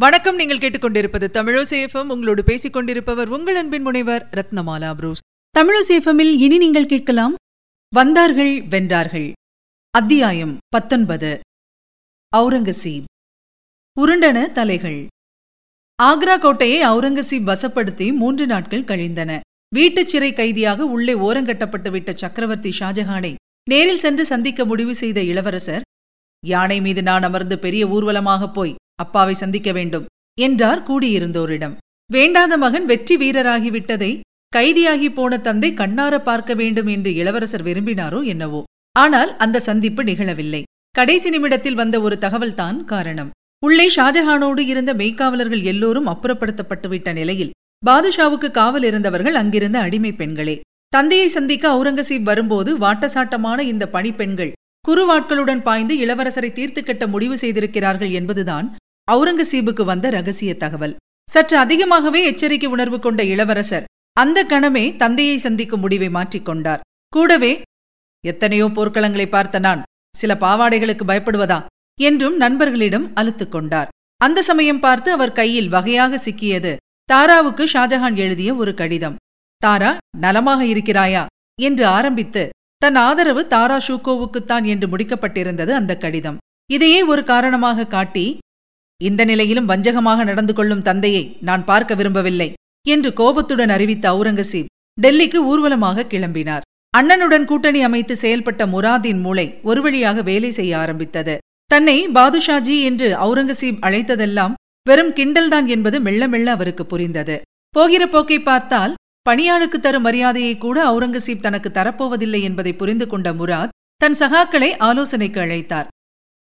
வணக்கம். நீங்கள் கேட்டுக்கொண்டிருப்பது தமிழோசேஃபம் உங்களோடு பேசிக் கொண்டிருப்பவர் உங்கள் அன்பின் முனைவர் ரத்னமாலா புரூஸ். தமிழசேஃபமில் இனி நீங்கள் கேட்கலாம் வந்தார்கள் வென்றார்கள். அத்தியாயம் பத்தொன்பது. அவுரங்கசீப் உருண்டன தலைகள். ஆக்ரா கோட்டையை அவுரங்கசீப் வசப்படுத்தி மூன்று நாட்கள் கழிந்தன. வீட்டுச் சிறை கைதியாக உள்ளே ஓரங்கட்டப்பட்டு விட்ட சக்கரவர்த்தி ஷாஜஹானை நேரில் சென்று சந்திக்க முடிவு செய்த இளவரசர் யானை மீது நான் அமர்ந்து பெரிய ஊர்வலமாகப் போய் அப்பாவை சந்திக்க வேண்டும் என்றார் கூடியிருந்தோரிடம். வேண்டாத மகன் வெற்றி வீரராகிவிட்டதை கைதியாகி போன தந்தை கண்ணார பார்க்க வேண்டும் என்று இளவரசர் விரும்பினாரோ என்னவோ. ஆனால் அந்த சந்திப்பு நிகழவில்லை. கடைசி நிமிடத்தில் வந்த ஒரு தகவல்தான் காரணம். உள்ளே ஷாஜஹானோடு இருந்த மெய்க்காவலர்கள் எல்லோரும் அப்புறப்படுத்தப்பட்டுவிட்ட நிலையில் பாதுஷாவுக்கு காவல் இருந்தவர்கள் அங்கிருந்த அடிமை பெண்களே. தந்தையை சந்திக்க அவுரங்கசீப் வரும்போது வாட்டசாட்டமான இந்த பணிப்பெண்கள் குறுவாட்களுடன் பாய்ந்து இளவரசரை தீர்த்து கட்ட முடிவு செய்திருக்கிறார்கள் என்பதுதான் அவுரங்கசீபுக்கு வந்த ரகசிய தகவல். சற்று அதிகமாகவே எச்சரிக்கை உணர்வு கொண்ட இளவரசர் அந்த கணமே தந்தையை சந்திக்கும் முடிவை மாற்றிக்கொண்டார் கூடவே எத்தனையோ போர்க்களங்களை பார்த்த நான் சில பாவாடைகளுக்கு பயப்படுவதா? என்றும் நண்பர்களிடம் அழுத்துக் கொண்டார். அந்த சமயம் பார்த்து அவர் கையில் வகையாக சிக்கியது தாராவுக்கு ஷாஜஹான் எழுதிய ஒரு கடிதம். தாரா நலமாக இருக்கிறாயா? என்று ஆரம்பித்து தன் ஆதரவு தாரா ஷூகோவுக்குத்தான் என்று முடிக்கப்பட்டிருந்தது அந்த கடிதம். இதையே ஒரு காரணமாக காட்டி இந்த நிலையிலும் வஞ்சகமாக நடந்து கொள்ளும் தந்தையை நான் பார்க்க விரும்பவில்லை என்று கோபத்துடன் அறிவித்த அவுரங்கசீப் டெல்லிக்கு ஊர்வலமாக கிளம்பினார். அண்ணனுடன் கூட்டணி அமைத்து செயல்பட்ட முராதின் மூளை ஒரு வழியாக வேலை செய்ய ஆரம்பித்தது. தன்னை பாதுஷாஜி என்று அவுரங்கசீப் அழைத்ததெல்லாம் வெறும் கிண்டல்தான் என்பது மெல்ல மெல்ல அவருக்கு புரிந்தது. போகிற போக்கை பார்த்தால் பணியாளுக்கு தரும் மரியாதையை கூட அவுரங்கசீப் தனக்கு தரப்போவதில்லை என்பதை புரிந்து கொண்ட முராத் தன் சகாக்களை ஆலோசனைக்கு அழைத்தார்.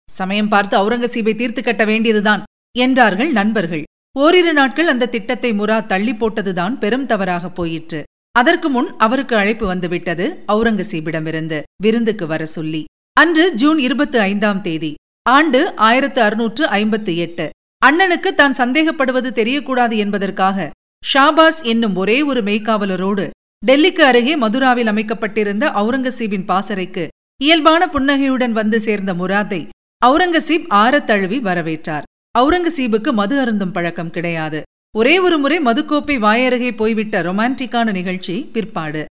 சமயம் பார்த்து அவுரங்கசீபை தீர்த்து கட்ட வேண்டியதுதான் என்றார்கள் நண்பர்கள். ஓரிரு நாட்கள் அந்த திட்டத்தை முரா தள்ளி போட்டதுதான் பெரும் தவறாக போயிற்று. அதற்கு முன் அவருக்கு அழைப்பு வந்துவிட்டது அவுரங்கசீபிடமிருந்து விருந்துக்கு வர சொல்லி. அன்று ஜூன் இருபத்தி ஐந்தாம் தேதி ஆண்டு ஆயிரத்து அறுநூற்று ஐம்பத்தி எட்டு. அண்ணனுக்கு தான் சந்தேகப்படுவது தெரியக்கூடாது என்பதற்காக ஷாபாஸ் என்னும் ஒரே ஒரு மெய்க்காவலரோடு டெல்லிக்கு அருகே மதுராவில் அமைக்கப்பட்டிருந்த அவுரங்கசீபின் பாசறைக்கு இயல்பான புன்னகையுடன் வந்து சேர்ந்த முராத்தை அவுரங்கசீப் ஆறத் தழுவி வரவேற்றார். அவுரங்கசீபுக்கு மது அருந்தும் பழக்கம் கிடையாது. ஒரே ஒரு முறை மதுக்கோப்பை வாயருகே போய்விட்ட ரொமான்டிக்கான நிகழ்ச்சி பிற்பாடு.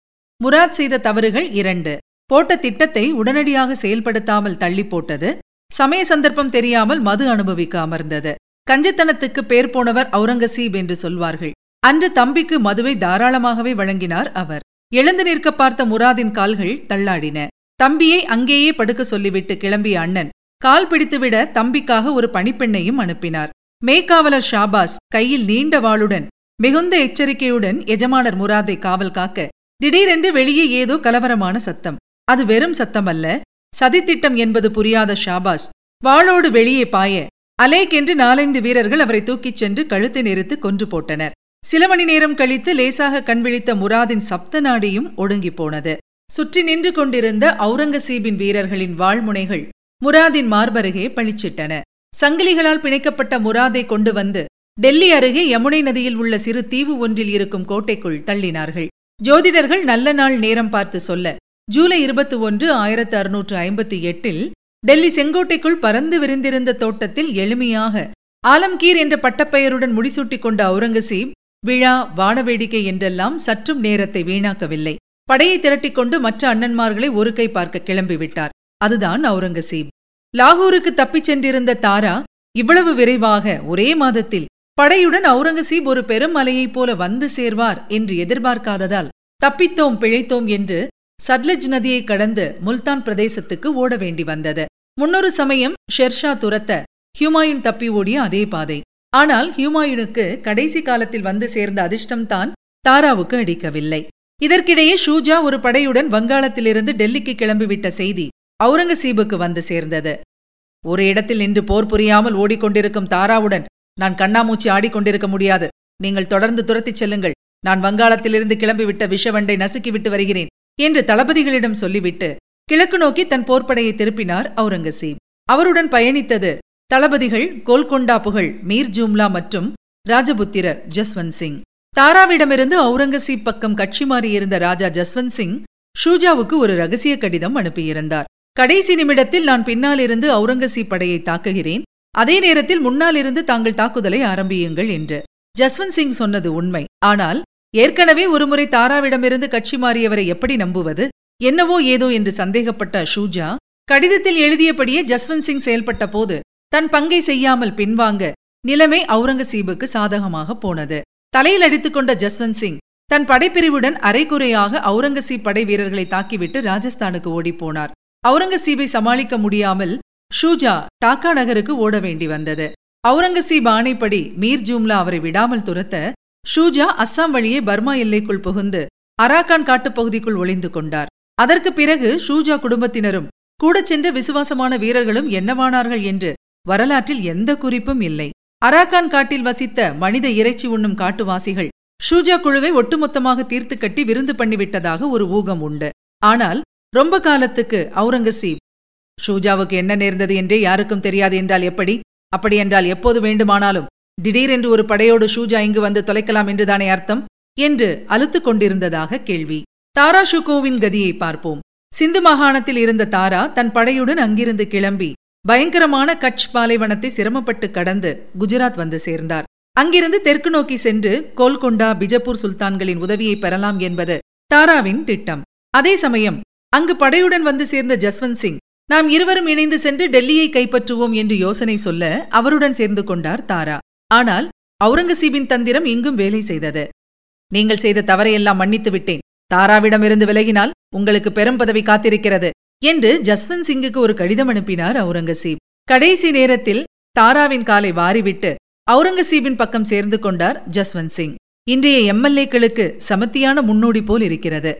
முராத் செய்த தவறுகள் இரண்டு. போட்ட திட்டத்தை உடனடியாக செயல்படுத்தாமல் தள்ளி போட்டது. சமய சந்தர்ப்பம் தெரியாமல் மது அனுபவிக்க அமர்ந்தது. கஞ்சத்தனத்துக்கு பேர் போனவர் அவுரங்கசீப் என்று சொல்வார்கள். அன்று தம்பிக்கு மதுவை தாராளமாகவே வழங்கினார் அவர். எழுந்து நிற்க பார்த்த முராதின் கால்கள் தள்ளாடின. தம்பியை அங்கேயே படுக்க சொல்லிவிட்டு கிளம்பிய அண்ணன் கால் பிடித்துவிட தம்பிக்காக ஒரு பணிப்பெண்ணையும் அனுப்பினார். மேய்காவலர் ஷாபாஸ் கையில் நீண்ட வாளுடன் மிகுந்த எச்சரிக்கையுடன் எஜமானர் முராதை காவல் காக்க திடீரென்று வெளியே ஏதோ கலவரமான சத்தம். அது வெறும் சத்தம் அல்ல சதித்திட்டம் என்பது புரியாத ஷாபாஸ் வாளோடு வெளியே பாய அலேக் என்று நாலைந்து வீரர்கள் அவரை தூக்கிச் சென்று கழுத்தை நெறித்து கொன்று போட்டனர். சில மணி நேரம் கழித்து லேசாக கண்விழித்த முராதின் சப்த நாடியும் ஒடுங்கி போனது. சுற்றி நின்று கொண்டிருந்த அவுரங்கசீபின் வீரர்களின் வாழ்முனைகள் முராதின் மார்பருகே பழிச்சிட்டன சங்கிலிகளால் பிணைக்கப்பட்ட முராதை கொண்டு வந்து டெல்லி அருகே யமுனை நதியில் உள்ள சிறு தீவு ஒன்றில் இருக்கும் கோட்டைக்குள் தள்ளினார்கள். ஜோதிடர்கள் நல்ல நாள் நேரம் பார்த்து சொல்ல ஜூலை இருபத்தி ஒன்று ஆயிரத்து அறுநூற்று ஐம்பத்தி எட்டில் டெல்லி செங்கோட்டைக்குள் பறந்து விரிந்திருந்த தோட்டத்தில் எளிமையாக ஆலம்கீர் என்ற பட்டப்பெயருடன் முடிசூட்டிக் கொண்ட அவுரங்கசீப் விழா வானவேடிக்கை என்றெல்லாம் சற்றும் நேரத்தை வீணாக்கவில்லை. படையை திரட்டிக்கொண்டு மற்ற அண்ணன்மார்களை ஒரு கை பார்க்க கிளம்பிவிட்டார். அதுதான் அவுரங்கசீப் லாகூருக்கு தப்பிச் சென்றிருந்த தாரா இவ்வளவு விரைவாக ஒரே மாதத்தில் படையுடன் அவுரங்கசீப் ஒரு பெரும் மலையைப் போல வந்து சேர்வார் என்று எதிர்பார்க்காததால் தப்பித்தோம் பிழைத்தோம் என்று சட்லஜ் நதியை கடந்து முல்தான் பிரதேசத்துக்கு ஓட வேண்டி வந்தது. முன்னொரு சமயம் ஷெர்ஷா துரத்த ஹியூமாயுன் தப்பி ஓடிய அதே பாதை. ஆனால் ஹியூமாயுனுக்கு கடைசி காலத்தில் வந்து சேர்ந்த அதிர்ஷ்டம்தான் தாராவுக்கு அடிக்கவில்லை. இதற்கிடையே ஷூஜா ஒரு படையுடன் வங்காளத்திலிருந்து டெல்லிக்கு கிளம்பிவிட்ட செய்தி அவுரங்கசீபுக்கு வந்து சேர்ந்தது. ஒரு இடத்தில் நின்று போர் புரியாமல் ஓடிக்கொண்டிருக்கும் தாராவுடன் நான் கண்ணாமூச்சி ஆடிக்கொண்டிருக்க முடியாது. நீங்கள் தொடர்ந்து துரத்திச் செல்லுங்கள். நான் வங்காளத்திலிருந்து கிளம்பிவிட்ட விஷவண்டை நசுக்கிவிட்டு வருகிறேன் என்று தளபதிகளிடம் சொல்லிவிட்டு கிழக்கு நோக்கி தன் போர்ப்படையை திருப்பினார் அவுரங்கசீப். அவருடன் பயணித்தது தளபதிகள் கோல்கொண்டா புகழ் மீர் ஜூம்லா மற்றும் ராஜபுத்திரர் ஜஸ்வந்த் சிங். தாராவிடமிருந்து அவுரங்கசீப் பக்கம் கட்சி மாறியிருந்த ராஜா ஜஸ்வந்த் சிங் ஷூஜாவுக்கு ஒரு ரகசிய கடிதம் அனுப்பியிருந்தார். கடைசி நிமிடத்தில் நான் பின்னாலிருந்து அவுரங்கசீப் படையை தாக்குகிறேன். அதே நேரத்தில் முன்னால் இருந்து தாங்கள் தாக்குதலை ஆரம்பியுங்கள் என்று. ஜஸ்வந்த் சிங் சொன்னது உண்மை. ஆனால் ஏற்கனவே ஒருமுறை தாராவிடமிருந்து கட்சி மாறியவரை எப்படி நம்புவது? என்னவோ ஏதோ என்று சந்தேகப்பட்ட ஷூஜா கடிதத்தில் எழுதியபடியே ஜஸ்வந்த் சிங் செயல்பட்ட போது தன் பங்கை செய்யாமல் பின்வாங்க நிலைமை அவுரங்கசீபுக்கு சாதகமாக போனது. தலையில் அடித்துக்கொண்ட ஜஸ்வந்த் சிங் தன் படைப்பிரிவுடன் அரைக்குறையாக அவுரங்கசீப் படை வீரர்களை தாக்கிவிட்டு ராஜஸ்தானுக்கு ஓடிப்போனார் அவுரங்கசீபை சமாளிக்க முடியாமல் ஷூஜா டாக்கா நகருக்கு ஓட வேண்டி வந்தது. அவுரங்கசீப் ஆணைப்படி மீர் ஜூம்லா அவரை விடாமல் துரத்த ஷூஜா அஸ்ஸாம் வழியே பர்மா எல்லைக்குள் புகுந்து அராக்கான் காட்டுப்பகுதிக்குள் ஒளிந்து கொண்டார். அதற்கு பிறகு ஷூஜா குடும்பத்தினரும் கூட சென்ற விசுவாசமான வீரர்களும் என்னவானார்கள் என்று வரலாற்றில் எந்த குறிப்பும் இல்லை. அராக்கான் காட்டில் வசித்த மனித இறைச்சி உண்ணும் காட்டுவாசிகள் ஷூஜா குழுவை ஒட்டுமொத்தமாக தீர்த்து கட்டி விருந்து பண்ணிவிட்டதாக ஒரு ஊகம் உண்டு. ஆனால் ரொம்ப காலத்துக்கு அவுரங்கசீப் ஷூஜாவுக்கு என்ன நேர்ந்தது என்றே யாருக்கும் தெரியாது என்றால் எப்படி? அப்படியென்றால் எப்போது வேண்டுமானாலும் திடீரென்று ஒரு படையோடு ஷூஜா இங்கு வந்து தொலைக்கலாம் என்றுதானே அர்த்தம்? என்று அழுத்துக் கொண்டிருந்ததாக கேள்வி. தாரா ஷுகோவின் கதியை பார்ப்போம். சிந்து மாகாணத்தில் இருந்த தாரா தன் படையுடன் அங்கிருந்து கிளம்பி பயங்கரமான கட்ச் பாலைவனத்தை சிரமப்பட்டு கடந்து குஜராத் வந்து சேர்ந்தார். அங்கிருந்து தெற்கு நோக்கி சென்று கோல்கொண்டா பிஜப்பூர் சுல்தான்களின் உதவியை பெறலாம் என்பது தாராவின் திட்டம். அதே சமயம் அங்கு படையுடன் வந்து சேர்ந்த ஜஸ்வந்த் சிங் நாம் இருவரும் இணைந்து சென்று டெல்லியை கைப்பற்றுவோம் என்று யோசனை சொல்ல அவருடன் சேர்ந்து கொண்டார் தாரா. ஆனால் அவுரங்கசீபின் தந்திரம் இங்கும் வேலை செய்தது. நீங்கள் செய்த தவறையெல்லாம் மன்னித்து விட்டேன். தாராவிடமிருந்து விலகினால் உங்களுக்கு பெரும் பதவி காத்திருக்கிறது என்று ஜஸ்வந்த் சிங்குக்கு ஒரு கடிதம் அனுப்பினார் அவுரங்கசீப். கடைசி நேரத்தில் தாராவின் காலை வாரிவிட்டு அவுரங்கசீபின் பக்கம் சேர்ந்து கொண்டார் ஜஸ்வந்த் சிங். இன்றைய எம்எல்ஏக்களுக்கு சமத்தியான முன்னோடி போல் இருக்கிறது.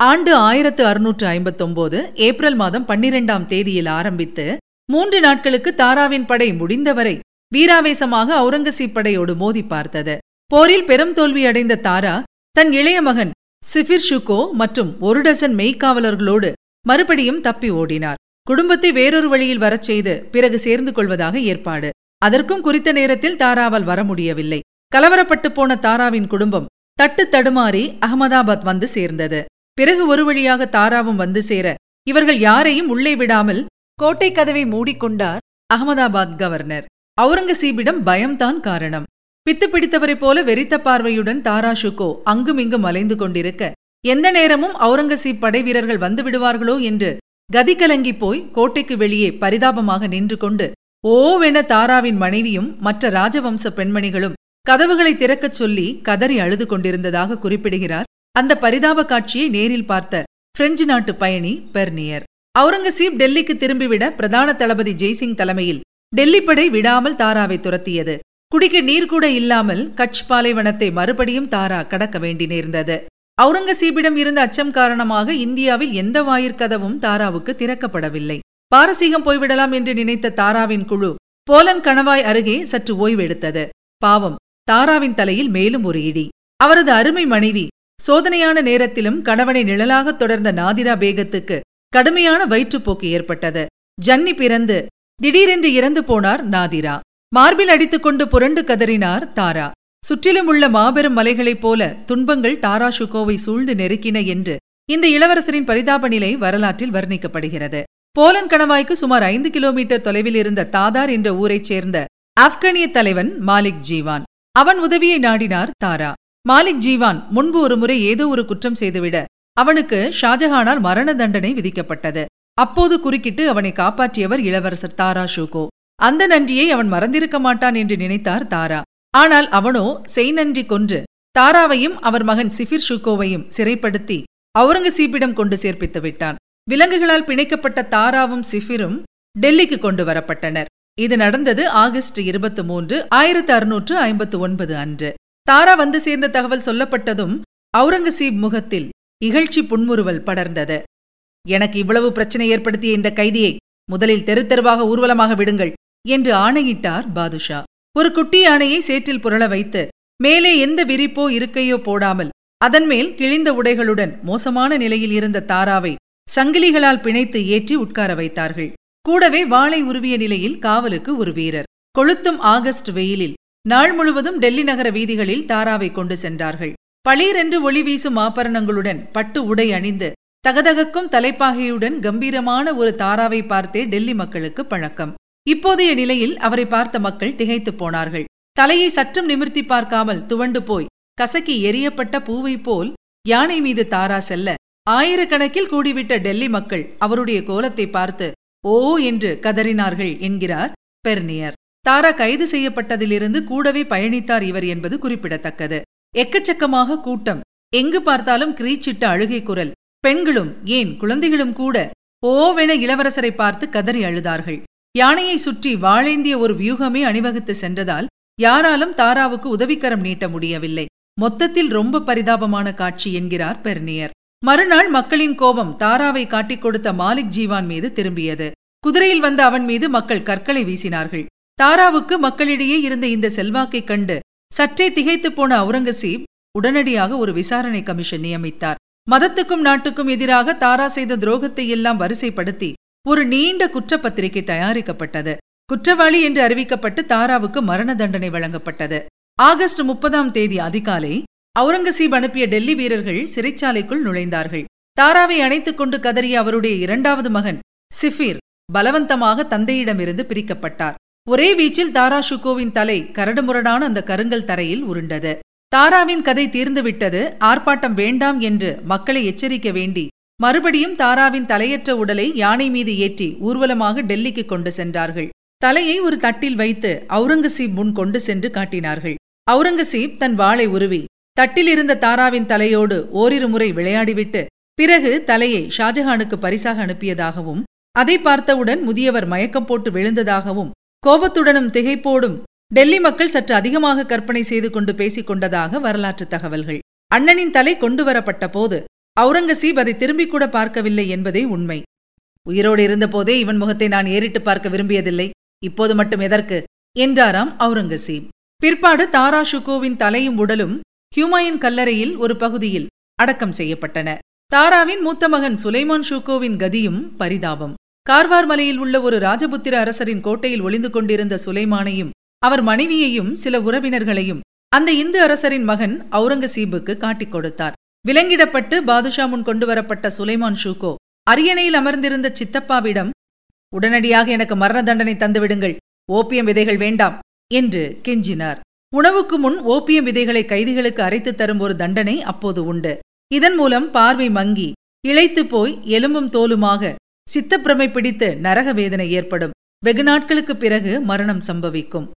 ஆண்டு ஆயிரத்து அறுநூற்று ஐம்பத்தொன்பது ஏப்ரல் மாதம் பன்னிரெண்டாம் தேதியில் ஆரம்பித்து மூன்று நாட்களுக்கு தாராவின் படை முடிந்தவரை வீராவேசமாக அவுரங்கசீப் படையோடு மோதி பார்த்தது. போரில் பெரும் தோல்வி அடைந்த தாரா தன் இளைய மகன் சிஃபிர் ஷுகோ மற்றும் ஒரு டசன் மெய்க்காவலர்களோடு மறுபடியும் தப்பி ஓடினார். குடும்பத்தை வேறொரு வழியில் வரச் செய்து பிறகு சேர்ந்து கொள்வதாக ஏற்பாடு. அதற்கும் குறித்த நேரத்தில் தாராவால் வர முடியவில்லை. கலவரப்பட்டு போன தாராவின் குடும்பம் தட்டு தடுமாறி அகமதாபாத் வந்து சேர்ந்தது. பிறகு ஒரு வழியாக தாராவும் வந்து சேர இவர்கள் யாரையும் உள்ளே விடாமல் கோட்டை கதவை மூடிக்கொண்டார் அகமதாபாத் கவர்னர். அவுரங்கசீபிடம் பயம்தான் காரணம். பித்து பிடித்தவரைப் போல வெறித்த பார்வையுடன் தாரா ஷுகோ அங்குமிங்கும் அலைந்து கொண்டிருக்க எந்த நேரமும் அவுரங்கசீப் படை வீரர்கள் வந்து விடுவார்களோ என்று கதி கலங்கி போய் கோட்டைக்கு வெளியே பரிதாபமாக நின்று கொண்டு ஓவென தாராவின் மனைவியும் மற்ற ராஜவம்ச பெண்மணிகளும் கதவுகளை திறக்கச் சொல்லி கதறி அழுது கொண்டிருந்ததாக குறிப்பிடுகிறார் அந்த பரிதாப காட்சியை நேரில் பார்த்த பிரெஞ்சு நாட்டு பயணி பெர்னியர். அவுரங்கசீப் டெல்லிக்கு திரும்பிவிட பிரதான தளபதி ஜெய்சிங் தலைமையில் டெல்லி படை விடாமல் தாராவை துரத்தியது. குடிக்க நீர் கூட இல்லாமல் கட்ச் பாலைவனத்தை மறுபடியும் தாரா கடக்க வேண்டி நேர்ந்தது. அவுரங்கசீபிடம் இருந்த அச்சம் காரணமாக இந்தியாவில் எந்த வாயிற்கதவும் தாராவுக்கு திறக்கப்படவில்லை. பாரசீகம் போய்விடலாம் என்று நினைத்த தாராவின் குழு போலன் கணவாய் அருகே சற்று ஓய்வெடுத்தது. பாவம் தாராவின் தலையில் மேலும் ஒரு இடி. அவரது அருமை மனைவி சோதனையான நேரத்திலும் கணவனை நிழலாகத் தொடர்ந்த நாதிரா பேகத்துக்கு கடுமையான வயிற்றுப்போக்கு ஏற்பட்டது. ஜன்னி பிறந்து திடீரென்று இறந்து போனார் நாதிரா. மார்பில் அடித்துக்கொண்டு புரண்டு கதறினார் தாரா. சுற்றிலும் உள்ள மாபெரும் மலைகளைப் போல துன்பங்கள் தாரா ஷுகோவை சூழ்ந்து நெருக்கின என்று இந்த இளவரசரின் பரிதாப நிலை வரலாற்றில் வர்ணிக்கப்படுகிறது. போலன் கணவாய்க்கு சுமார் ஐந்து கிலோமீட்டர் தொலைவில் இருந்த தாதார் என்ற ஊரைச் சேர்ந்த ஆப்கானிய தலைவன் மாலிக் ஜீவான். அவன் உதவியை நாடினார் தாரா. மாலிக் ஜீவான் முன்பு ஒருமுறை ஏதோ ஒரு குற்றம் செய்துவிட அவனுக்கு ஷாஜஹானால் மரண தண்டனை விதிக்கப்பட்டது. அப்போது குறுக்கிட்டு அவனை காப்பாற்றியவர் இளவரசர் தாரா ஷூகோ. அந்த நன்றியை அவன் மறந்திருக்க மாட்டான் என்று நினைத்தார் தாரா. ஆனால் அவனோ செய் நன்றி கொன்று தாராவையும் அவர் மகன் சிஃபிர் ஷூகோவையும் சிறைப்படுத்தி அவுரங்கசீப்பிடம் கொண்டு சேர்ப்பித்து விட்டான். விலங்குகளால் பிணைக்கப்பட்ட தாராவும் சிஃபிரும் டெல்லிக்கு கொண்டு வரப்பட்டனர். இது நடந்தது ஆகஸ்ட் இருபத்தி மூன்று ஆயிரத்து அறுநூற்று ஐம்பத்து ஒன்பது அன்று. தாரா வந்து சேர்ந்த தகவல் சொல்லப்பட்டதும் அவுரங்கசீப் முகத்தில் இகழ்ச்சி புன்முறுவல் படர்ந்தது. எனக்கு இவ்வளவு பிரச்சனை ஏற்படுத்திய இந்த கைதியை முதலில் தெரு தெருவாக ஊர்வலமாக விடுங்கள் என்று ஆணையிட்டார் பாதுஷா. ஒரு குட்டி யானையை சேற்றில் புரள வைத்து மேலே எந்த விரிப்போ இருக்கையோ போடாமல் அதன்மேல் கிழிந்த உடைகளுடன் மோசமான நிலையில் இருந்த தாராவை சங்கிலிகளால் பிணைத்து ஏற்றி உட்கார வைத்தார்கள். கூடவே வாளை உருவிய நிலையில் காவலுக்கு ஒரு வீரர். கொளுத்தும் ஆகஸ்ட் வெயிலில் நாள் முழுவதும் டெல்லி நகர வீதிகளில் தாராவை கொண்டு சென்றார்கள். பளீரென்று ஒளி வீசும் ஆபரணங்களுடன் பட்டு உடை அணிந்து தகதகக்கும் தலைப்பாகையுடன் கம்பீரமான ஒரு தாராவை பார்த்தே டெல்லி மக்களுக்கு பழக்கம். இப்போதைய நிலையில் அவரை பார்த்த மக்கள் திகைத்துப் போனார்கள். தலையை சற்றும் நிமிர்த்தி பார்க்காமல் துவண்டு போய் கசக்கி எரியப்பட்ட பூவை போல் யானை மீது தாரா செல்ல ஆயிரக்கணக்கில் கூடிவிட்ட டெல்லி மக்கள் அவருடைய கோலத்தை பார்த்து ஓ என்று கதறினார்கள் என்கிறார் பெர்னியர். தாரா கைது செய்யப்பட்டதிலிருந்து கூடவே பயணித்தார் இவர் என்பது குறிப்பிடத்தக்கது. எக்கச்சக்கமாக கூட்டம். எங்கு பார்த்தாலும் கிரீச்சிட்ட அழுகை குரல். பெண்களும் ஏன் குழந்தைகளும் கூட ஓவென இளவரசரை பார்த்து கதறி அழுதார்கள். யானையை சுற்றி வாழேந்திய ஒரு வியூகமே அணிவகுத்து சென்றதால் யாராலும் தாராவுக்கு உதவிக்கரம் நீட்ட முடியவில்லை. மொத்தத்தில் ரொம்ப பரிதாபமான காட்சி என்கிறார் பெர்னியர். மறுநாள் மக்களின் கோபம் தாராவை காட்டிக் கொடுத்த மாலிக் ஜீவான் மீது திரும்பியது. குதிரையில் வந்த அவன் மீது மக்கள் கற்களை வீசினார்கள். தாராவுக்கு மக்களிடையே இருந்த இந்த செல்வாக்கைக் கண்டு சற்றே திகைத்துப் போன அவுரங்கசீப் உடனடியாக ஒரு விசாரணை கமிஷன் நியமித்தார். மதத்துக்கும் நாட்டுக்கும் எதிராக தாரா செய்த துரோகத்தை எல்லாம் வரிசைப்படுத்தி ஒரு நீண்ட குற்றப்பத்திரிகை தயாரிக்கப்பட்டது. குற்றவாளி என்று அறிவிக்கப்பட்டு தாராவுக்கு மரண தண்டனை வழங்கப்பட்டது. ஆகஸ்ட் முப்பதாம் தேதி அதிகாலை அவுரங்கசீப் அனுப்பிய டெல்லி வீரர்கள் சிறைச்சாலைக்குள் நுழைந்தார்கள். தாராவை அணைத்துக் கொண்டு கதறிய அவருடைய இரண்டாவது மகன் சிஃபீர் பலவந்தமாக தந்தையிடமிருந்து பிரிக்கப்பட்டார். ஒரே வீச்சில் தாரா ஷுகோவின் தலை கரடுமுரடான அந்த கருங்கல் தரையில் உருண்டது. தாராவின் கதை தீர்ந்துவிட்டது. ஆர்ப்பாட்டம் வேண்டாம் என்று மக்களை எச்சரிக்க வேண்டி மறுபடியும் தாராவின் தலையற்ற உடலை யானை மீது ஏற்றி ஊர்வலமாக டெல்லிக்கு கொண்டு சென்றார்கள். தலையை ஒரு தட்டில் வைத்து அவுரங்கசீப் முன் கொண்டு சென்று காட்டினார்கள். அவுரங்கசீப் தன் வாளை உருவி தட்டில் இருந்த தாராவின் தலையோடு ஓரிரு முறை விளையாடிவிட்டு பிறகு தலையை ஷாஜஹானுக்கு பரிசாக அனுப்பியதாகவும் அதை பார்த்தவுடன் முதியவர் மயக்கம் போட்டு விழுந்ததாகவும் கோபத்துடனும் திகைப்போடும் டெல்லி மக்கள் சற்று அதிகமாக கற்பனை செய்து கொண்டு பேசிக் கொண்டதாக வரலாற்று தகவல்கள். அண்ணனின் தலை கொண்டு வரப்பட்ட போது அவுரங்கசீப் அதை திரும்பிக் கூட பார்க்கவில்லை என்பதே உண்மை. உயிரோடு இருந்தபோதே இவன் முகத்தை நான் ஏறிட்டு பார்க்க விரும்பியதில்லை. இப்போது மட்டும் எதற்கு? என்றாராம் அவுரங்கசீப் பிற்பாடு தாரா ஷுகோவின் தலையும் உடலும் ஹியூமாயின் கல்லறையில் ஒரு பகுதியில் அடக்கம் செய்யப்பட்டன. தாராவின் மூத்த மகன் சுலைமான் ஷூகோவின் கதியும் பரிதாபம். கார்வார் மலையில் உள்ள ஒரு ராஜபுத்திர அரசரின் கோட்டையில் ஒளிந்து கொண்டிருந்த சுலைமானையும் அவர் மனைவியையும் சில உறவினர்களையும் அந்த இந்து அரசரின் மகன் அவுரங்கசீபுக்கு காட்டிக் கொடுத்தார். விலங்கிடப்பட்டு பாதுஷா முன் கொண்டு வரப்பட்ட சுலைமான் ஷூகோ அரியணையில் அமர்ந்திருந்த சித்தப்பாவிடம் உடனடியாக எனக்கு மரண தண்டனை தந்துவிடுங்கள். ஓப்பியம் விதைகள் வேண்டாம் என்று கெஞ்சினார். உணவுக்கு முன் ஓப்பியம் விதைகளை கைதிகளுக்கு அரைத்துத் தரும் ஒரு தண்டனை அப்போது உண்டு. இதன் மூலம் பார்வை மங்கி இழைத்து போய் எலும்பும் தோலுமாக சித்தப்பிரமை பிடித்து நரக வேதனை ஏற்படும். வெகு நாட்களுக்குப் பிறகு மரணம் சம்பவிக்கும்.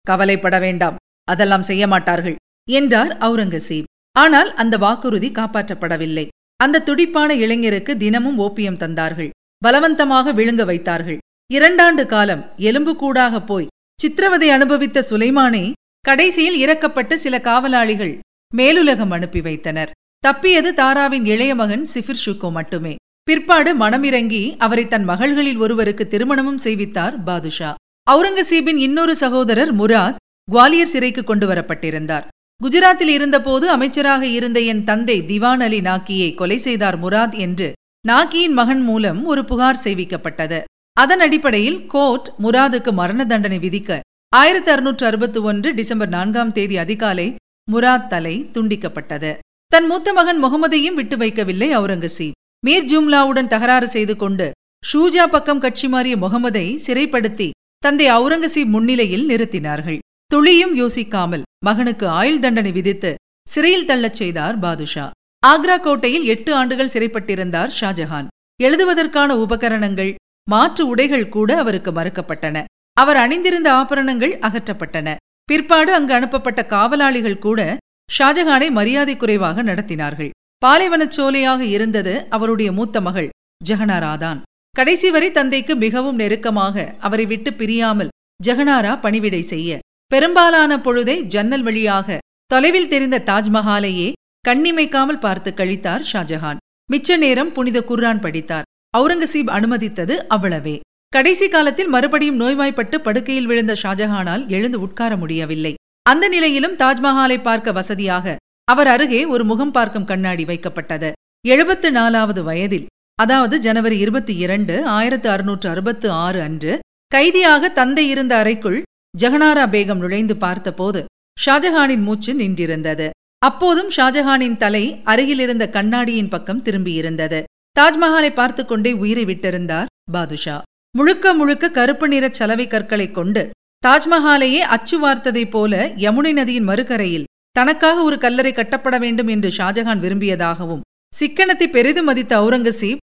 கவலைப்பட வேண்டாம். அதெல்லாம் செய்ய மாட்டார்கள் என்றார் அவுரங்கசீப். ஆனால் அந்த வாக்குறுதி காப்பாற்றப்படவில்லை. அந்த துடிப்பான இளைஞருக்கு தினமும் ஓப்பியம் தந்தார்கள். பலவந்தமாக விழுங்க வைத்தார்கள். இரண்டாண்டு காலம் எலும்புக்கூடாக போய் சித்திரவதை அனுபவித்த சுலைமானை கடைசியில் இறக்கப்பட்டு சில காவலாளிகள் மேலுலகம் அனுப்பி வைத்தனர். தப்பியது தாராவின் இளைய மகன் சிஃபிர் ஷுக்கோ மட்டுமே. பிற்பாடு மனமிறங்கி அவரை தன் மகள்களில் ஒருவருக்கு திருமணமும் செய்வித்தார் பாதுஷா. அவுரங்கசீபின் இன்னொரு சகோதரர் முராத் குவாலியர் சிறைக்கு கொண்டு வரப்பட்டிருந்தார். குஜராத்தில் இருந்தபோது அமைச்சராக இருந்த என் தந்தை திவான் அலி நாக்கியை கொலை செய்தார் முராத் என்று நாக்கியின் மகன் மூலம் ஒரு புகார் செய்விக்கப்பட்டது. அதன் அடிப்படையில் கோர்ட் முராதுக்கு மரண தண்டனை விதிக்க ஆயிரத்தி அறுநூற்று அறுபத்தி ஒன்று டிசம்பர் நான்காம் தேதி அதிகாலை முராத் தலை துண்டிக்கப்பட்டது. தன் மூத்த மகன் முகமதையும் விட்டு வைக்கவில்லை அவுரங்கசீப். மீர் ஜும்லாவுடன் தகராறு செய்து கொண்டு ஷூஜா பக்கம் கட்சி மாறிய முகமதை சிறைப்படுத்தி தந்தை அவுரங்கசீப் முன்னிலையில் நிறுத்தினார்கள். துளியும் யோசிக்காமல் மகனுக்கு ஆயுள் தண்டனை விதித்து சிறையில் தள்ளச் செய்தார் பாதுஷா. ஆக்ரா கோட்டையில் எட்டு ஆண்டுகள் சிறைப்பட்டிருந்தார் ஷாஜஹான். எழுதுவதற்கான உபகரணங்கள் மாற்று உடைகள் கூட அவருக்கு மறுக்கப்பட்டன. அவர் அணிந்திருந்த ஆபரணங்கள் அகற்றப்பட்டன. பிற்பாடு அங்கு அனுப்பப்பட்ட காவலாளிகள் கூட ஷாஜஹானை மரியாதை குறைவாக நடத்தினார்கள். பாலைவனச் சோலையாக இருந்தது அவருடைய மூத்த மகள் ஜெகனாராதான். கடைசி வரை தந்தைக்கு மிகவும் நெருக்கமாக அவரை விட்டு பிரியாமல் ஜெகனாரா பணிவிடை செய்ய. பெரும்பாலான பொழுதை ஜன்னல் வழியாக தொலைவில் தெரிந்த தாஜ்மஹாலையே கண்ணிமைக்காமல் பார்த்து கழித்தார் ஷாஜஹான். மிச்ச நேரம் புனித குர்ரான் படித்தார். அவுரங்கசீப் அனுமதித்தது அவ்வளவே. கடைசி காலத்தில் மறுபடியும் நோய்வாய்ப்பட்டு படுக்கையில் விழுந்த ஷாஜஹானால் எழுந்து உட்கார முடியவில்லை. அந்த நிலையிலும் தாஜ்மஹாலை பார்க்க வசதியாக அவர் அருகே ஒரு முகம் பார்க்கும் கண்ணாடி வைக்கப்பட்டது. எழுபத்து நாலாவது வயதில் அதாவது ஜனவரி இருபத்தி இரண்டு ஆயிரத்து அறுநூற்று அறுபத்து ஆறு அன்று கைதியாக தந்தை இருந்த அறைக்குள் ஜெகனாரா பேகம் நுழைந்து பார்த்தபோது ஷாஜஹானின் மூச்சு நின்றிருந்தது. அப்போதும் ஷாஜஹானின் தலை அருகிலிருந்த கண்ணாடியின் பக்கம் திரும்பியிருந்தது. தாஜ்மஹாலை பார்த்து கொண்டே உயிரை விட்டிருந்தார் பாதுஷா. முழுக்க முழுக்க கருப்பு நிற சலவை கற்களைக் கொண்டு தாஜ்மஹாலையே அச்சு வார்த்ததைப் போல யமுனை நதியின் மறுகரையில் தனக்காக ஒரு கல்லறை கட்டப்பட வேண்டும் என்று ஷாஜகான் விரும்பியதாகவும் சிக்கனத்தை பெரிதும் மதித்த அவுரங்கசீப்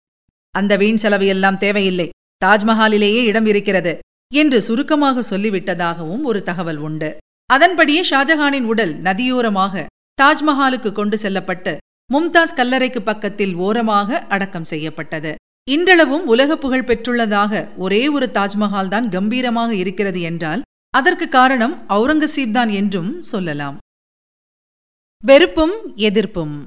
அந்த வீண் செலவையெல்லாம் தேவையில்லை தாஜ்மஹாலிலேயே இடம் இருக்கிறது என்று சுருக்கமாக சொல்லிவிட்டதாகவும் ஒரு தகவல் உண்டு. அதன்படியே ஷாஜஹானின் உடல் நதியோரமாக தாஜ்மஹாலுக்கு கொண்டு செல்லப்பட்டு மும்தாஸ் கல்லறைக்கு பக்கத்தில் ஓரமாக அடக்கம் செய்யப்பட்டது. இன்றளவும் உலக புகழ் பெற்றுள்ளதாக ஒரே ஒரு தாஜ்மஹால் தான் கம்பீரமாக இருக்கிறது என்றால் அதற்கு காரணம் அவுரங்கசீப் தான் என்றும் சொல்லலாம். வெறுப்பும் எதிர்ப்பும்.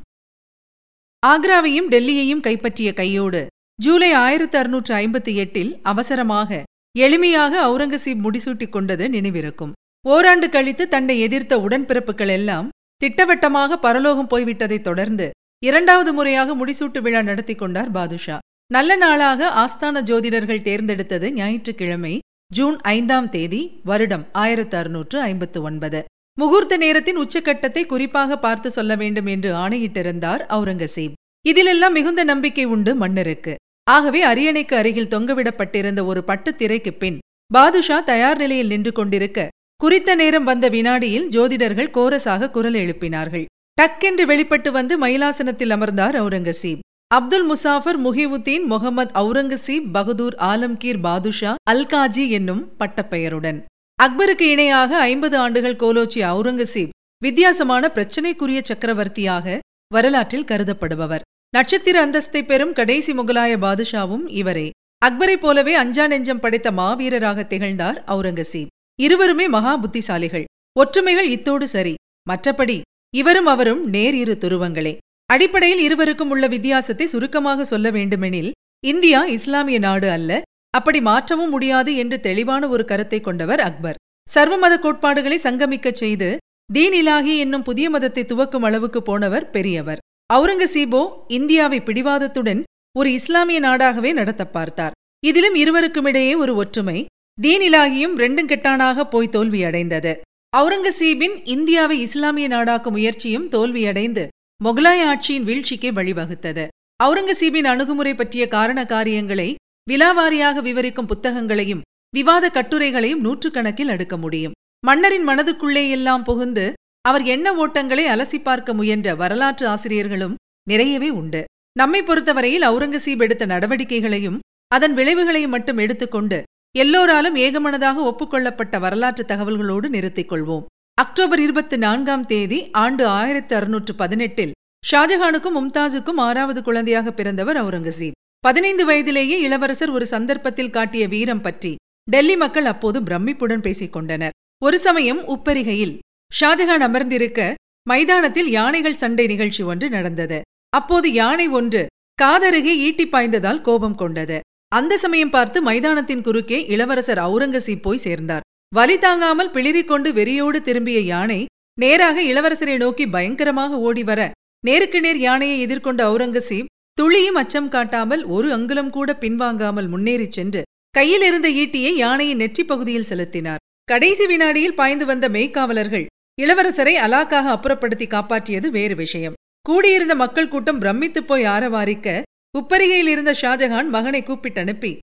ஆக்ராவையும் டெல்லியையும் கைப்பற்றிய கையோடு ஜூலை ஆயிரத்து அறுநூற்று ஐம்பத்தி எட்டில் அவசரமாக எளிமையாக அவுரங்கசீப் முடிசூட்டிக் கொண்டது நினைவிருக்கும். ஓராண்டு கழித்து தன்னை எதிர்த்த உடன்பிறப்புகள் எல்லாம் திட்டவட்டமாக பரலோகம் போய்விட்டதைத் தொடர்ந்து இரண்டாவது முறையாக முடிசூட்டு விழா நடத்தி கொண்டார் பாதுஷா. நல்ல நாளாக ஆஸ்தான ஜோதிடர்கள் தேர்ந்தெடுத்தது ஞாயிற்றுக்கிழமை ஜூன் ஐந்தாம் தேதி வருடம் ஆயிரத்து அறுநூற்று ஐம்பத்து ஒன்பது. முகூர்த்த நேரத்தின் உச்சக்கட்டத்தை குறிப்பாக பார்த்து சொல்ல வேண்டும் என்று ஆணையிட்டிருந்தார் அவுரங்கசீப். இதிலெல்லாம் மிகுந்த நம்பிக்கை உண்டு மன்னருக்கு. ஆகவே அரியணைக்கு அருகில் தொங்கவிடப்பட்டிருந்த ஒரு பட்டுத் திரைக்குப் பின் பாதுஷா தயார் நிலையில் நின்று கொண்டிருக்க குறித்த நேரம் வந்த வினாடியில் ஜோதிடர்கள் கோரஸாக குரல் எழுப்பினார்கள். டக்கென்று வெளிப்பட்டு வந்து மயிலாசனத்தில் அமர்ந்தார் அவுரங்கசீப். அப்துல் முசாஃபர் முஹிவுத்தீன் முகமது அவுரங்கசீப் பகதூர் ஆலம்கீர் பாதுஷா அல்காஜி என்னும் பட்டப்பெயருடன். அக்பருக்கு இணையாக ஐம்பது ஆண்டுகள் கோலோச்சிய அவுரங்கசீப் வித்தியாசமான பிரச்சினைக்குரிய சக்கரவர்த்தியாக வரலாற்றில் கருதப்படுபவர். நட்சத்திர அந்தஸ்தை பெறும் கடைசி முகலாய பாதுஷாவும் இவரே. அக்பரைப் போலவே அஞ்சா நெஞ்சம் படைத்த மாவீரராக திகழ்ந்தார் அவுரங்கசீப். இருவருமே மகா புத்திசாலிகள். ஒற்றுமைகள் இத்தோடு சரி. மற்றபடி இவரும் அவரும் நேர் இரு துருவங்களே. அடிப்படையில் இருவருக்கும் உள்ள வித்தியாசத்தை சுருக்கமாக சொல்ல வேண்டுமெனில் இந்தியா இஸ்லாமிய நாடு அல்ல அப்படி மாற்றவும் முடியாது என்று தெளிவான ஒரு கருத்தை கொண்டவர் அக்பர். சர்வமத கோட்பாடுகளை சங்கமிக்கச் செய்து தீன் இலாகி என்னும் புதிய மதத்தை துவக்கும் அளவுக்கு போனவர் பெரியவர். அவுரங்கசீபோ இந்தியாவை பிடிவாதத்துடன் ஒரு இஸ்லாமிய நாடாகவே நடத்த பார்த்தார். இதிலும் இருவருக்குமிடையே ஒரு ஒற்றுமை தீன் இலாகியும் ரெண்டும் கெட்டானாக போய் தோல்வியடைந்தது. அவுரங்கசீபின் இந்தியாவை இஸ்லாமிய நாடாக்கும் முயற்சியும் தோல்வியடைந்து மொகலாய ஆட்சியின் வீழ்ச்சிக்கு வழிவகுத்தது. அவுரங்கசீபின் அணுகுமுறை பற்றிய காரண காரியங்களை விலாவாரியாக விவரிக்கும் புத்தகங்களையும் விவாத கட்டுரைகளையும் நூற்றுக்கணக்கில் அடுக்க முடியும். மன்னரின் மனதுக்குள்ளே எல்லாம் புகுந்து அவர் எண்ண ஓட்டங்களை அலசி பார்க்க முயன்ற வரலாற்று ஆசிரியர்களும் நிறையவே உண்டு. நம்மை பொறுத்தவரையில் அவுரங்கசீப் எடுத்த நடவடிக்கைகளையும் அதன் விளைவுகளையும் மட்டும் எடுத்துக்கொண்டு எல்லோராலும் ஏகமனதாக ஒப்புக்கொள்ளப்பட்ட வரலாற்று தகவல்களோடு நிறுத்திக் கொள்வோம். அக்டோபர் இருபத்தி நான்காம் தேதி ஆண்டு ஆயிரத்தி அறுநூற்று பதினெட்டில் ஷாஜஹானுக்கும் மும்தாஸுக்கும் ஆறாவது குழந்தையாக பிறந்தவர் அவுரங்கசீப். பதினைந்து வயதிலேயே இளவரசர் ஒரு சந்தர்ப்பத்தில் காட்டிய வீரம் பற்றி டெல்லி மக்கள் அப்போது பிரமிப்புடன் பேசிக் கொண்டனர். ஒரு சமயம் உப்பரிகையில் ஷாஜஹான் அமர்ந்திருக்க மைதானத்தில் யானைகள் சண்டை நிகழ்ச்சி ஒன்று நடந்தது. அப்போது யானை ஒன்று காதருகே ஈட்டி பாய்ந்ததால் கோபம் கொண்டது. அந்த சமயம் பார்த்து மைதானத்தின் குறுக்கே இளவரசர் அவுரங்கசீப் போய் சேர்ந்தார். வலி தாங்காமல் பிளிரிக்கொண்டு வெறியோடு திரும்பிய யானை நேராக இளவரசரை நோக்கி பயங்கரமாக ஓடி வர நேருக்கு நேர் யானையை எதிர்கொண்ட அவுரங்கசீப் துளியும் அச்சம் காட்டாமல் ஒரு அங்குலம் கூட பின்வாங்காமல் முன்னேறிச் சென்று கையில் இருந்த ஈட்டியை யானையின் நெற்றி பகுதியில் செலுத்தினார். கடைசி வினாடியில் பாய்ந்து வந்த மெய்க்காவலர்கள் இளவரசரை அலாக்காக அப்புறப்படுத்தி காப்பாற்றியது வேறு விஷயம். கூடியிருந்த மக்கள் கூட்டம் பிரமித்துப் போய் ஆரவாரிக்க உப்பரிகையில் இருந்த ஷாஜஹான் மகனை கூப்பிட்டு அனுப்பி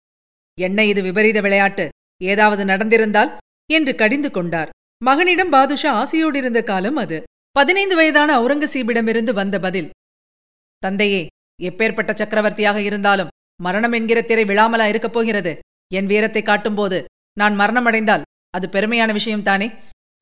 என்ன இது விபரீத விளையாட்டு? ஏதாவது நடந்திருந்தால்? என்று கடிந்து கொண்டார். மகனிடம் பாதுஷா ஆசையோடு இருந்த காலம் அது. பதினைந்து வயதான அவுரங்கசீபிடமிருந்து வந்த பதில் தந்தையே எப்பேற்பட்ட சக்கரவர்த்தியாக இருந்தாலும் மரணம் என்கிற திரை விழாமலா இருக்கப் போகிறது. என் வீரத்தை காட்டும்போது நான் மரணமடைந்தால் அது பெருமையான விஷயம்தானே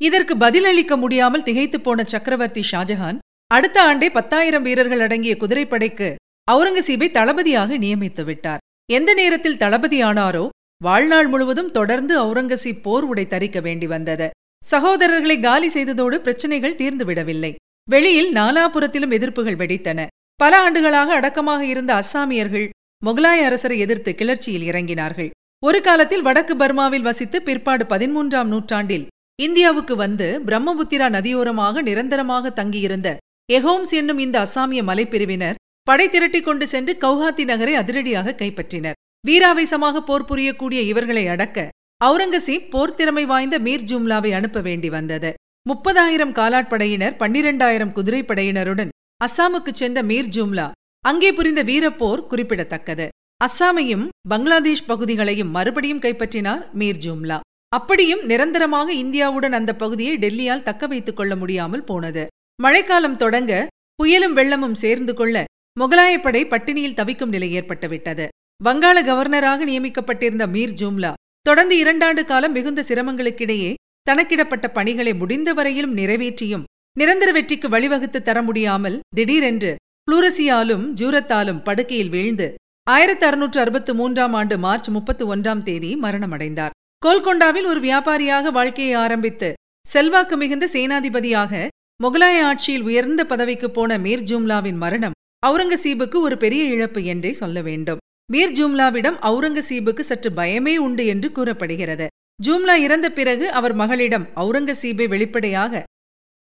இதற்கு பதிலளிக்க முடியாமல் திகைத்துப் போன சக்கரவர்த்தி ஷாஜஹான் அடுத்த ஆண்டே பத்தாயிரம் வீரர்கள் அடங்கிய குதிரைப்படைக்கு அவுரங்கசீபை தளபதியாக நியமித்து விட்டார். எந்த நேரத்தில் தளபதியானாரோ வாழ்நாள் முழுவதும் தொடர்ந்து அவுரங்கசீப் போர் உடை தரிக்க வேண்டி வந்தது. சகோதரர்களை காலி செய்ததோடு பிரச்சனைகள் தீர்ந்துவிடவில்லை வெளியில் நாலாபுரத்திலும் எதிர்ப்புகள் வெடித்தன. பல ஆண்டுகளாக அடக்கமாக இருந்த அஸ்ஸாமியர்கள் முகலாய அரசரை எதிர்த்து கிளர்ச்சியில் இறங்கினார்கள். ஒரு காலத்தில் வடக்கு பர்மாவில் வசித்து பிற்பாடு பதிமூன்றாம் நூற்றாண்டில் இந்தியாவுக்கு வந்து பிரம்மபுத்திரா நதியோரமாக நிரந்தரமாக தங்கியிருந்த எஹோம்ஸ் என்னும் இந்த அசாமிய மலைப்பிரிவினர் படை திரட்டிக் கொண்டு சென்று கவுஹாத்தி நகரை அதிரடியாக கைப்பற்றினர். வீராவேசமாக போர் புரியக்கூடிய இவர்களை அடக்க அவுரங்கசீப் போர் திறமை வாய்ந்த மீர் ஜும்லாவை அனுப்ப வேண்டி வந்தது. முப்பதாயிரம் காலாட்படையினர் பன்னிரண்டாயிரம் குதிரைப்படையினருடன் அஸ்ஸாமுக்குச் சென்ற மீர் ஜும்லா. அங்கே புரிந்த வீரப்போர் குறிப்பிடத்தக்கது. அஸ்ஸாமையும் பங்களாதேஷ் பகுதிகளையும் மறுபடியும் கைப்பற்றினார் மீர் ஜூம்லா. அப்படியும் நிரந்தரமாக இந்தியாவுடன் அந்த பகுதியை டெல்லியால் தக்க வைத்துக் கொள்ள முடியாமல் போனது. மழைக்காலம் தொடங்க புயலும் வெள்ளமும் சேர்ந்து கொள்ள முகலாயப்படை பட்டினியில் தவிக்கும் நிலை ஏற்பட்டுவிட்டது. வங்காள கவர்னராக நியமிக்கப்பட்டிருந்த மீர் ஜூம்லா தொடர்ந்து இரண்டாண்டு காலம் மிகுந்த சிரமங்களுக்கிடையே தனக்கிடப்பட்ட பணிகளை முடிந்த வரையிலும் நிறைவேற்றியும் நிரந்தர வெற்றிக்கு வழிவகுத்து தர முடியாமல் திடீரென்று புளூரசியாலும் ஜூரத்தாலும் படுக்கையில் வீழ்ந்து ஆயிரத்தி அறுநூற்று அறுபத்து மூன்றாம் ஆண்டு மார்ச் முப்பத்தி ஒன்றாம் தேதி மரணமடைந்தார். கோல்கொண்டாவில் ஒரு வியாபாரியாக வாழ்க்கையை ஆரம்பித்து செல்வாக்கு மிகுந்த சேனாதிபதியாக முகலாய ஆட்சியில் உயர்ந்த பதவிக்கு போன மீர் ஜூம்லாவின் மரணம் அவுரங்கசீபுக்கு ஒரு பெரிய இழப்பு என்றே சொல்ல வேண்டும். மீர் ஜூம்லாவிடம் அவுரங்கசீபுக்கு சற்று பயமே உண்டு என்று கூறப்படுகிறது. ஜூம்லா இறந்த பிறகு அவர் மகளிடம் அவுரங்கசீபை வெளிப்படையாக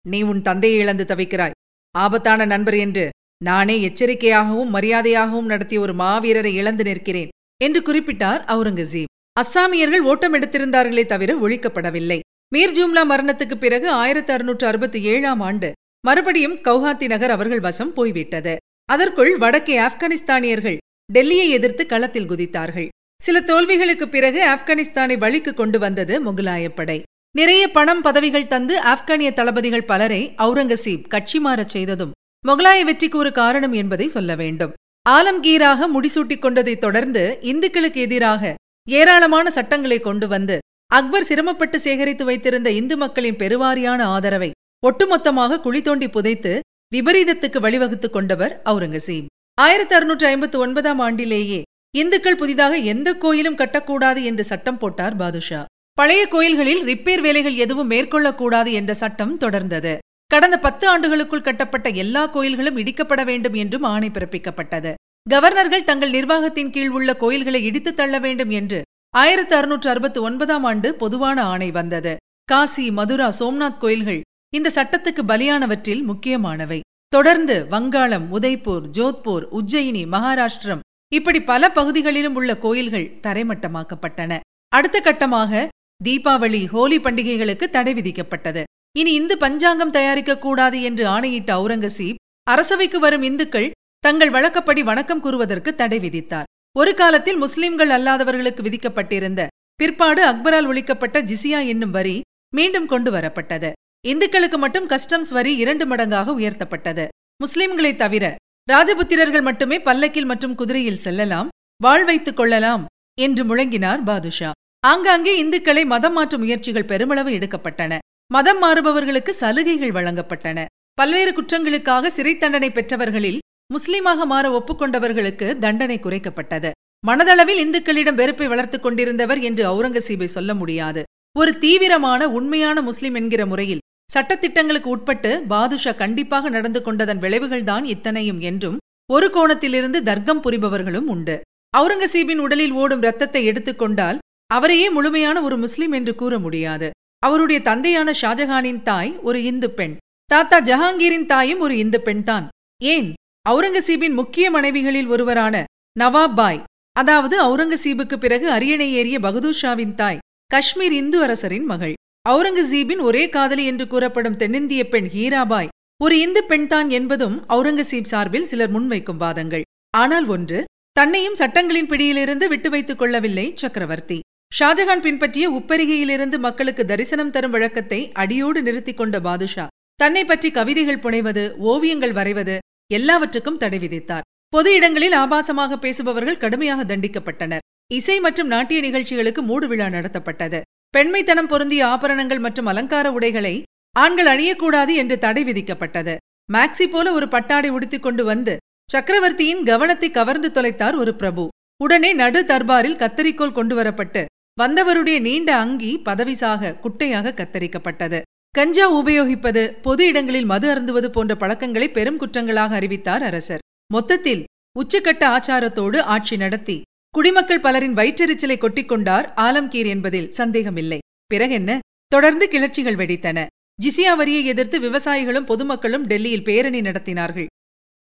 நீ உன் தந்தையை இழந்து தவிக்கிறாய். ஆபத்தான நண்பர் என்று நானே எச்சரிக்கையாகவும் மரியாதையாகவும் நடத்திய ஒரு மாவீரரை இழந்து நிற்கிறேன் என்று குறிப்பிட்டார் அவுரங்கசீப். அஸ்ஸாமியர்கள் ஓட்டம் எடுத்திருந்தார்களே தவிர ஒழிக்கப்படவில்லை. மீர் ஜூம்லா மரணத்துக்குப் பிறகு ஆயிரத்தி அறுநூற்று அறுபத்தி ஏழாம் ஆண்டு மறுபடியும் கவுஹாத்தி நகர் அவர்கள் வசம் போய்விட்டது. அதற்குள் வடக்கே ஆப்கானிஸ்தானியர்கள் டெல்லியை எதிர்த்து களத்தில் குதித்தார்கள். சில தோல்விகளுக்குப் பிறகு ஆப்கானிஸ்தானை வழிக்கு கொண்டு வந்தது முகலாயப்படை நிறைய பணம் பதவிகள் தந்து ஆப்கானிய தளபதிகள் பலரை அவுரங்கசீப் கட்சி மாறச் செய்ததும் முகலாய வெற்றிக்கு ஒரு காரணம் என்பதை சொல்ல வேண்டும். ஆலம்கீராக முடிசூட்டிக் கொண்டதைத் தொடர்ந்து இந்துக்களுக்கு எதிராக ஏராளமான சட்டங்களை கொண்டு வந்து அக்பர் சிரமப்பட்டு சேகரித்து வைத்திருந்த இந்து மக்களின் பெருவாரியான ஆதரவை ஒட்டுமொத்தமாக குழி தோண்டி புதைத்து விபரீதத்துக்கு வழிவகுத்துக் கொண்டவர் அவுரங்கசீப். ஆயிரத்தி அறுநூற்று ஐம்பத்து ஒன்பதாம் ஆண்டிலேயே இந்துக்கள் புதிதாக எந்த கோயிலும் கட்டக்கூடாது என்று சட்டம் போட்டார் பாதுஷா. பழைய கோயில்களில் ரிப்பேர் வேலைகள் எதுவும் மேற்கொள்ளக்கூடாது என்ற சட்டம் தொடர்ந்தது. கடந்த பத்து ஆண்டுகளுக்குள் கட்டப்பட்ட எல்லா கோயில்களும் இடிக்கப்பட வேண்டும் என்றும் ஆணை பிறப்பிக்கப்பட்டது. கவர்னர்கள் தங்கள் நிர்வாகத்தின் கீழ் உள்ள கோயில்களை இடித்து தள்ள வேண்டும் என்று ஆயிரத்து அறுநூற்று அறுபத்தி ஒன்பதாம் ஆண்டு பொதுவான ஆணை வந்தது. காசி மதுரா சோம்நாத் கோயில்கள் இந்த சட்டத்துக்கு பலியானவற்றில் முக்கியமானவை. தொடர்ந்து வங்காளம் உதய்பூர் ஜோத்பூர் உஜ்ஜயினி மகாராஷ்டிரம் இப்படி பல பகுதிகளிலும் உள்ள கோயில்கள் தரைமட்டமாக்கப்பட்டன. அடுத்த கட்டமாக தீபாவளி ஹோலி பண்டிகைகளுக்கு தடை விதிக்கப்பட்டது. இனி இந்து பஞ்சாங்கம் தயாரிக்கக்கூடாது என்று ஆணையிட்ட அவுரங்கசீப் அரசவைக்கு வரும் இந்துக்கள் தங்கள் வழக்கப்படி வணக்கம் கூறுவதற்கு தடை விதித்தார். ஒரு காலத்தில் முஸ்லிம்கள் அல்லாதவர்களுக்கு விதிக்கப்பட்டிருந்த பிற்பாடு அக்பரால் ஒழிக்கப்பட்ட ஜிசியா என்னும் வரி மீண்டும் கொண்டு வரப்பட்டது. இந்துக்களுக்கு மட்டும் கஸ்டம்ஸ் வரி இரண்டு மடங்காக உயர்த்தப்பட்டது. முஸ்லிம்களை தவிர ராஜபுத்திரர்கள் மட்டுமே பல்லக்கில் மற்றும் குதிரையில் செல்லலாம் வாழ் வைத்துக் கொள்ளலாம் என்று முழங்கினார் பாதுஷா. ஆங்காங்கே இந்துக்களை மதம் மாற்றும் முயற்சிகள் பெருமளவு எடுக்கப்பட்டன. மதம் மாறுபவர்களுக்கு சலுகைகள் வழங்கப்பட்டன. பல்வேறு குற்றங்களுக்காக சிறை தண்டனை பெற்றவர்களில் முஸ்லீமாக மாற ஒப்புக்கொண்டவர்களுக்கு தண்டனை குறைக்கப்பட்டது. மனதளவில் இந்துக்களிடம் வெறுப்பை வளர்த்துக் கொண்டிருந்தவர் என்று அவுரங்கசீபை சொல்ல முடியாது. ஒரு தீவிரமான உண்மையான முஸ்லிம் என்கிற முறையில் சட்டத்திட்டங்களுக்கு உட்பட்டு பாதுஷா கண்டிப்பாக நடந்து கொண்டதன் விளைவுகள்தான் இத்தனையும் என்றும் ஒரு கோணத்திலிருந்து தர்க்கம் புரிபவர்களும் உண்டு. அவுரங்கசீபின் உடலில் ஓடும் இரத்தத்தை எடுத்துக்கொண்டால் அவரையே முழுமையான ஒரு முஸ்லிம் என்று கூற முடியாது. அவருடைய தந்தையான ஷாஜஹானின் தாய் ஒரு இந்து பெண். தாத்தா ஜஹாங்கீரின் தாயும் ஒரு இந்து பெண்தான். ஏன்? அவுரங்கசீபின் முக்கிய மனைவிகளில் ஒருவரான நவாப் பாய் அதாவது அவுரங்கசீபுக்கு பிறகு அரியணை ஏறிய பகதூர் ஷாவின் தாய் காஷ்மீர் இந்து அரசரின் மகள். அவுரங்கசீபின் ஒரே காதலி என்று கூறப்படும் தென்னிந்திய பெண் ஹீராபாய் ஒரு இந்து பெண்தான் என்பதும் அவுரங்கசீப் சார்பில் சிலர் முன்வைக்கும் வாதங்கள். ஆனால் ஒன்று தன்னையும் சட்டங்களின் பிடியிலிருந்து விட்டு வைத்துக் கொள்ளவில்லை சக்கரவர்த்தி. ஷாஜஹான் பின்பற்றிய உப்பரிகையிலிருந்து மக்களுக்கு தரிசனம் தரும் வழக்கத்தை அடியோடு நிறுத்திக் கொண்ட பாதுஷா தன்னை பற்றி கவிதைகள் புனைவது ஓவியங்கள் வரைவது எல்லாவற்றுக்கும் தடை விதித்தார். பொது இடங்களில் ஆபாசமாக பேசுபவர்கள் கடுமையாக தண்டிக்கப்பட்டனர். இசை மற்றும் நாட்டிய நிகழ்ச்சிகளுக்கு மூடு விழா நடத்தப்பட்டது. பெண்மைத்தனம் பொருந்திய ஆபரணங்கள் மற்றும் அலங்கார உடைகளை ஆண்கள் அணியக்கூடாது என்று தடை விதிக்கப்பட்டது. மேக்சி போல ஒரு பட்டாடை உடுத்திக் கொண்டு வந்து சக்கரவர்த்தியின் கவனத்தை கவர்ந்து தொலைத்தார் ஒரு பிரபு. உடனே நடு தர்பாரில் கத்தரிக்கோல் கொண்டு வரப்பட்டு வந்தவருடைய நீண்ட அங்கி பதவிசாக குட்டையாக கத்தரிக்கப்பட்டது. கஞ்சா உபயோகிப்பது பொது இடங்களில் மது அருந்துவது போன்ற பழக்கங்களை பெரும் குற்றங்களாக அறிவித்தார் அரசர். மொத்தத்தில் உச்சக்கட்ட ஆச்சாரத்தோடு ஆட்சி நடத்தி குடிமக்கள் பலரின் வயிற்றெரிச்சலை கொட்டிக்கொண்டார் ஆலம்கீர் என்பதில் சந்தேகமில்லை. பிறகென்ன தொடர்ந்து கிளர்ச்சிகள் வெடித்தன. ஜிசியா வரியை எதிர்த்து விவசாயிகளும் பொதுமக்களும் டெல்லியில் பேரணி நடத்தினார்கள்.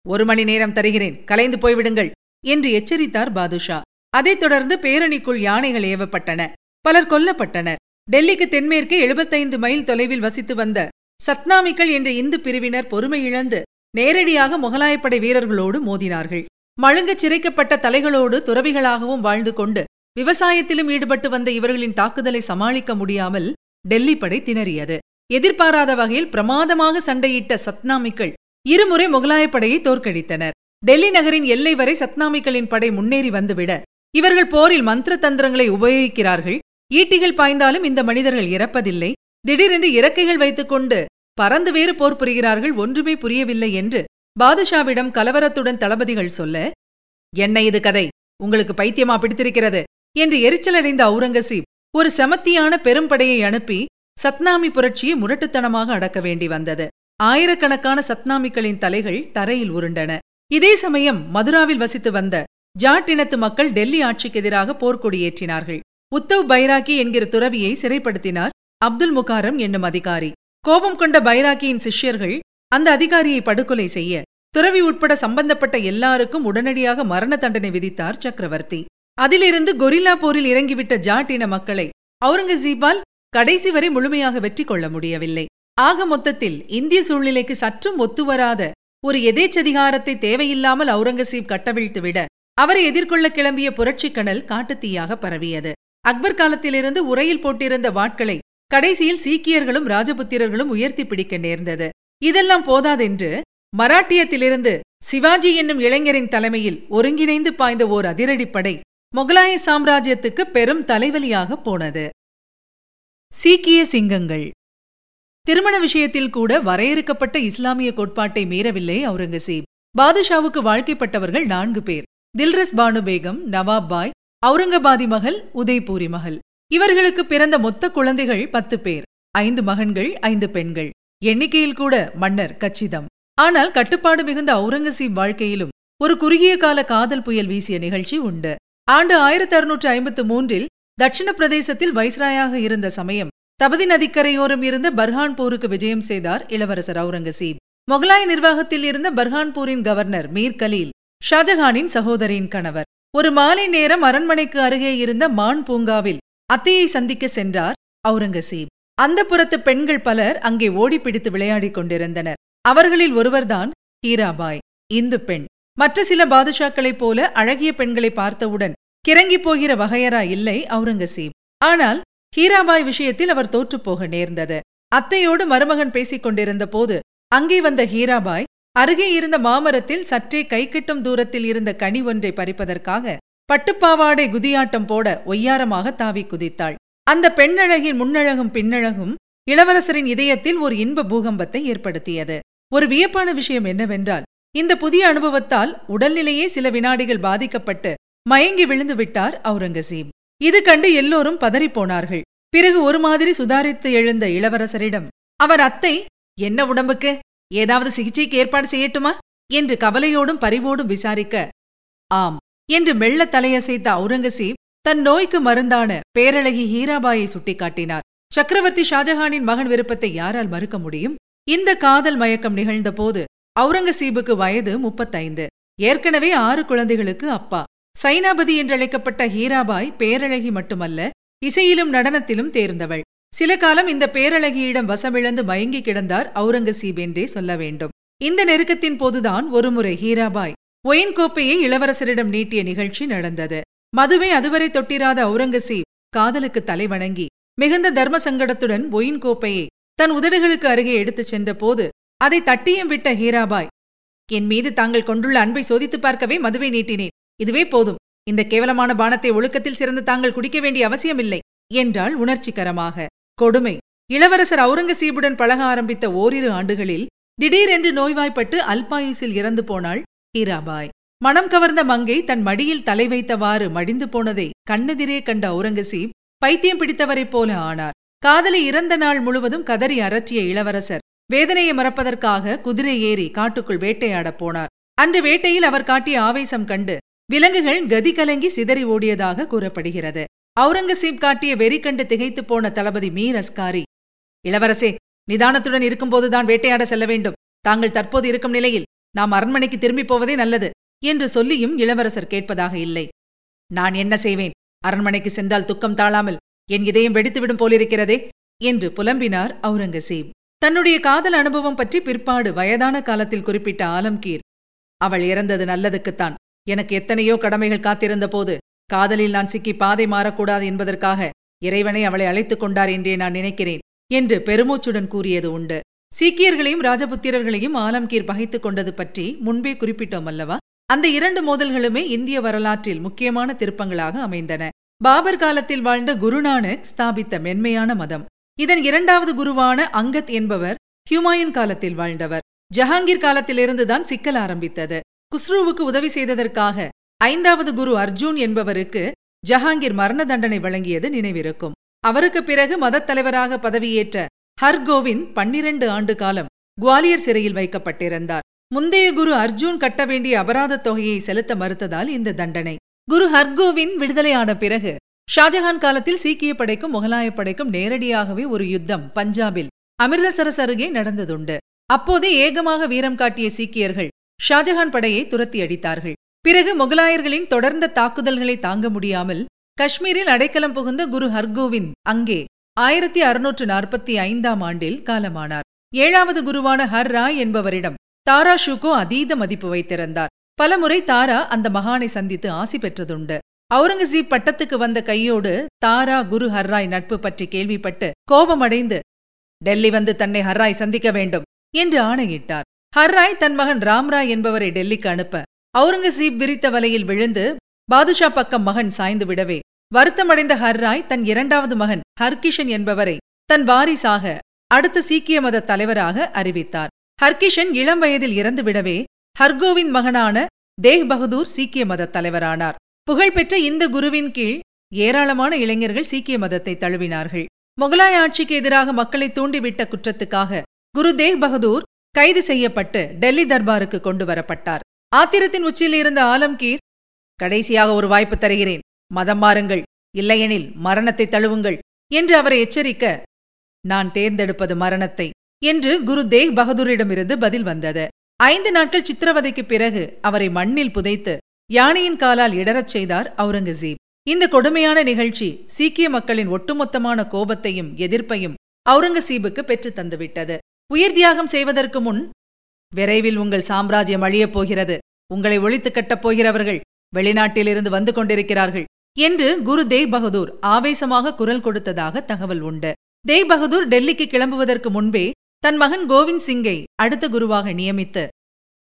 ஒரு மணி நேரம் தருகிறேன். கலைந்து போய்விடுங்கள் என்று எச்சரித்தார் பாதுஷா. அதைத் தொடர்ந்து பேரணிக்குள் யானைகள் ஏவப்பட்டன. பலர் கொல்லப்பட்டனர். டெல்லிக்கு தென்மேற்கே எழுபத்தைந்து மைல் தொலைவில் வசித்து வந்த சத்னாமிகள் என்ற இந்து பிரிவினர் பொறுமை இழந்து நேரடியாக முகலாயப்படை வீரர்களோடு மோதினார்கள். மழுங்கச் சிறைக்கப்பட்ட தலைகளோடு துறவிகளாகவும் வாழ்ந்து கொண்டு விவசாயத்திலும் ஈடுபட்டு வந்த இவர்களின் தாக்குதலை சமாளிக்க முடியாமல் டெல்லி படை திணறியது. எதிர்பாராத வகையில் பிரமாதமாக சண்டையிட்ட சத்னாமிக்கள் இருமுறை முகலாயப்படையை தோற்கடித்தனர். டெல்லி நகரின் எல்லை வரை சத்னாமிக்களின் படை முன்னேறி வந்துவிட இவர்கள் போரில் மந்திர தந்திரங்களை உபயோகிக்கிறார்கள். ஈட்டிகள் பாய்ந்தாலும் இந்த மனிதர்கள் இறப்பதில்லை. திடீரென்று இறக்கைகள் வைத்துக்கொண்டு பறந்து வேறு போர் புரிகிறார்கள். ஒன்றுமே புரியவில்லை என்று பாதுஷாவிடம் கலவரத்துடன் தளபதிகள் சொல்ல என்ன இது கதை? உங்களுக்கு பைத்தியமா பிடித்திருக்கிறது? என்று எரிச்சலடைந்த அவுரங்கசீப் ஒரு செமத்தியான பெரும்படையை அனுப்பி சத்னாமி புரட்சியை முரட்டுத்தனமாக அடக்க வேண்டி வந்தது. ஆயிரக்கணக்கான சத்னாமிக்களின் தலைகள் தரையில் உருண்டன. இதே சமயம் மதுராவில் வசித்து வந்த ஜாட் இனத்து மக்கள் டெல்லி ஆட்சிக்கு எதிராக போர்க்கொடியேற்றினார்கள் உத்தவ் பைராக்கி என்கிற துறவியை சிறைப்படுத்தினார் அப்துல் முகாரம் என்னும் அதிகாரி. கோபம் கொண்ட பைராக்கியின் சிஷ்யர்கள் அந்த அதிகாரியை படுகொலை செய்ய துறவி உட்பட சம்பந்தப்பட்ட எல்லாருக்கும் உடனடியாக மரண தண்டனை விதித்தார் சக்கரவர்த்தி. அதிலிருந்து கொரில்லா போரில் இறங்கிவிட்ட ஜாட் இன மக்களை அவுரங்கசீப்பால் கடைசி வரை முழுமையாக வெற்றி கொள்ள முடியவில்லை. ஆக மொத்தத்தில் இந்திய சூழ்நிலைக்கு சற்றும் ஒத்துவராத ஒரு எதேச்சதிகாரத்தை தேவையில்லாமல் அவுரங்கசீப் கட்டவிழ்த்துவிட அவரை எதிர்கொள்ள கிளம்பிய புரட்சிக் கணல் காட்டுத்தீயாக பரவியது. அக்பர் காலத்திலிருந்து உரையில் போட்டிருந்த வாட்களை கடைசியில் சீக்கியர்களும் ராஜபுத்திரர்களும் உயர்த்தி பிடிக்க நேர்ந்தது. இதெல்லாம் போதாதென்று மராட்டியத்திலிருந்து சிவாஜி என்னும் இளைஞரின் தலைமையில் ஒருங்கிணைந்து பாய்ந்த ஓர் அதிரடிப்படை முகலாய சாம்ராஜ்யத்துக்கு பெரும் தலைவலியாக போனது. சீக்கிய சிங்கங்கள். திருமண விஷயத்தில் கூட வரையறுக்கப்பட்ட இஸ்லாமிய கோட்பாட்டை மீறவில்லை அவுரங்கசீப் பாதுஷாவுக்கு வாழ்க்கைப்பட்டவர்கள் நான்கு பேர். தில்ரஸ் பானு பேகம் நவாப் பாய் அவுரங்கபாதி மகள் உதய்பூரி மகள். இவர்களுக்கு பிறந்த மொத்த குழந்தைகள் பத்து பேர். ஐந்து மகன்கள் ஐந்து பெண்கள். எண்ணிக்கையில் கூட மன்னர் கச்சிதம். ஆனால் கட்டுப்பாடு மிகுந்த அவுரங்கசீப் வாழ்க்கையிலும் ஒரு குறுகிய கால காதல் புயல் வீசிய நிகழ்ச்சி உண்டு. ஆண்டு ஆயிரத்தி அறுநூற்று ஐம்பத்து மூன்றில் தட்சிண பிரதேசத்தில் வைஸ்ராயாக இருந்த சமயம் தபதி நதிக்கரையோரம் இருந்த பர்ஹான்பூருக்கு விஜயம் செய்தார் இளவரசர் அவுரங்கசீப் முகலாய நிர்வாகத்தில் இருந்த பர்ஹான்பூரின் கவர்னர் மீர் கலீல் ஷாஜஹானின் சகோதரியின் கணவர். ஒரு மாலை நேரம் அரண்மனைக்கு அருகே இருந்த மான் பூங்காவில் அத்தையை சந்திக்க சென்றார் அவுரங்கசீப். அந்த புறத்து பெண்கள் பலர் அங்கே ஓடிப்பிடித்து விளையாடிக் கொண்டிருந்தனர். அவர்களில் ஒருவர்தான் ஹீராபாய் இந்து பெண். மற்ற சில பாதுஷாக்களைப் போல அழகிய பெண்களை பார்த்தவுடன் கிறங்கி போகிற வகையரா இல்லை அவுரங்கசீப். ஆனால் ஹீராபாய் விஷயத்தில் அவர் தோற்றுப்போக நேர்ந்தது. அத்தையோடு மருமகன் பேசிக் கொண்டிருந்த போது அங்கே வந்த ஹீராபாய் அருகே இருந்த மாமரத்தில் சற்றே கைக்கட்டும் தூரத்தில் இருந்த கனி ஒன்றை பறிப்பதற்காக பட்டுப்பாவாடை குதியாட்டம் போட ஒய்யாரமாக தாவி குதித்தாள். அந்த பெண்ணழகின் முன்னழகும் பின்னழகும் இளவரசரின் இதயத்தில் ஒரு இன்ப பூகம்பத்தை ஏற்படுத்தியது. ஒரு வியப்பான விஷயம் என்னவென்றால் இந்த புதிய அனுபவத்தால் உடல்நிலையே சில வினாடிகள் பாதிக்கப்பட்டு மயங்கி விழுந்து விட்டார் அவுரங்கசீப். இது கண்டு எல்லோரும் பதறிப்போனார்கள். பிறகு ஒரு மாதிரி சுதாரித்து எழுந்த இளவரசரிடம் அவர் அத்தை என்ன உடம்புக்கு? ஏதாவது சிகிச்சைக்கு ஏற்பாடு செய்யட்டுமா? என்று கவலையோடும் பரிவோடும் விசாரிக்க ஆம் என்று மெல்ல தலையசைத்த அவுரங்கசீப் தன் நோய்க்கு மருந்தான பேரழகி ஹீராபாயை சுட்டிக்காட்டினார். சக்கரவர்த்தி ஷாஜஹானின் மகன் விருப்பத்தை யாரால் மறுக்க முடியும்? இந்த காதல் மயக்கம் நிகழ்ந்தபோது அவுரங்கசீபுக்கு வயது முப்பத்தைந்து. ஏற்கனவே ஆறு குழந்தைகளுக்கு அப்பா. சைனாபதி என்றழைக்கப்பட்ட ஹீராபாய் பேரழகி மட்டுமல்ல இசையிலும் நடனத்திலும் தேர்ந்தவள். சில காலம் இந்த பேரழகியிடம் வசமிழந்து மயங்கி கிடந்தார் அவுரங்கசீப் என்றே சொல்ல வேண்டும். இந்த நெருக்கத்தின் போதுதான் ஒருமுறை ஹீராபாய் ஒயின் கோப்பையை இளவரசரிடம் நீட்டிய நிகழ்ச்சி நடந்தது. மதுவை அதுவரை தொட்டிராத அவுரங்கசீப் காதலுக்கு தலைவணங்கி மிகுந்த தர்ம சங்கடத்துடன் ஒயின் கோப்பையை தன் உதடுகளுக்கு அருகே எடுத்துச் சென்ற போது அதை தட்டியம் விட்ட ஹீராபாய் என் மீது தாங்கள் கொண்டுள்ள அன்பை சோதித்துப் பார்க்கவே மதுவை நீட்டினேன். இதுவே போதும். இந்த கேவலமான பானத்தை ஒழுக்கத்தில் சிறந்து தாங்கள் குடிக்க வேண்டிய அவசியமில்லை என்றாள் உணர்ச்சிகரமாக. கொடுமை. இளவரசர் அவுரங்கசீபுடன் பழக ஆரம்பித்த ஓரிரு ஆண்டுகளில் திடீரென்று நோய்வாய்ப்பட்டு அல்பாயுசில் இறந்து போனாள் ஹீராபாய். மனம் கவர்ந்த மங்கை தன் மடியில் தலை வைத்தவாறு மடிந்து போனதை கண்ணெதிரே கண்ட அவுரங்கசீப் பைத்தியம் பிடித்தவரைப் போல ஆனார். காதலி இறந்த நாள் முழுவதும் கதறி அரற்றிய இளவரசர் வேதனையை மறப்பதற்காக குதிரை ஏறி காட்டுக்குள் வேட்டையாடப் போனார். அன்று வேட்டையில் அவர் காட்டிய ஆவேசம் கண்டு விலங்குகள் கதி கலங்கி சிதறி ஓடியதாக கூறப்படுகிறது. அவுரங்கசீப் காட்டிய வெறி கண்டு திகைத்துப் போன தளபதி மீர் அஸ்காரி இளவரசே நிதானத்துடன் இருக்கும்போதுதான் வேட்டையாட செல்ல வேண்டும். தாங்கள் தற்போது இருக்கும் நிலையில் நாம் அரண்மனைக்கு திரும்பிப் போவதே நல்லது என்று சொல்லியும் இளவரசர் கேட்பதாக இல்லை. நான் என்ன செய்வேன்? அரண்மனைக்கு சென்றால் துக்கம் தாழாமல் என் இதயம் வெடித்துவிடும் போலிருக்கிறதே என்று புலம்பினார் அவுரங்கசீப் தன்னுடைய காதல் அனுபவம் பற்றி பிற்பாடு வயதான காலத்தில் குறிப்பிட்ட ஆலம்கீர். அவள் இறந்தது நல்லதுக்குத்தான். எனக்கு எத்தனையோ கடமைகள் காத்திருந்த போது காதலில் நான் சிக்கி பாதை மாறக்கூடாது என்பதற்காக இறைவனை அவளை அழைத்துக் கொண்டார் என்றே நான் நினைக்கிறேன் என்று பெருமூச்சுடன் கூறியது உண்டு. சீக்கியர்களையும் ராஜபுத்திரர்களையும் ஆலம்கீர் பகைத்துக் கொண்டது பற்றி முன்பே குறிப்பிட்டோம் அல்லவா? அந்த இரண்டு மோதல்களுமே இந்திய வரலாற்றில் முக்கியமான திருப்பங்களாக அமைந்தன. பாபர் காலத்தில் வாழ்ந்த குருநானக் ஸ்தாபித்த மென்மையான மதம். இதன் இரண்டாவது குருவான அங்கத் என்பவர் ஹியூமாயூன் காலத்தில் வாழ்ந்தவர். ஜஹாங்கீர் காலத்திலிருந்துதான் சிக்கல் ஆரம்பித்தது. குஸ்ருவுக்கு உதவி செய்ததற்காக ஐந்தாவது குரு அர்ஜூன் என்பவருக்கு ஜஹாங்கீர் மரண தண்டனை வழங்கியது நினைவிருக்கும். அவருக்கு பிறகு மதத் தலைவராக பதவியேற்ற ஹர்கோவிந்த் பன்னிரண்டு ஆண்டு காலம் குவாலியர் சிறையில் வைக்கப்பட்டிருந்தார். முந்தைய குரு அர்ஜூன் கட்ட வேண்டிய அபராதத் தொகையை செலுத்த மறுத்ததால் இந்த தண்டனை. குரு ஹர்கோவிந்த் விடுதலையான பிறகு ஷாஜஹான் காலத்தில் சீக்கிய படைக்கும் முகலாய படைக்கும் நேரடியாகவே ஒரு யுத்தம் பஞ்சாபில் அமிர்தசரஸ் அருகே நடந்ததுண்டு. அப்போதே ஏகமாக வீரம் காட்டிய சீக்கியர்கள் ஷாஜஹான் படையை துரத்தி அடித்தார்கள் பிறகு முகலாயர்களின் தொடர்ந்த தாக்குதல்களை தாங்க முடியாமல் காஷ்மீரில் அடைக்கலம் புகுந்த குரு ஹர்கோவிந்த் அங்கே ஆயிரத்தி அறுநூற்று நாற்பத்தி ஐந்தாம் ஆண்டில் காலமானார். ஏழாவது குருவான ஹர் ராய் என்பவரிடம் தாரா ஷூகோ அதீத மதிப்பு வைத்திருந்தார். பலமுறை தாரா அந்த மகானை சந்தித்து ஆசி பெற்றதுண்டு. அவுரங்கசீப் பட்டத்துக்கு வந்த கையோடு தாரா குரு ஹர்ராய் நட்பு பற்றி கேள்விப்பட்டு கோபமடைந்து டெல்லி வந்து தன்னை ஹர்ராய் சந்திக்க வேண்டும் என்று ஆணையிட்டார். ஹர்ராய் தன் மகன் ராம்ராய் என்பவரை டெல்லிக்கு அனுப்ப அவுரங்கசீப் விரித்த வலையில் விழுந்து பாதுஷா பக்கம் மகன் சாய்ந்து விடவே. வருத்தமடைந்த ஹர்ராய் தன் இரண்டாவது மகன் ஹர்கிஷன் என்பவரை தன் வாரிசாக அடுத்த சீக்கிய மத தலைவராக அறிவித்தார். ஹர்கிஷன் இளம் வயதில் இறந்து விடவே ஹர்கோவிந்த் மகனான தேக் பகதூர் சீக்கிய மத தலைவரானார். புகழ்பெற்ற இந்த குருவின் கீழ் ஏராளமான இளைஞர்கள் சீக்கிய மதத்தை தழுவினார்கள். முகலாய ஆட்சிக்கு எதிராக மக்களை தூண்டிவிட்ட குற்றத்துக்காக குரு தேக் பகதூர் கைது செய்யப்பட்டு டெல்லி தர்பாருக்கு கொண்டு வரப்பட்டார். ஆத்திரத்தின் உச்சியில் இருந்த ஆலம்கீர் கடைசியாக ஒரு வாய்ப்பு தருகிறேன். மதம் மாறுங்கள். இல்லையெனில் மரணத்தை தழுவுங்கள் என்று அவரை எச்சரிக்க நான் தேர்ந்தெடுப்பது மரணத்தை என்று குரு தேக் பகதூரிடமிருந்து பதில் வந்தது. ஐந்து நாட்கள் சித்திரவதைக்குப் பிறகு அவரை மண்ணில் புதைத்து யானையின் காலால் இடறச் செய்தார் அவுரங்கசீப். இந்த கொடுமையான நிகழ்ச்சி சீக்கிய மக்களின் ஒட்டுமொத்தமான கோபத்தையும் எதிர்ப்பையும் அவுரங்கசீபுக்கு பெற்றுத் தந்துவிட்டது. உயிர் தியாகம் செய்வதற்கு முன் விரைவில் உங்கள் சாம்ராஜ்யம் அழியப் போகிறது. உங்களை ஒழித்துக் கட்டப் போகிறவர்கள் வெளிநாட்டிலிருந்து வந்து கொண்டிருக்கிறார்கள். என்று குரு தேவ் பகதூர் ஆவேசமாக குரல் கொடுத்ததாக தகவல் உண்டு. தேவ் பகதூர் டெல்லிக்கு கிளம்புவதற்கு முன்பே தன் மகன் கோவிந்த் சிங்கை அடுத்த குருவாக நியமித்து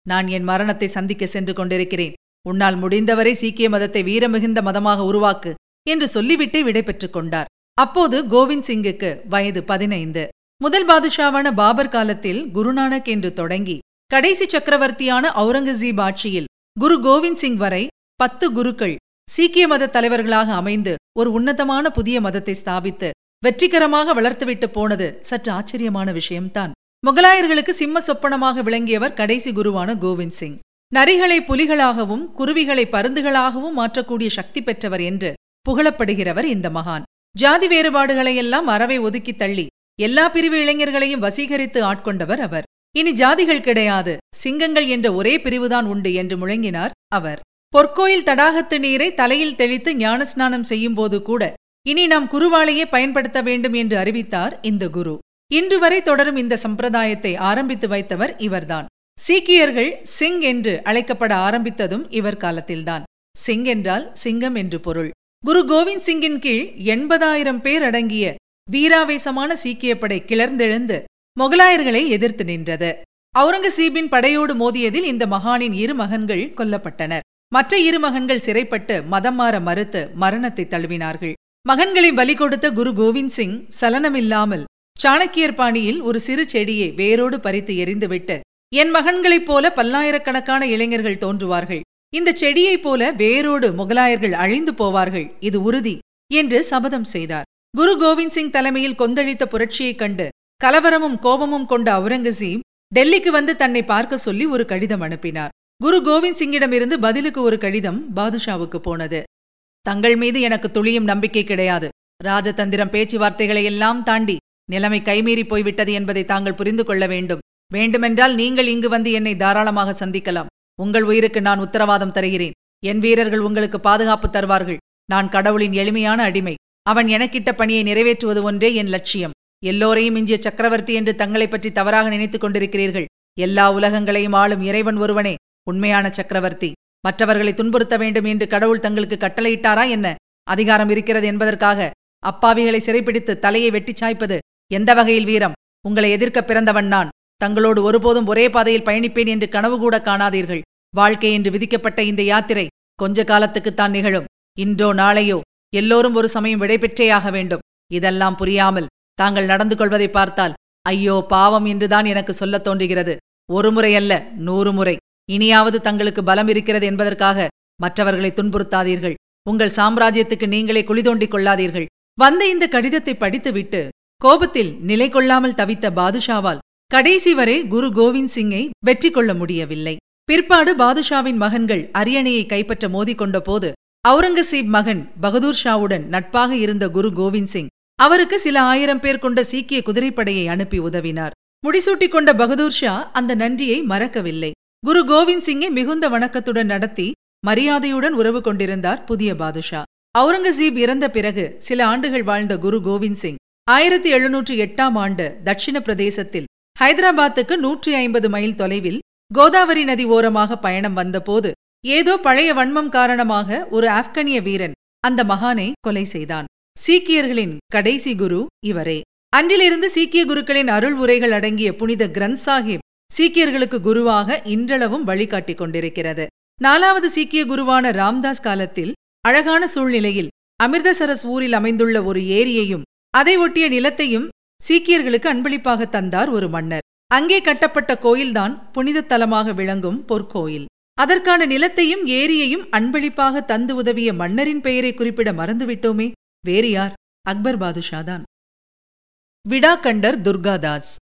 நான் என் மரணத்தை சந்திக்க சென்று கொண்டிருக்கிறேன். உன்னால் முடிந்தவரை சீக்கிய மதத்தை வீரமிகுந்த மதமாக உருவாக்கு என்று சொல்லிவிட்டு விடைபெற்றுக் கொண்டார். அப்போது கோவிந்த் சிங்குக்கு வயது பதினைந்து. முதல் பாதுஷாவான பாபர் காலத்தில் குருநானக் என்று தொடங்கி கடைசி சக்கரவர்த்தியான அவுரங்கசீப் ஆட்சியில் குரு கோவிந்த் சிங் வரை பத்து குருக்கள் சீக்கிய மத தலைவர்களாக அமைந்து ஒரு உன்னதமான புதிய மதத்தை ஸ்தாபித்து வெற்றிகரமாக வளர்த்துவிட்டு போனது சற்று ஆச்சரியமான விஷயம்தான். முகலாயர்களுக்கு சிம்ம சொப்பனமாக விளங்கியவர் கடைசி குருவான கோவிந்த் சிங். நரிகளை புலிகளாகவும் குருவிகளை பருந்துகளாகவும் மாற்றக்கூடிய சக்தி பெற்றவர் என்று புகழப்படுகிறவர் இந்த மகான். ஜாதி வேறுபாடுகளையெல்லாம் அறவை ஒதுக்கி தள்ளி எல்லா பிரிவு இளைஞர்களையும் வசீகரித்து ஆட்கொண்டவர் அவர். இனி ஜாதிகள் கிடையாது. சிங்கங்கள் என்ற ஒரே பிரிவுதான் உண்டு என்று முழங்கினார் அவர். பொற்கோயில் தடாகத்து நீரை தலையில் தெளித்து ஞானஸ்நானம் செய்யும்போது கூட இனி நாம் குருவாளையே பயன்படுத்த வேண்டும் என்று அறிவித்தார் இந்த குரு. இன்று வரை தொடரும் இந்த சம்பிரதாயத்தை ஆரம்பித்து வைத்தவர் இவர்தான். சீக்கியர்கள் சிங் என்று அழைக்கப்பட ஆரம்பித்ததும் இவர் காலத்தில்தான். சிங் என்றால் சிங்கம் என்று பொருள். குரு கோவிந்த் சிங்கின் கீழ் எண்பதாயிரம் பேர் அடங்கிய வீராவேசமான சீக்கிய படை கிளர்ந்தெழுந்து மொகலாயர்களை எதிர்த்து நின்றது. அவுரங்கசீபின் படையோடு மோதியதில் இந்த மகானின் இரு மகன்கள் கொல்லப்பட்டனர். மற்ற இரு மகன்கள் சிறைப்பட்டு மதம் மாற மறுத்து மரணத்தை தழுவினார்கள். மகன்களை பலி கொடுத்த குரு கோவிந்த் சிங் சலனமில்லாமல் சாணக்கியர் பாணியில் ஒரு சிறு செடியை வேரோடு பறித்து எரிந்துவிட்டு என் மகன்களைப் போல பல்லாயிரக்கணக்கான இளைஞர்கள் தோன்றுவார்கள். இந்த செடியைப் போல வேரோடு முகலாயர்கள் அழிந்து போவார்கள். இது உறுதி என்று சபதம் செய்தார். குரு கோவிந்த் சிங் தலைமையில் கொந்தளித்த புரட்சியைக் கண்டு கலவரமும் கோபமும் கொண்ட அவுரங்கசீப் டெல்லிக்கு வந்து தன்னை பார்க்க சொல்லி ஒரு கடிதம் அனுப்பினார். குரு கோவிந்த் சிங்கிடமிருந்து பதிலுக்கு ஒரு கடிதம் பாதுஷாவுக்கு போனது. தங்கள் மீது எனக்கு துளியும் நம்பிக்கை கிடையாது. ராஜதந்திரம் பேச்சுவார்த்தைகளை எல்லாம் தாண்டி நிலைமை கைமீறி போய்விட்டது என்பதை தாங்கள் புரிந்து கொள்ள வேண்டும். வேண்டுமென்றால் நீங்கள் இங்கு வந்து என்னை தாராளமாக சந்திக்கலாம். உங்கள் உயிருக்கு நான் உத்தரவாதம் தருகிறேன். என் வீரர்கள் உங்களுக்கு பாதுகாப்பு தருவார்கள். நான் கடவுளின் எளிமையான அடிமை. அவன் எனக்கிட்ட பணியை நிறைவேற்றுவது ஒன்றே என் லட்சியம். எல்லோரையும் மிஞ்சிய சக்கரவர்த்தி என்று தங்களைப் பற்றி தவறாக நினைத்துக் கொண்டிருக்கிறீர்கள். எல்லா உலகங்களையும் ஆளும் இறைவன் ஒருவனே உண்மையான சக்கரவர்த்தி. மற்றவர்களை துன்புறுத்த வேண்டும் என்று கடவுள் தங்களுக்கு கட்டளையிட்டாரா என்ன? அதிகாரம் இருக்கிறது என்பதற்காக அப்பாவிகளை சிறைப்பிடித்து தலையை வெட்டிச் சாய்ப்பது எந்த வகையில் வீரம்? உங்களை எதிர்க்க பிறந்தவன் நான். தங்களோடு ஒருபோதும் ஒரே பாதையில் பயணிப்பேன் என்று கனவு கூட காணாதீர்கள். வாழ்க்கை என்று விதிக்கப்பட்ட இந்த யாத்திரை கொஞ்ச காலத்துக்குத்தான் நிகழும். இன்றோ நாளையோ எல்லோரும் ஒரு சமயம் விடைபெற்றேயாக வேண்டும். இதெல்லாம் புரியாமல் தாங்கள் நடந்து கொள்வதை பார்த்தால் ஐயோ பாவம் என்றுதான் எனக்கு சொல்லத் தோன்றுகிறது. ஒரு முறை அல்ல நூறு முறை. இனியாவது தங்களுக்கு பலம் இருக்கிறது என்பதற்காக மற்றவர்களை துன்புறுத்தாதீர்கள். உங்கள் சாம்ராஜ்யத்துக்கு நீங்களே குழி தோண்டிக் கொள்ளாதீர்கள். வந்த இந்த கடிதத்தை படித்துவிட்டு கோபத்தில் நிலை கொள்ளாமல் தவித்த பாதுஷாவால் கடைசி வரை குரு கோவிந்த் சிங்கை வெற்றி கொள்ள முடியவில்லை. பிற்பாடு பாதுஷாவின் மகன்கள் அரியணையை கைப்பற்ற மோதிக்கொண்ட போது அவுரங்கசீப் மகன் பகதூர் ஷாவுடன் நட்பாக இருந்த குரு கோவிந்த் சிங் அவருக்கு சில ஆயிரம் பேர் கொண்ட சீக்கிய குதிரைப்படையை அனுப்பி உதவினார். முடிசூட்டிக் கொண்ட பகதூர் ஷா அந்த நன்றியை மறக்கவில்லை. குரு கோவிந்த் சிங்கை மிகுந்த வணக்கத்துடன் நடத்தி மரியாதையுடன் உறவு கொண்டிருந்தார் புதிய பாதுஷா. அவுரங்கசீப் இறந்த பிறகு சில ஆண்டுகள் வாழ்ந்த குரு கோவிந்த் சிங் ஆயிரத்தி எழுநூற்று எட்டாம் ஆண்டு தட்சிண பிரதேசத்தில் ஹைதராபாத்துக்கு நூற்றி ஐம்பது மைல் தொலைவில் கோதாவரி நதி ஓரமாக பயணம் வந்தபோது ஏதோ பழைய வன்மம் காரணமாக ஒரு ஆப்கனிய வீரன் அந்த மகானை கொலை செய்தான். சீக்கியர்களின் கடைசி குரு இவரே. அன்றிலிருந்து சீக்கிய குருக்களின் அருள் உரைகள் அடங்கிய புனித கிரந்த் சாஹிப் சீக்கியர்களுக்கு குருவாக இன்றளவும் வழிகாட்டிக் கொண்டிருக்கிறது. நாலாவது சீக்கிய குருவான ராம்தாஸ் காலத்தில் அழகான சூழ்நிலையில் அமிர்தசரஸ் ஊரில் அமைந்துள்ள ஒரு ஏரியையும் அதை ஒட்டிய நிலத்தையும் சீக்கியர்களுக்கு அன்பளிப்பாக தந்தார் ஒரு மன்னர். அங்கே கட்டப்பட்ட கோயில்தான் புனித தலமாக விளங்கும் பொற்கோயில். அதற்கான நிலத்தையும் ஏரியையும் அன்பளிப்பாக தந்து உதவிய மன்னரின் பெயரை குறிப்பிட மறந்துவிட்டோமே. வேறு யார்? அக்பர் பாதுஷா தான். விடாக்கண்டர் துர்காதாஸ்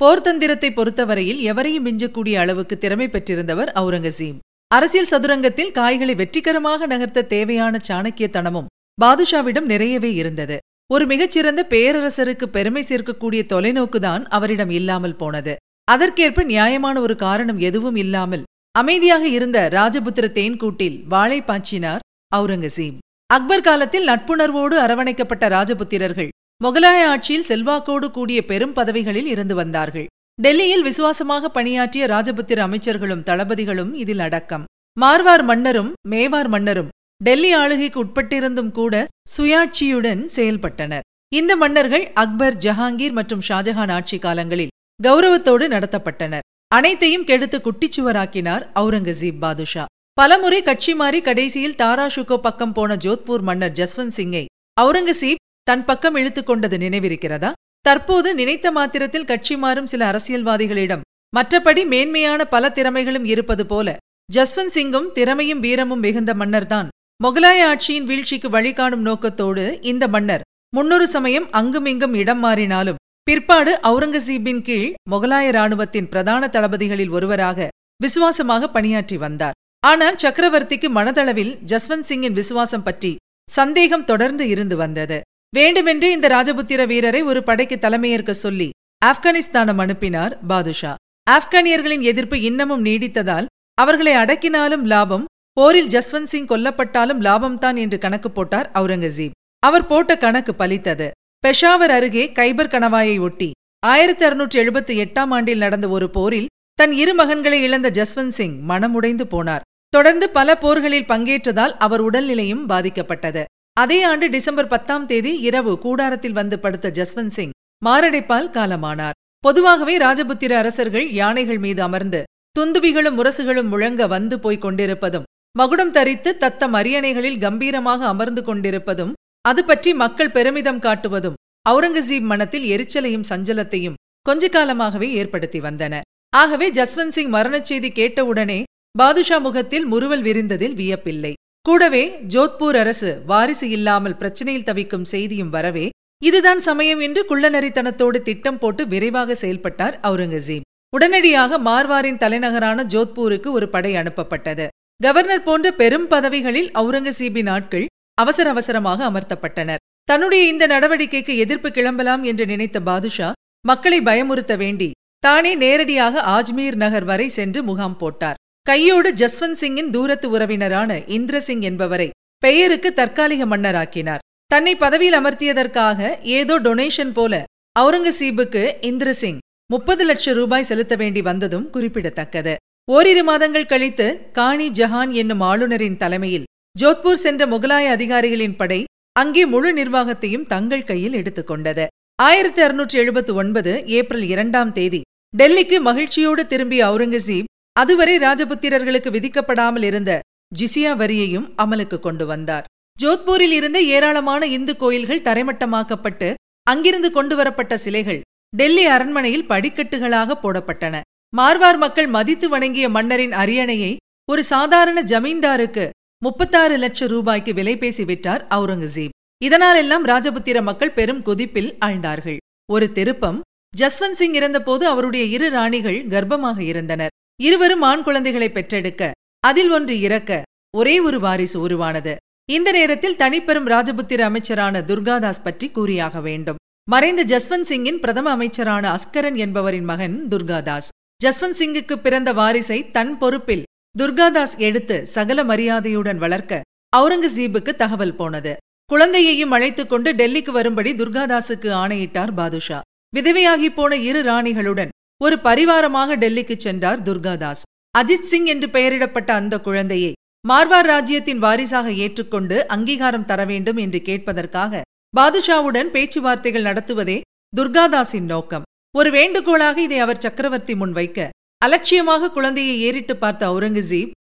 போர்த்தந்திரத்தை பொறுத்தவரையில் எவரையும் மிஞ்சக்கூடிய அளவுக்கு திறமை பெற்றிருந்தவர் அவுரங்கசீப். அரசியல் சதுரங்கத்தில் காய்களை வெற்றிகரமாக நகர்த்த தேவையான சாணக்கியத்தனமும் பாதுஷாவிடம் நிறையவே இருந்தது. ஒரு மிகச்சிறந்த பேரரசருக்கு பெருமை சேர்க்கக்கூடிய தொலைநோக்குதான் அவரிடம் இல்லாமல் போனது. அதற்கேற்ப நியாயமான ஒரு காரணம் எதுவும் இல்லாமல் அமைதியாக இருந்த ராஜபுத்திர தேன்கூட்டில் வாழை பாய்ச்சினார் அவுரங்கசீப். அக்பர் காலத்தில் நட்புணர்வோடு அரவணைக்கப்பட்ட ராஜபுத்திரர்கள் முகலாய ஆட்சியில் செல்வாக்கோடு கூடிய பெரும் பதவிகளில் இருந்து வந்தார்கள். டெல்லியில் விசுவாசமாக பணியாற்றிய ராஜபுத்திர அமைச்சர்களும் தளபதிகளும் இதில் அடக்கம். மார்வார் மன்னரும் மேவார் மன்னரும் டெல்லி ஆளுகைக்கு உட்பட்டிருந்தும் கூட சுயாட்சியுடன் செயல்பட்டனர். இந்த மன்னர்கள் அக்பர் ஜஹாங்கீர் மற்றும் ஷாஜஹான் ஆட்சி காலங்களில் கௌரவத்தோடு நடத்தப்பட்டனர். அனைத்தையும் கெடுத்து குட்டிச்சுவராக்கினார் அவுரங்கசீப் பாதுஷா. பலமுறை கட்சி மாறி கடைசியில் தாராஷுகோ பக்கம் போன ஜோத்பூர் மன்னர் ஜஸ்வந்த் சிங்கை அவுரங்கசீப் தன் பக்கம் இழுத்துக் கொண்டது நினைவிருக்கிறதா? தற்போது நினைத்த மாத்திரத்தில் கட்சி மாறும் சில அரசியல்வாதிகளிடம் மற்றபடி மேன்மையான பல திறமைகளும் இருப்பது போல ஜஸ்வந்த் சிங்கும் திறமையும் வீரமும் மிகுந்த மன்னர்தான். முகலாய ஆட்சியின் வீழ்ச்சிக்கு வழிகாணும் நோக்கத்தோடு இந்த மன்னர் முன்னொரு சமயம் அங்குமிங்கும் இடம் மாறினாலும் பிற்பாடு அவுரங்கசீப்பின் கீழ் முகலாய ராணுவத்தின் பிரதான தளபதிகளில் ஒருவராக விசுவாசமாக பணியாற்றி வந்தார். ஆனால் சக்கரவர்த்திக்கு மனதளவில் ஜஸ்வந்த் சிங்கின் விசுவாசம் பற்றி சந்தேகம் தொடர்ந்து இருந்து வந்தது. வேண்டுமென்றே இந்த ராஜபுத்திர வீரரை ஒரு படைக்கு தலைமையேற்க சொல்லி ஆப்கானிஸ்தானம் அனுப்பினார் பாதுஷா. ஆப்கானியர்களின் எதிர்ப்பு இன்னமும் நீடித்ததால் அவர்களை அடக்கினாலும் லாபம் போரில் ஜஸ்வந்த் சிங் கொல்லப்பட்டாலும் லாபம்தான் என்று கணக்கு போட்டார் அவுரங்கசீப். அவர் போட்ட கணக்கு பலித்தது. பெஷாவர் அருகே கைபர் கணவாயை ஒட்டி ஆயிரத்தி அறுநூற்றி எழுபத்தி எட்டாம் ஆண்டில் நடந்த ஒரு போரில் தன் இரு மகன்களை இழந்த ஜஸ்வந்த் சிங் மனமுடைந்து போனார். தொடர்ந்து பல போர்களில் பங்கேற்றதால் அவர் உடல்நிலையும் பாதிக்கப்பட்டது. அதே ஆண்டு டிசம்பர் பத்தாம் தேதி இரவு கூடாரத்தில் வந்து படுத்த ஜஸ்வந்த் சிங் மாரடைப்பால் காலமானார். பொதுவாகவே ராஜபுத்திர அரசர்கள் யானைகள் மீது அமர்ந்து துந்துபிகளும் முரசுகளும் முழங்க வந்து போய்க் கொண்டிருப்பதும் மகுடம் தரித்து தத்தம் அரியணைகளில் கம்பீரமாக அமர்ந்து கொண்டிருப்பதும் அது பற்றி மக்கள் பெருமிதம் காட்டுவதும் அவுரங்கசீப் மனத்தில் எரிச்சலையும் சஞ்சலத்தையும் கொஞ்ச காலமாகவே ஏற்படுத்தி வந்தன. ஆகவே ஜஸ்வந்த் சிங் மரணச் செய்தி கேட்டவுடனே பாதுஷா முகத்தில் முறுவல் விரிந்ததில் வியப்பில்லை. கூடவே ஜோத்பூர் அரசு வாரிசு இல்லாமல் பிரச்சனையில் தவிக்கும் செய்தியும் வரவே இதுதான் சமயம் என்று குள்ளநரித்தனத்தோடு திட்டம் போட்டு விரைவாக செயல்பட்டார் அவுரங்கசீப். உடனடியாக மார்வாரின் தலைநகரான ஜோத்பூருக்கு ஒரு படை அனுப்பப்பட்டது. கவர்னர் போன்ற பெரும் பதவிகளில் அவுரங்கசீபின் ஆட்கள் அவசர அவசரமாக அமர்த்தப்பட்டனர். தன்னுடைய இந்த நடவடிக்கைக்கு எதிர்ப்பு கிளம்பலாம் என்று நினைத்த பாதுஷா மக்களை பயமுறுத்த வேண்டி தானே நேரடியாக ஆஜ்மீர் நகர் வரை சென்று முகாம் போட்டார். கையோடு ஜஸ்வந்த் சிங்கின் தூரத்து உறவினரான இந்திரசிங் என்பவரை பெயருக்கு தற்காலிக மன்னராக்கினார். தன்னை பதவியில் அமர்த்தியதற்காக ஏதோ டொனேஷன் போல அவுரங்கசீபுக்கு இந்திரசிங் முப்பது லட்சம் ரூபாய் செலுத்த வேண்டி வந்ததும் குறிப்பிடத்தக்கது. ஓரிரு மாதங்கள் கழித்து காணி ஜஹான் என்னும் ஆளுநரின் தலைமையில் ஜோத்பூர் சென்ற முகலாய அதிகாரிகளின் படை அங்கே முழு நிர்வாகத்தையும் தங்கள் கையில் எடுத்துக்கொண்டது ஆயிரத்தி அறுநூற்றி எழுபத்தி ஒன்பது ஏப்ரல் இரண்டாம் தேதி டெல்லிக்கு மகிழ்ச்சியோடு திரும்பிய அவுரங்கசீப் அதுவரை ராஜபுத்திரர்களுக்கு விதிக்கப்படாமல் இருந்த ஜிசியா வரியையும் அமலுக்கு கொண்டு வந்தார். ஜோத்பூரில் இருந்த ஏராளமான இந்து கோயில்கள் தரைமட்டமாக்கப்பட்டு அங்கிருந்து கொண்டுவரப்பட்ட சிலைகள் டெல்லி அரண்மனையில் படிக்கட்டுகளாக போடப்பட்டன. மார்வார் மக்கள் மதித்து வணங்கிய மன்னரின் அரியணையை ஒரு சாதாரண ஜமீன்தாருக்கு முப்பத்தாறு லட்சம் ரூபாய்க்கு விலை பேசி விட்டார் அவுரங்கசீப். இதனாலெல்லாம் ராஜபுத்திர மக்கள் பெரும் கொதிப்பில் ஆழ்ந்தார்கள். ஒரு திருப்பம் ஜஸ்வந்த் சிங் இறந்தபோது அவருடைய இரு ராணிகள் கர்ப்பமாக இருந்தனர். இருவரும் ஆண் குழந்தைகளை பெற்றெடுக்க அதில் ஒன்று இறக்க ஒரே ஒரு வாரிசு உருவானது. இந்த நேரத்தில் தனிப்பெரும் ராஜபுத்திர அமைச்சரான துர்காதாஸ் பற்றி கூறியாக வேண்டும். மறைந்த ஜஸ்வந்த் சிங்கின் பிரதம அமைச்சரான அஸ்கரன் என்பவரின் மகன் துர்காதாஸ். ஜஸ்வந்த் சிங்குக்கு பிறந்த வாரிசை தன் பொறுப்பில் துர்காதாஸ் எடுத்து சகல மரியாதையுடன் வளர்க்க அவுரங்கசீபுக்கு தகவல் போனது. குழந்தையையும் அழைத்துக் கொண்டு டெல்லிக்கு வரும்படி துர்காதாஸுக்கு ஆணையிட்டார் பாதுஷா. விதவையாகி போன இரு ராணிகளுடன் ஒரு பரிவாரமாக டெல்லிக்கு சென்றார் துர்காதாஸ். அஜித் சிங் என்று பெயரிடப்பட்ட அந்த குழந்தையை மார்வார் ராஜ்யத்தின் வாரிசாக ஏற்றுக்கொண்டு அங்கீகாரம் தர வேண்டும் என்று கேட்பதற்காக பாதுஷாவுடன் பேச்சுவார்த்தைகள் நடத்துவதே துர்காதாஸின் நோக்கம். ஒரு வேண்டுகோளாக இதை அவர் சக்கரவர்த்தி முன் வைக்க அலட்சியமாக குழந்தையை ஏறிட்டு பார்த்த அவுரங்கசீப்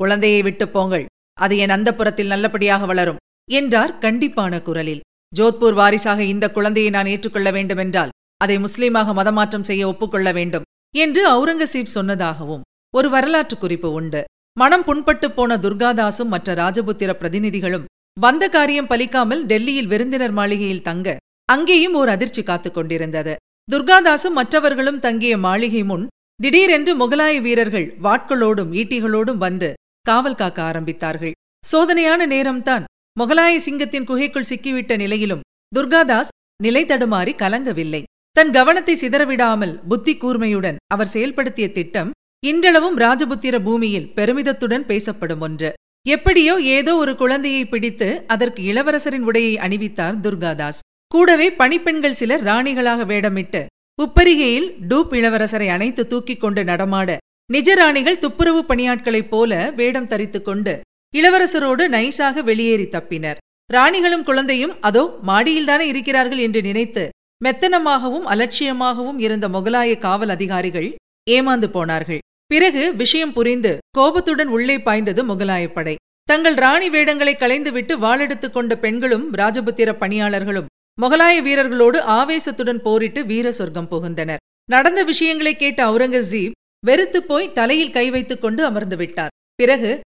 குழந்தையை விட்டு போங்கள். அது என் அந்தப்புறத்தில் நல்லபடியாக வளரும் என்றார் கண்டிப்பான குரலில். ஜோத்பூர் வாரிசாக இந்த குழந்தையை நான் ஏற்றுக்கொள்ள வேண்டுமென்றால் அதை முஸ்லீமாக மதமாற்றம் செய்ய ஒப்புக்கொள்ள வேண்டும் என்று அவுரங்கசீப் சொன்னதாகவும் ஒரு வரலாற்று குறிப்பு உண்டு. மனம் புண்பட்டு போன துர்காதாசும் மற்ற ராஜபுத்திர பிரதிநிதிகளும் வந்த காரியம் பலிக்காமல் டெல்லியில் விருந்தினர் மாளிகையில் தங்க அங்கேயும் ஓர் அதிர்ச்சி காத்துக் கொண்டிருந்தது. துர்காதாசும் மற்றவர்களும் தங்கிய மாளிகை முன் திடீரென்று முகலாய வீரர்கள் வாட்களோடும் ஈட்டிகளோடும் வந்து காவல் காக்க ஆரம்பித்தார்கள். சோதனையான நேரம்தான் முகலாய சிங்கத்தின் குகைக்குள் சிக்கிவிட்ட நிலையிலும் துர்காதாஸ் நிலை தடுமாறி கலங்கவில்லை. தன் கவனத்தை சிதறவிடாமல் புத்தி கூர்மையுடன் அவர் செயல்படுத்திய திட்டம் இன்றளவும் ராஜபுத்திர பூமியில் பெருமிதத்துடன் பேசப்படும் ஒன்று. எப்படியோ ஏதோ ஒரு குழந்தையை பிடித்து அதற்கு இளவரசரின் உடையை அணிவித்தார் துர்காதாஸ். கூடவே பணிப்பெண்கள் சிலர் ராணிகளாக வேடமிட்டு உப்பரிகையில் டூப் இளவரசரை அணைத்து தூக்கிக் கொண்டு நடமாட நிஜ ராணிகள் துப்புரவு பணியாட்களைப் போல வேடம் தரித்துக் கொண்டு இளவரசரோடு நைசாக வெளியேறி தப்பினர். ராணிகளும் குழந்தையும் அதோ மாடியில்தானே இருக்கிறார்கள் என்று நினைத்து மெத்தனமாகவும் அலட்சியமாகவும் இருந்த முகலாய காவல் அதிகாரிகள் ஏமாந்து போனார்கள். பிறகு விஷயம் புரிந்து கோபத்துடன் உள்ளே பாய்ந்தது முகலாயப் படை. தங்கள் ராணி வேடங்களை களைந்துவிட்டு வாளெடுத்துக் கொண்ட பெண்களும் ராஜபுத்திர பணியாளர்களும் முகலாய வீரர்களோடு ஆவேசத்துடன் போரிட்டு வீர சொர்க்கம் புகுந்தனர். நடந்த விஷயங்களை கேட்ட அவுரங்கசீப் வெறுத்துப் போய் தலையில் கை வைத்துக் கொண்டு அமர்ந்து விட்டார். பிறகு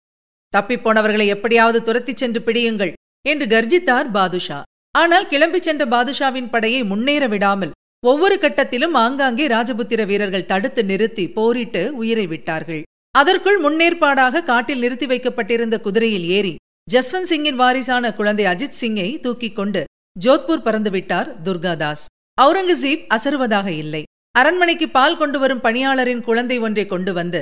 தப்பிப்போனவர்களை எப்படியாவது துரத்திச் சென்று பிடியுங்கள் என்று கர்ஜித்தார் பாதுஷா. ஆனால் கிளம்பிச் சென்ற பாதுஷாவின் படையை முன்னேற விடாமல் ஒவ்வொரு கட்டத்திலும் ஆங்காங்கே ராஜபுத்திர வீரர்கள் தடுத்து நிறுத்தி போரிட்டு உயிரை விட்டார்கள். அதற்குள் முன்னேற்பாடாக காட்டில் நிறுத்தி வைக்கப்பட்டிருந்த குதிரையில் ஏறி ஜஸ்வந்த் சிங்கின் வாரிசான குழந்தை அஜித் சிங்கை தூக்கிக் கொண்டு ஜோத்பூர் பறந்துவிட்டார் துர்காதாஸ். அவுரங்கசீப் அசருவதாக இல்லை. அரண்மனைக்கு பால் கொண்டு வரும் பணியாளரின் குழந்தை ஒன்றை கொண்டு வந்து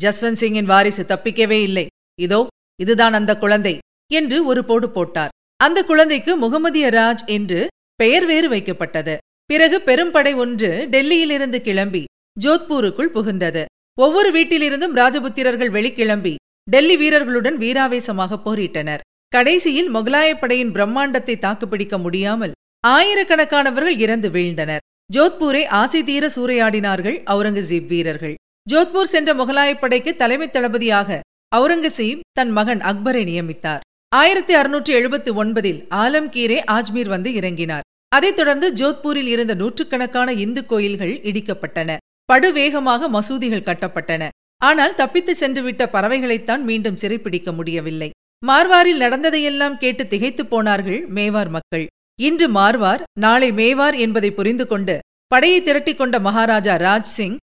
ஜஸ்வந்த் சிங்கின் வாரிசு தப்பிக்கவே இல்லை. இதோ இதுதான் அந்த குழந்தை என்று ஒரு போடு போட்டார். அந்த குழந்தைக்கு முகமதிய ராஜ் என்று பெயர் வேறு வைக்கப்பட்டது. பிறகு பெரும்படை ஒன்று டெல்லியிலிருந்து கிளம்பி ஜோத்பூருக்குள் புகுந்தது. ஒவ்வொரு வீட்டிலிருந்தும் ராஜபுத்திரர்கள் வெளிக்கிளம்பி டெல்லி வீரர்களுடன் வீராவேசமாக போரிட்டனர். கடைசியில் முகலாயப் படையின் பிரம்மாண்டத்தை தாக்குப்பிடிக்க முடியாமல் ஆயிரக்கணக்கானவர்கள் இறந்து வீழ்ந்தனர். ஜோத்பூரை ஆசை தீர சூறையாடினார்கள் அவுரங்கசீப் வீரர்கள். ஜோத்பூர் சென்ற முகலாயப் படைக்கு தலைமை தளபதியாக அவுரங்கசீப் தன் மகன் அக்பரை நியமித்தார். ஆயிரத்தி அறுநூற்றி எழுபத்தி ஒன்பதில் ஆலம்கீரே ஆஜ்மீர் வந்து இறங்கினார். அதைத் தொடர்ந்து ஜோத்பூரில் இருந்த நூற்றுக்கணக்கான இந்து கோயில்கள் இடிக்கப்பட்டன. படுவேகமாக மசூதிகள் கட்டப்பட்டன. ஆனால் தப்பித்து சென்றுவிட்ட பறவைகளைத்தான் மீண்டும் சிறைப்பிடிக்க முடியவில்லை. மார்வாரில் நடந்ததையெல்லாம் கேட்டு திகைத்துப் போனார்கள் மேவார் மக்கள். இன்று மார்வார் நாளை மேவார் என்பதை புரிந்து கொண்டு படையை திரட்டிக் கொண்ட மகாராஜா ராஜ்சிங்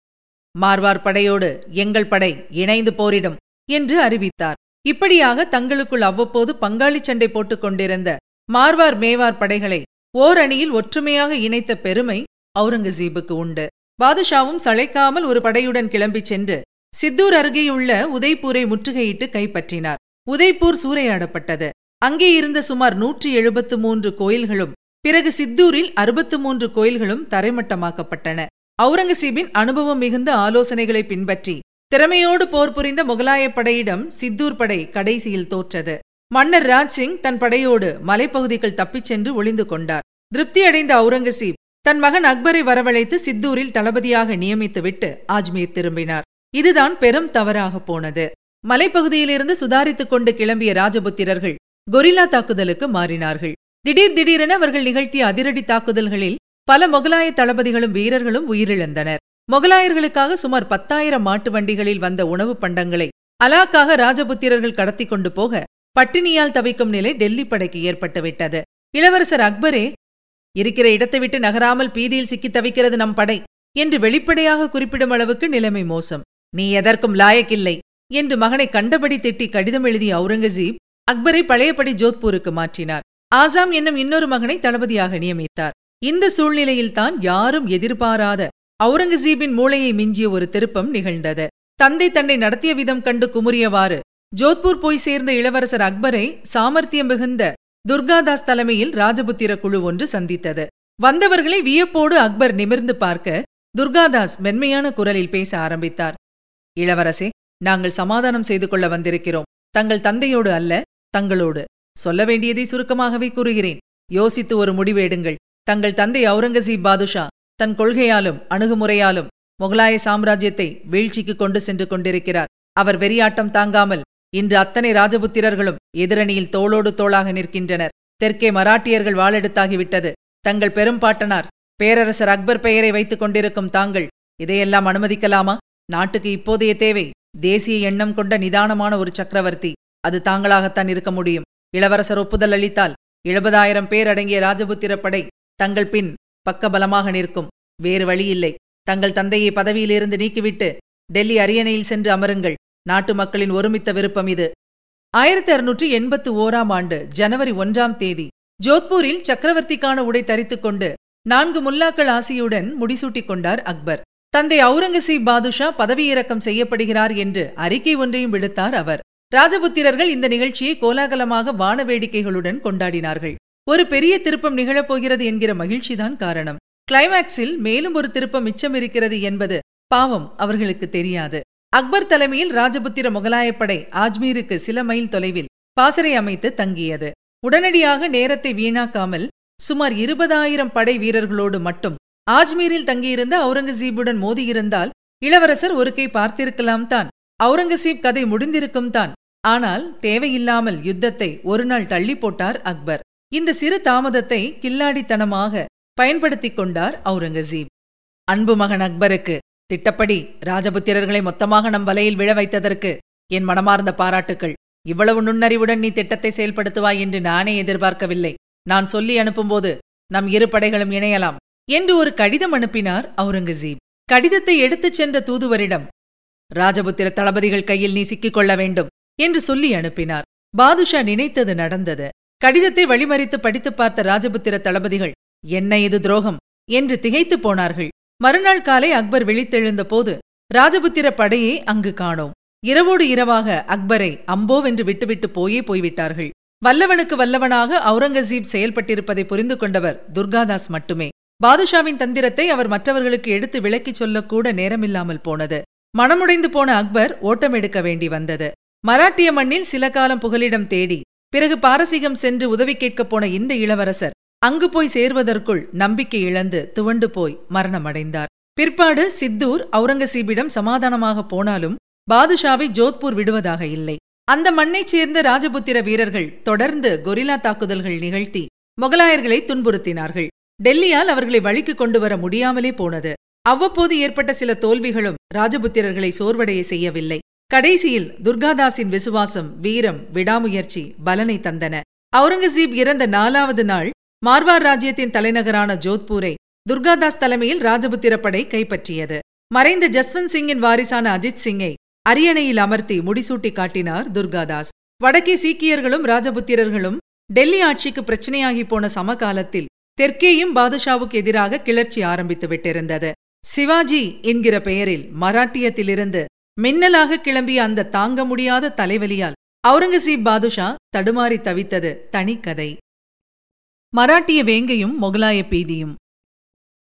மார்வார் படையோடு எங்கள் படை இணைந்து போரிடும் என்று அறிவித்தார். இப்படியாக தங்களுக்குள் அவ்வப்போது பங்காளி சண்டை போட்டுக் கொண்டிருந்த மார்வார் மேவார் படைகளை ஓர் அணியில் ஒற்றுமையாக இணைத்த பெருமை அவுரங்கசீபுக்கு உண்டு. பாதுஷாவும் சளைக்காமல் ஒரு படையுடன் கிளம்பிச் சென்று சித்தூர் அருகேயுள்ள உதய்பூரை முற்றுகையிட்டு கைப்பற்றினார். உதய்பூர் சூறையாடப்பட்டது. அங்கே இருந்த சுமார் நூற்றி எழுபத்து மூன்று கோயில்களும் பிறகு சித்தூரில் அறுபத்து மூன்று கோயில்களும் தரைமட்டமாக்கப்பட்டன. அவுரங்கசீபின் அனுபவம் மிகுந்த ஆலோசனைகளை பின்பற்றி திறமையோடு போர் புரிந்த முகலாயப் படையிடம் சித்தூர் படை கடைசியில் தோற்றது. மன்னர் ராஜ்சிங் தன் படையோடு மலைப்பகுதிகள் தப்பிச் சென்று ஒளிந்து கொண்டார். திருப்தியடைந்த அவுரங்கசீப் தன் மகன் அக்பரை வரவழைத்து சித்தூரில் தளபதியாக நியமித்துவிட்டு ஆஜ்மீர் திரும்பினார். இதுதான் பெரும் தவறாக போனது. மலைப்பகுதியிலிருந்து சுதாரித்துக் கொண்டு கிளம்பிய ராஜபுத்திரர்கள் கொரில்லா தாக்குதலுக்கு மாறினார்கள். திடீர் திடீரென அவர்கள் நிகழ்த்திய அதிரடி தாக்குதல்களில் பல முகலாய தளபதிகளும் வீரர்களும் உயிரிழந்தனர். முகலாயர்களுக்காக சுமார் பத்தாயிரம் மாட்டு வண்டிகளில் வந்த உணவுப் பண்டங்களை அலாக்காக ராஜபுத்திரர்கள் கடத்தி கொண்டு போக பட்டினியால் தவிக்கும் நிலை டெல்லி படைக்கு ஏற்பட்டுவிட்டது. இளவரசர் அக்பரே இருக்கிற இடத்தை விட்டு நகராமல் பீதியில் சிக்கி தவிக்கிறது நம் படை என்று வெளிப்படையாக குறிப்பிடும் அளவுக்கு நிலைமை மோசம். நீ எதற்கும் லாயக்கில்லை என்று மகனை கண்டபடி திட்டி கடிதம் எழுதிய அவுரங்கசீப் அக்பரை பழையபடி ஜோத்பூருக்கு மாற்றினார். ஆசாம் என்னும் இன்னொரு மகனை தளபதியாக நியமித்தார். இந்த சூழ்நிலையில்தான் யாரும் எதிர்பாராத அவுரங்கசீபின் மூளையை மிஞ்சிய ஒரு திருப்பம் நிகழ்ந்தது. தந்தை தன்னை நடத்திய விதம் கண்டு குமுறியவாறு ஜோத்பூர் போய் சேர்ந்த இளவரசர் அக்பரை சாமர்த்தியம் மிகுந்த துர்காதாஸ் தலைமையில் ராஜபுத்திர குழு ஒன்று சந்தித்தது. வந்தவர்களை வியப்போடு அக்பர் நிமிர்ந்து பார்க்க துர்காதாஸ் மென்மையான குரலில் பேச ஆரம்பித்தார். இளவரசே நாங்கள் சமாதானம் செய்து கொள்ள வந்திருக்கிறோம். தங்கள் தந்தையோடு அல்ல தங்களோடு. சொல்ல வேண்டியதை சுருக்கமாகவே கூறுகிறேன். யோசித்து ஒரு முடிவு எடுங்கள். தங்கள் தந்தை அவுரங்கசீப் பாதுஷா தன் கொள்கையாலும் அணுகுமுறையாலும் முகலாய சாம்ராஜ்யத்தை வீழ்ச்சிக்கு கொண்டு சென்று கொண்டிருக்கிறார். அவர் வெறியாட்டம் தாங்காமல் இன்று அத்தனை ராஜபுத்திரர்களும் எதிரணியில் தோளோடு தோளாக நிற்கின்றனர். தெற்கே மராட்டியர்கள் வாளெடுத்தாகிவிட்டது. தங்கள் பெரும்பாட்டனார் பேரரசர் அக்பர் பெயரை வைத்துக் கொண்டிருக்கும் தாங்கள் இதையெல்லாம் அனுமதிக்கலாமா? நாட்டுக்கு இப்போதைய தேவை தேசிய எண்ணம் கொண்ட நிதானமான ஒரு சக்கரவர்த்தி. அது தாங்களாகத்தான் இருக்க முடியும். இளவரசர் ஒப்புதல் அளித்தால் எழுபதாயிரம் பேர் அடங்கிய ராஜபுத்திர படை தங்கள் பின் பக்கபலமாக நிற்கும். வேறு வழியில்லை. தங்கள் தந்தையை பதவியிலிருந்து நீக்கிவிட்டு டெல்லி அரியணையில் சென்று அமருங்கள். நாட்டு மக்களின் ஒருமித்த விருப்பம் இது. ஆயிரத்தி அறுநூற்றி எண்பத்து ஓராம் ஆண்டு ஜனவரி ஒன்றாம் தேதி ஜோத்பூரில் சக்கரவர்த்திக்கான உடை தரித்துக் கொண்டு நான்கு முல்லாக்கள் ஆசியுடன் முடிசூட்டிக் கொண்டார் அக்பர். தந்தை அவுரங்கசீப் பாதுஷா பதவியிறக்கம் செய்யப்படுகிறார் என்று அறிக்கை ஒன்றையும் விடுத்தார் அவர். ராஜபுத்திரர்கள் இந்த நிகழ்ச்சியை கோலாகலமாக வான வேடிக்கைகளுடன் கொண்டாடினார்கள். ஒரு பெரிய திருப்பம் நிகழப்போகிறது என்கிற மகிழ்ச்சிதான் காரணம். கிளைமேக்ஸில் மேலும் ஒரு திருப்பம் மிச்சம் இருக்கிறது என்பது பாவம் அவர்களுக்கு தெரியாது. அக்பர் தலைமையில் ராஜபுத்திர முகலாயப்படை ஆஜ்மீருக்கு சில மைல் தொலைவில் பாசறை அமைத்து தங்கியது. உடனடியாக நேரத்தை வீணாக்காமல் சுமார் இருபதாயிரம் படை வீரர்களோடு மட்டும் ஆஜ்மீரில் தங்கியிருந்த அவுரங்கசீபுடன் மோதியிருந்தால் இளவரசர் ஒரு கை பார்த்திருக்கலாம் தான். அவுரங்கசீப் கதை முடிந்திருக்கும் தான். ஆனால் தேவையில்லாமல் யுத்தத்தை ஒரு நாள் தள்ளி போட்டார் அக்பர். இந்த சிறு தாமதத்தை கில்லாடித்தனமாக பயன்படுத்திக் கொண்டார் அவுரங்கசீப் அன்பு மகன் அக்பருக்கு திட்டப்படி ராஜபுத்திரர்களை மொத்தமாக நம் வலையில் விழ வைத்ததற்கு என் மனமார்ந்த பாராட்டுக்கள். இவ்வளவு நுண்ணறிவுடன் நீ திட்டத்தை செயல்படுத்துவாய் என்று நானே எதிர்பார்க்கவில்லை. நான் சொல்லி அனுப்பும்போது நம் இரு படைகளும் இணையலாம் என்று ஒரு கடிதம் அனுப்பினார் அவுரங்கசீப் கடிதத்தை எடுத்துச் சென்ற தூதுவரிடம் ராஜபுத்திர தளபதிகள் கையில் நீ சிக்கிக் கொள்ள வேண்டும் என்று சொல்லி அனுப்பினார். பாதுஷா நினைத்தது நடந்தது. கடிதத்தை வழிமறித்து படித்துப் பார்த்த ராஜபுத்திர தளபதிகள் என்ன இது துரோகம்? என்று திகைத்துப் போனார்கள். மறுநாள் காலை அக்பர் விழித்தெழுந்த போது ராஜபுத்திர படையே அங்கு காணோம். இரவோடு இரவாக அக்பரை அம்போவென்று விட்டுவிட்டு போயே போய்விட்டார்கள். வல்லவனுக்கு வல்லவனாக அவுரங்கசீப் செயல்பட்டிருப்பதை புரிந்து கொண்டவர் துர்காதாஸ் மட்டுமே. பாதுஷாவின் தந்திரத்தை அவர் மற்றவர்களுக்கு எடுத்து விளக்கிச் சொல்லக்கூட நேரமில்லாமல் போனது. மனமுடைந்து போன அக்பர் ஓட்டம் எடுக்க வேண்டி வந்தது. மராட்டிய மண்ணில் சில காலம் புகலிடம் தேடி பிறகு பாரசீகம் சென்று உதவி கேட்கப் போன இந்த இளவரசர் அங்கு போய் சேர்வதற்குள் நம்பிக்கை இழந்து துவண்டு போய் மரணமடைந்தார். பிற்பாடு சித்தூர் அவுரங்கசீபிடம் சமாதானமாக போனாலும் பாதுஷாவை ஜோத்பூர் விடுவதாக இல்லை. அந்த மண்ணைச் சேர்ந்த ராஜபுத்திர வீரர்கள் தொடர்ந்து கொரில்லா தாக்குதல்கள் நிகழ்த்தி முகலாயர்களை துன்புறுத்தினார்கள். டெல்லியால் அவர்களை வழிக்கு கொண்டு வர முடியாமலே போனது. அவ்வப்போது ஏற்பட்ட சில தோல்விகளும் ராஜபுத்திரர்களை சோர்வடைய செய்யவில்லை. கடைசியில் துர்காதாஸின் விசுவாசம் வீரம் விடாமுயற்சி பலனை தந்தன. அவுரங்கசீப் இறந்த நாலாவது நாள் மார்வார் ராஜ்யத்தின் தலைநகரான ஜோத்பூரை துர்காதாஸ் தலைமையில் ராஜபுத்திரப்படை கைப்பற்றியது. மறைந்த ஜஸ்வந்த் சிங்கின் வாரிசான அஜித் சிங்கை அரியணையில் அமர்த்தி முடிசூட்டி காட்டினார் துர்காதாஸ். வடக்கே சீக்கியர்களும் ராஜபுத்திரர்களும் டெல்லி ஆட்சிக்கு பிரச்சனையாகி போன சமகாலத்தில் தெற்கேயும் பாதுஷாவுக்கு எதிராக கிளர்ச்சி ஆரம்பித்து விட்டிருந்தது. சிவாஜி என்கிற பெயரில் மராட்டியத்திலிருந்து மின்னலாக கிளம்பிய அந்த தாங்க முடியாத தலைவலியால் அவுரங்கசீப் பாதுஷா தடுமாறி தவித்தது தனிக்கதை மராட்டிய வேங்கையும் மொகலாய பீதியும்.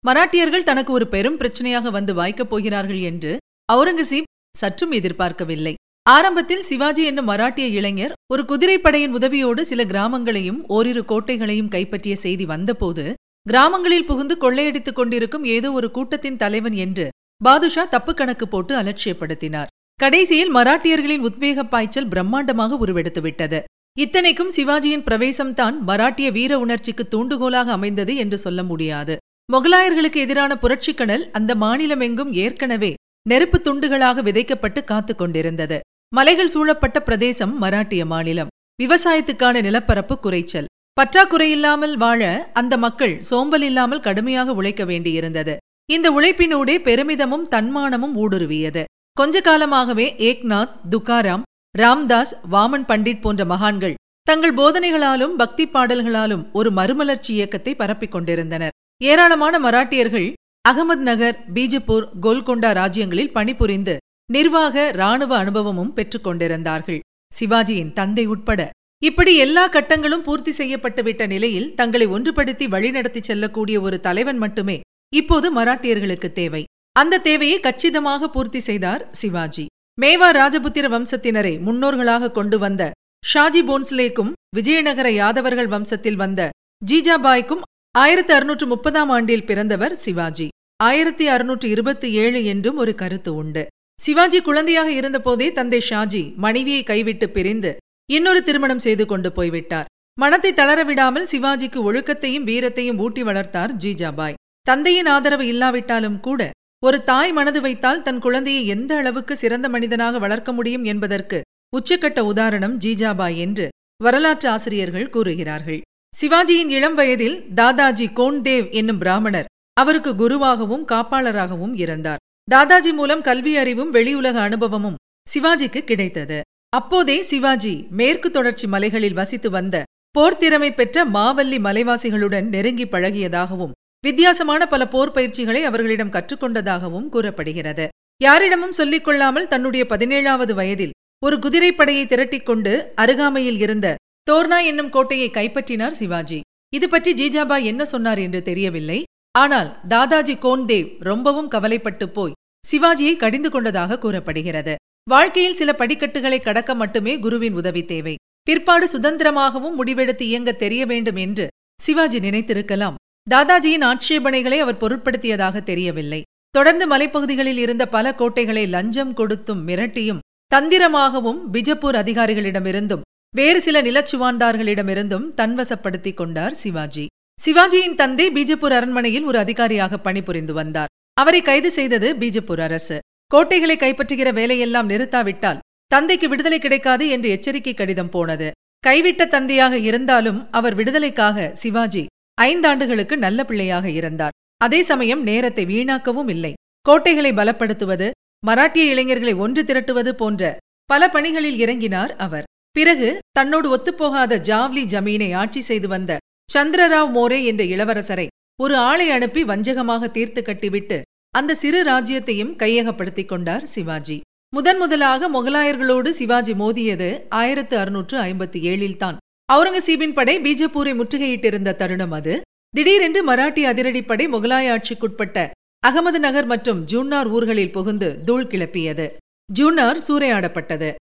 மராட்டியர்கள் தனக்கு ஒரு பெரும் பிரச்சனையாக வந்து வாய்க்கப் போகிறார்கள் என்று அவுரங்கசீப் சற்றும் எதிர்பார்க்கவில்லை. ஆரம்பத்தில் சிவாஜி என்னும் மராட்டிய இளைஞர் ஒரு குதிரைப்படையின் உதவியோடு சில கிராமங்களையும் ஓரிரு கோட்டைகளையும் கைப்பற்றிய செய்தி வந்தபோது கிராமங்களில் புகுந்து கொள்ளையடித்துக் கொண்டிருக்கும் ஏதோ ஒரு கூட்டத்தின் தலைவன் என்று பாதுஷா தப்பு கணக்கு போட்டு அலட்சியப்படுத்தினார். கடைசியில் மராட்டியர்களின் உத்வேக பாய்ச்சல் பிரம்மாண்டமாக உருவெடுத்துவிட்டது இத்தனைக்கும் சிவாஜியின் பிரவேசம்தான் மராட்டிய வீர உணர்ச்சிக்கு தூண்டுகோலாக அமைந்தது என்று சொல்ல முடியாது. மொகலாயர்களுக்கு எதிரான புரட்சிக்கணல் அந்த மாநிலமெங்கும் ஏற்கனவே நெருப்புத் துண்டுகளாக விதைக்கப்பட்டு காத்துக் கொண்டிருந்தது. மலைகள் சூழப்பட்ட பிரதேசம் மராட்டிய மாநிலம். விவசாயத்துக்கான நிலப்பரப்பு குறைச்சல். பற்றாக்குறையில்லாமல் வாழ அந்த மக்கள் சோம்பல் இல்லாமல் கடுமையாக உழைக்க வேண்டியிருந்தது. இந்த உழைப்பினூடே பெருமிதமும் தன்மானமும் ஊடுருவியது. கொஞ்ச காலமாகவே ஏக்நாத் துக்காராம் ராம்தாஸ் வாமன் பண்டிட் போன்ற மகான்கள் தங்கள் போதனைகளாலும் பக்தி பாடல்களாலும் ஒரு மறுமலர்ச்சி இயக்கத்தை பரப்பிக் கொண்டிருந்தனர். ஏராளமான மராட்டியர்கள் அகமது நகர் பீஜப்பூர் கோல்கொண்டா ராஜ்யங்களில் பணிபுரிந்து நிர்வாக ராணுவ அனுபவமும் பெற்றுக் கொண்டிருந்தார்கள். சிவாஜியின் தந்தை உட்பட இப்படி எல்லா கட்டங்களும் பூர்த்தி செய்யப்பட்டுவிட்ட நிலையில் தங்களை ஒன்றுபடுத்தி வழிநடத்தி செல்லக்கூடிய ஒரு தலைவன் மட்டுமே இப்போது மராட்டியர்களுக்கு தேவை. அந்த தேவையை கச்சிதமாக பூர்த்தி செய்தார் சிவாஜி. மேவா ராஜபுத்திர வம்சத்தினரை முன்னோர்களாக கொண்டு வந்த ஷாஜி போன்ஸ்லேக்கும் விஜயநகர யாதவர்கள் வம்சத்தில் வந்த ஜீஜாபாய்க்கும் ஆயிரத்தி அறுநூற்று முப்பதாம் ஆண்டில் பிறந்தவர் சிவாஜி. ஆயிரத்தி அறுநூற்று இருபத்தி ஏழு என்றும் ஒரு கருத்து உண்டு. சிவாஜி குழந்தையாக இருந்தபோதே தந்தை ஷாஜி மனைவியை கைவிட்டு பிரிந்து இன்னொரு திருமணம் செய்து கொண்டு போய்விட்டார். மனத்தை தளரவிடாமல் சிவாஜிக்கு ஒழுக்கத்தையும் வீரத்தையும் ஊட்டி வளர்த்தார் ஜீஜாபாய். தந்தையின் ஆதரவு இல்லாவிட்டாலும் கூட ஒரு தாய் மனது வைத்தால் தன் குழந்தையை எந்த அளவுக்கு சிறந்த மனிதனாக வளர்க்க முடியும் என்பதற்கு உச்சக்கட்ட உதாரணம் ஜீஜாபாய் என்று வரலாற்று ஆசிரியர்கள் கூறுகிறார்கள். சிவாஜியின் இளம் வயதில் தாதாஜி கோன்தேவ் என்னும் பிராமணர் அவருக்கு குருவாகவும் காப்பாளராகவும் இருந்தார். தாதாஜி மூலம் கல்வி அறிவும் வெளியுலக அனுபவமும் சிவாஜிக்கு கிடைத்தது. அப்போதே சிவாஜி மேற்கு தொடர்ச்சி மலைகளில் வசித்து வந்த போர்த்திறமை பெற்ற மாவல்லி மலைவாசிகளுடன் நெருங்கி பழகியதாகவும் வித்தியாசமான பல போர் பயிற்சிகளை அவர்களிடம் கற்றுக்கொண்டதாகவும் கூறப்படுகிறது. யாரிடமும் சொல்லிக் கொள்ளாமல் தன்னுடைய பதினேழாவது வயதில் ஒரு குதிரைப்படையை திரட்டிக்கொண்டு அருகாமையில் இருந்த தோர்னா என்னும் கோட்டையை கைப்பற்றினார் சிவாஜி. இது பற்றி ஜிஜாபா என்ன சொன்னார் என்று தெரியவில்லை. ஆனால் தாதாஜி கோன்தேவ் ரொம்பவும் கவலைப்பட்டு போய் சிவாஜியை கடிந்து கொண்டதாக கூறப்படுகிறது. வாழ்க்கையில் சில படிக்கட்டுகளை கடக்க மட்டுமே குருவின் உதவி தேவை. பிற்பாடு சுதந்திரமாகவும் முடிவெடுத்து இயங்க தெரிய வேண்டும் என்று சிவாஜி நினைத்திருக்கலாம். தாதாஜியின் ஆட்சேபனைகளை அவர் பொருட்படுத்தியதாக தெரியவில்லை. தொடர்ந்து மலைப்பகுதிகளில் இருந்த பல கோட்டைகளை லஞ்சம் கொடுத்தும் மிரட்டியும் தந்திரமாகவும் பிஜப்பூர் அதிகாரிகளிடமிருந்தும் வேறு சில நிலச்சுவாண்டார்களிடமிருந்தும் தன்வசப்படுத்திக் கொண்டார் சிவாஜி. சிவாஜியின் தந்தை பீஜப்பூர் அரண்மனையில் ஒரு அதிகாரியாக பணிபுரிந்து வந்தார். அவரை கைது செய்தது பீஜப்பூர் அரசு. கோட்டைகளை கைப்பற்றுகிற வேலையெல்லாம் நிறுத்தாவிட்டால் தந்தைக்கு விடுதலை கிடைக்காது என்று எச்சரிக்கை கடிதம் போனது. கைவிட்ட தந்தையாக இருந்தாலும் அவர் விடுதலைக்காக சிவாஜி ஐந்தாண்டுகளுக்கு நல்ல பிள்ளையாக இருந்தார். அதே சமயம் நேரத்தை வீணாக்கவும் இல்லை. கோட்டைகளை பலப்படுத்துவது மராட்டிய இளைஞர்களை ஒன்று திரட்டுவது போன்ற பல பணிகளில் இறங்கினார் அவர். பிறகு தன்னோடு ஒத்துப்போகாத ஜாவ்லி ஜமீனை ஆட்சி செய்து வந்த சந்திரராவ் மோரே என்ற இளவரசரை ஒரு ஆளை அனுப்பி வஞ்சகமாக தீர்த்து கட்டிவிட்டு அந்த சிறு ராஜ்யத்தையும் கையகப்படுத்திக் கொண்டார் சிவாஜி. முதன் முதலாக முகலாயர்களோடு சிவாஜி மோதியது ஆயிரத்து அறுநூற்று ஐம்பத்தி ஏழில்தான் அவுரங்கசீபின் படை பீஜப்பூரை முற்றுகையிட்டிருந்த தருணம் அது. திடீரென்று மராட்டி அதிரடிப்படை முகலாய ஆட்சிக்குட்பட்ட அகமது நகர் மற்றும் ஜூன்னார் ஊர்களில் புகுந்து தூள் கிளப்பியது. ஜூன்னார் சூறையாடப்பட்டது.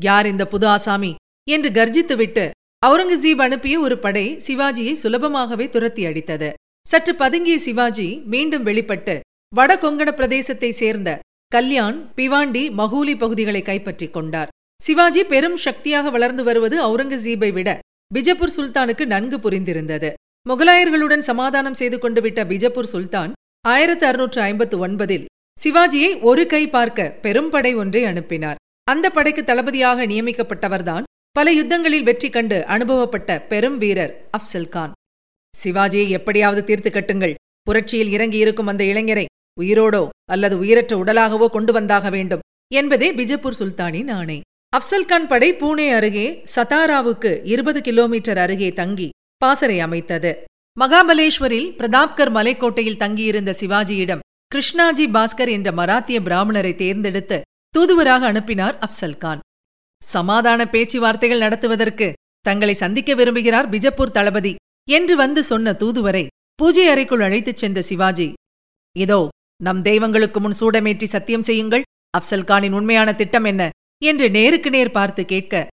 யார் இந்த புது ஆசாமி? என்று கர்ஜித்துவிட்டு அவுரங்கசீப் அனுப்பிய ஒரு படை சிவாஜியை சுலபமாகவே துரத்தி அடித்தது. சற்று பதுங்கிய சிவாஜி மீண்டும் வெளிப்பட்டு வட கொங்கண பிரதேசத்தை சேர்ந்த கல்யாண் பிவாண்டி மகூலி பகுதிகளை கைப்பற்றிக் கொண்டார். சிவாஜி பெரும் சக்தியாக வளர்ந்து வருவது அவுரங்கசீபை விட பிஜப்பூர் சுல்தானுக்கு நன்கு புரிந்திருந்தது. முகலாயர்களுடன் சமாதானம் செய்து கொண்டு விட்ட பிஜப்பூர் சுல்தான் ஆயிரத்து அறுநூற்று ஐம்பத்து ஒன்பதில் சிவாஜியை ஒரு கை பார்க்க பெரும் படை ஒன்றை அனுப்பினார். அந்த படைக்கு தளபதியாக நியமிக்கப்பட்டவர்தான் பல யுத்தங்களில் வெற்றி கண்டு அனுபவப்பட்ட பெரும் வீரர் அப்சல் கான். சிவாஜியை எப்படியாவது தீர்த்து கட்டுங்கள். புரட்சியில் இறங்கியிருக்கும் அந்த இளைஞரை உயிரோடோ அல்லது உயிரற்ற உடலாகவோ கொண்டு வந்தாக வேண்டும் என்பதே பிஜப்பூர் சுல்தானின் ஆணை. அப்சல்கான் படை பூனே அருகே சதாராவுக்கு இருபது கிலோமீட்டர் அருகே தங்கி பாசறை அமைத்தது. மகாபலேஸ்வரில் பிரதாப்கர் மலைக்கோட்டையில் தங்கியிருந்த சிவாஜியிடம் கிருஷ்ணாஜி பாஸ்கர் என்ற மராத்திய பிராமணரை தேர்ந்தெடுத்து தூதுவராக அனுப்பினார் அப்சல்கான். சமாதான பேச்சுவார்த்தைகள் நடத்துவதற்கு தங்களை சந்திக்க விரும்புகிறார் பிஜப்பூர் தளபதி என்று வந்து சொன்ன தூதுவரை பூஜை அறைக்குள் அழைத்துச் சென்ற சிவாஜி இதோ நம் தெய்வங்களுக்கு முன் சூடமேற்றி சத்தியம் செய்யுங்கள். அப்சல்கானின் உண்மையான திட்டம் என்ன? என்று நேருக்கு நேர் பார்த்து கேட்க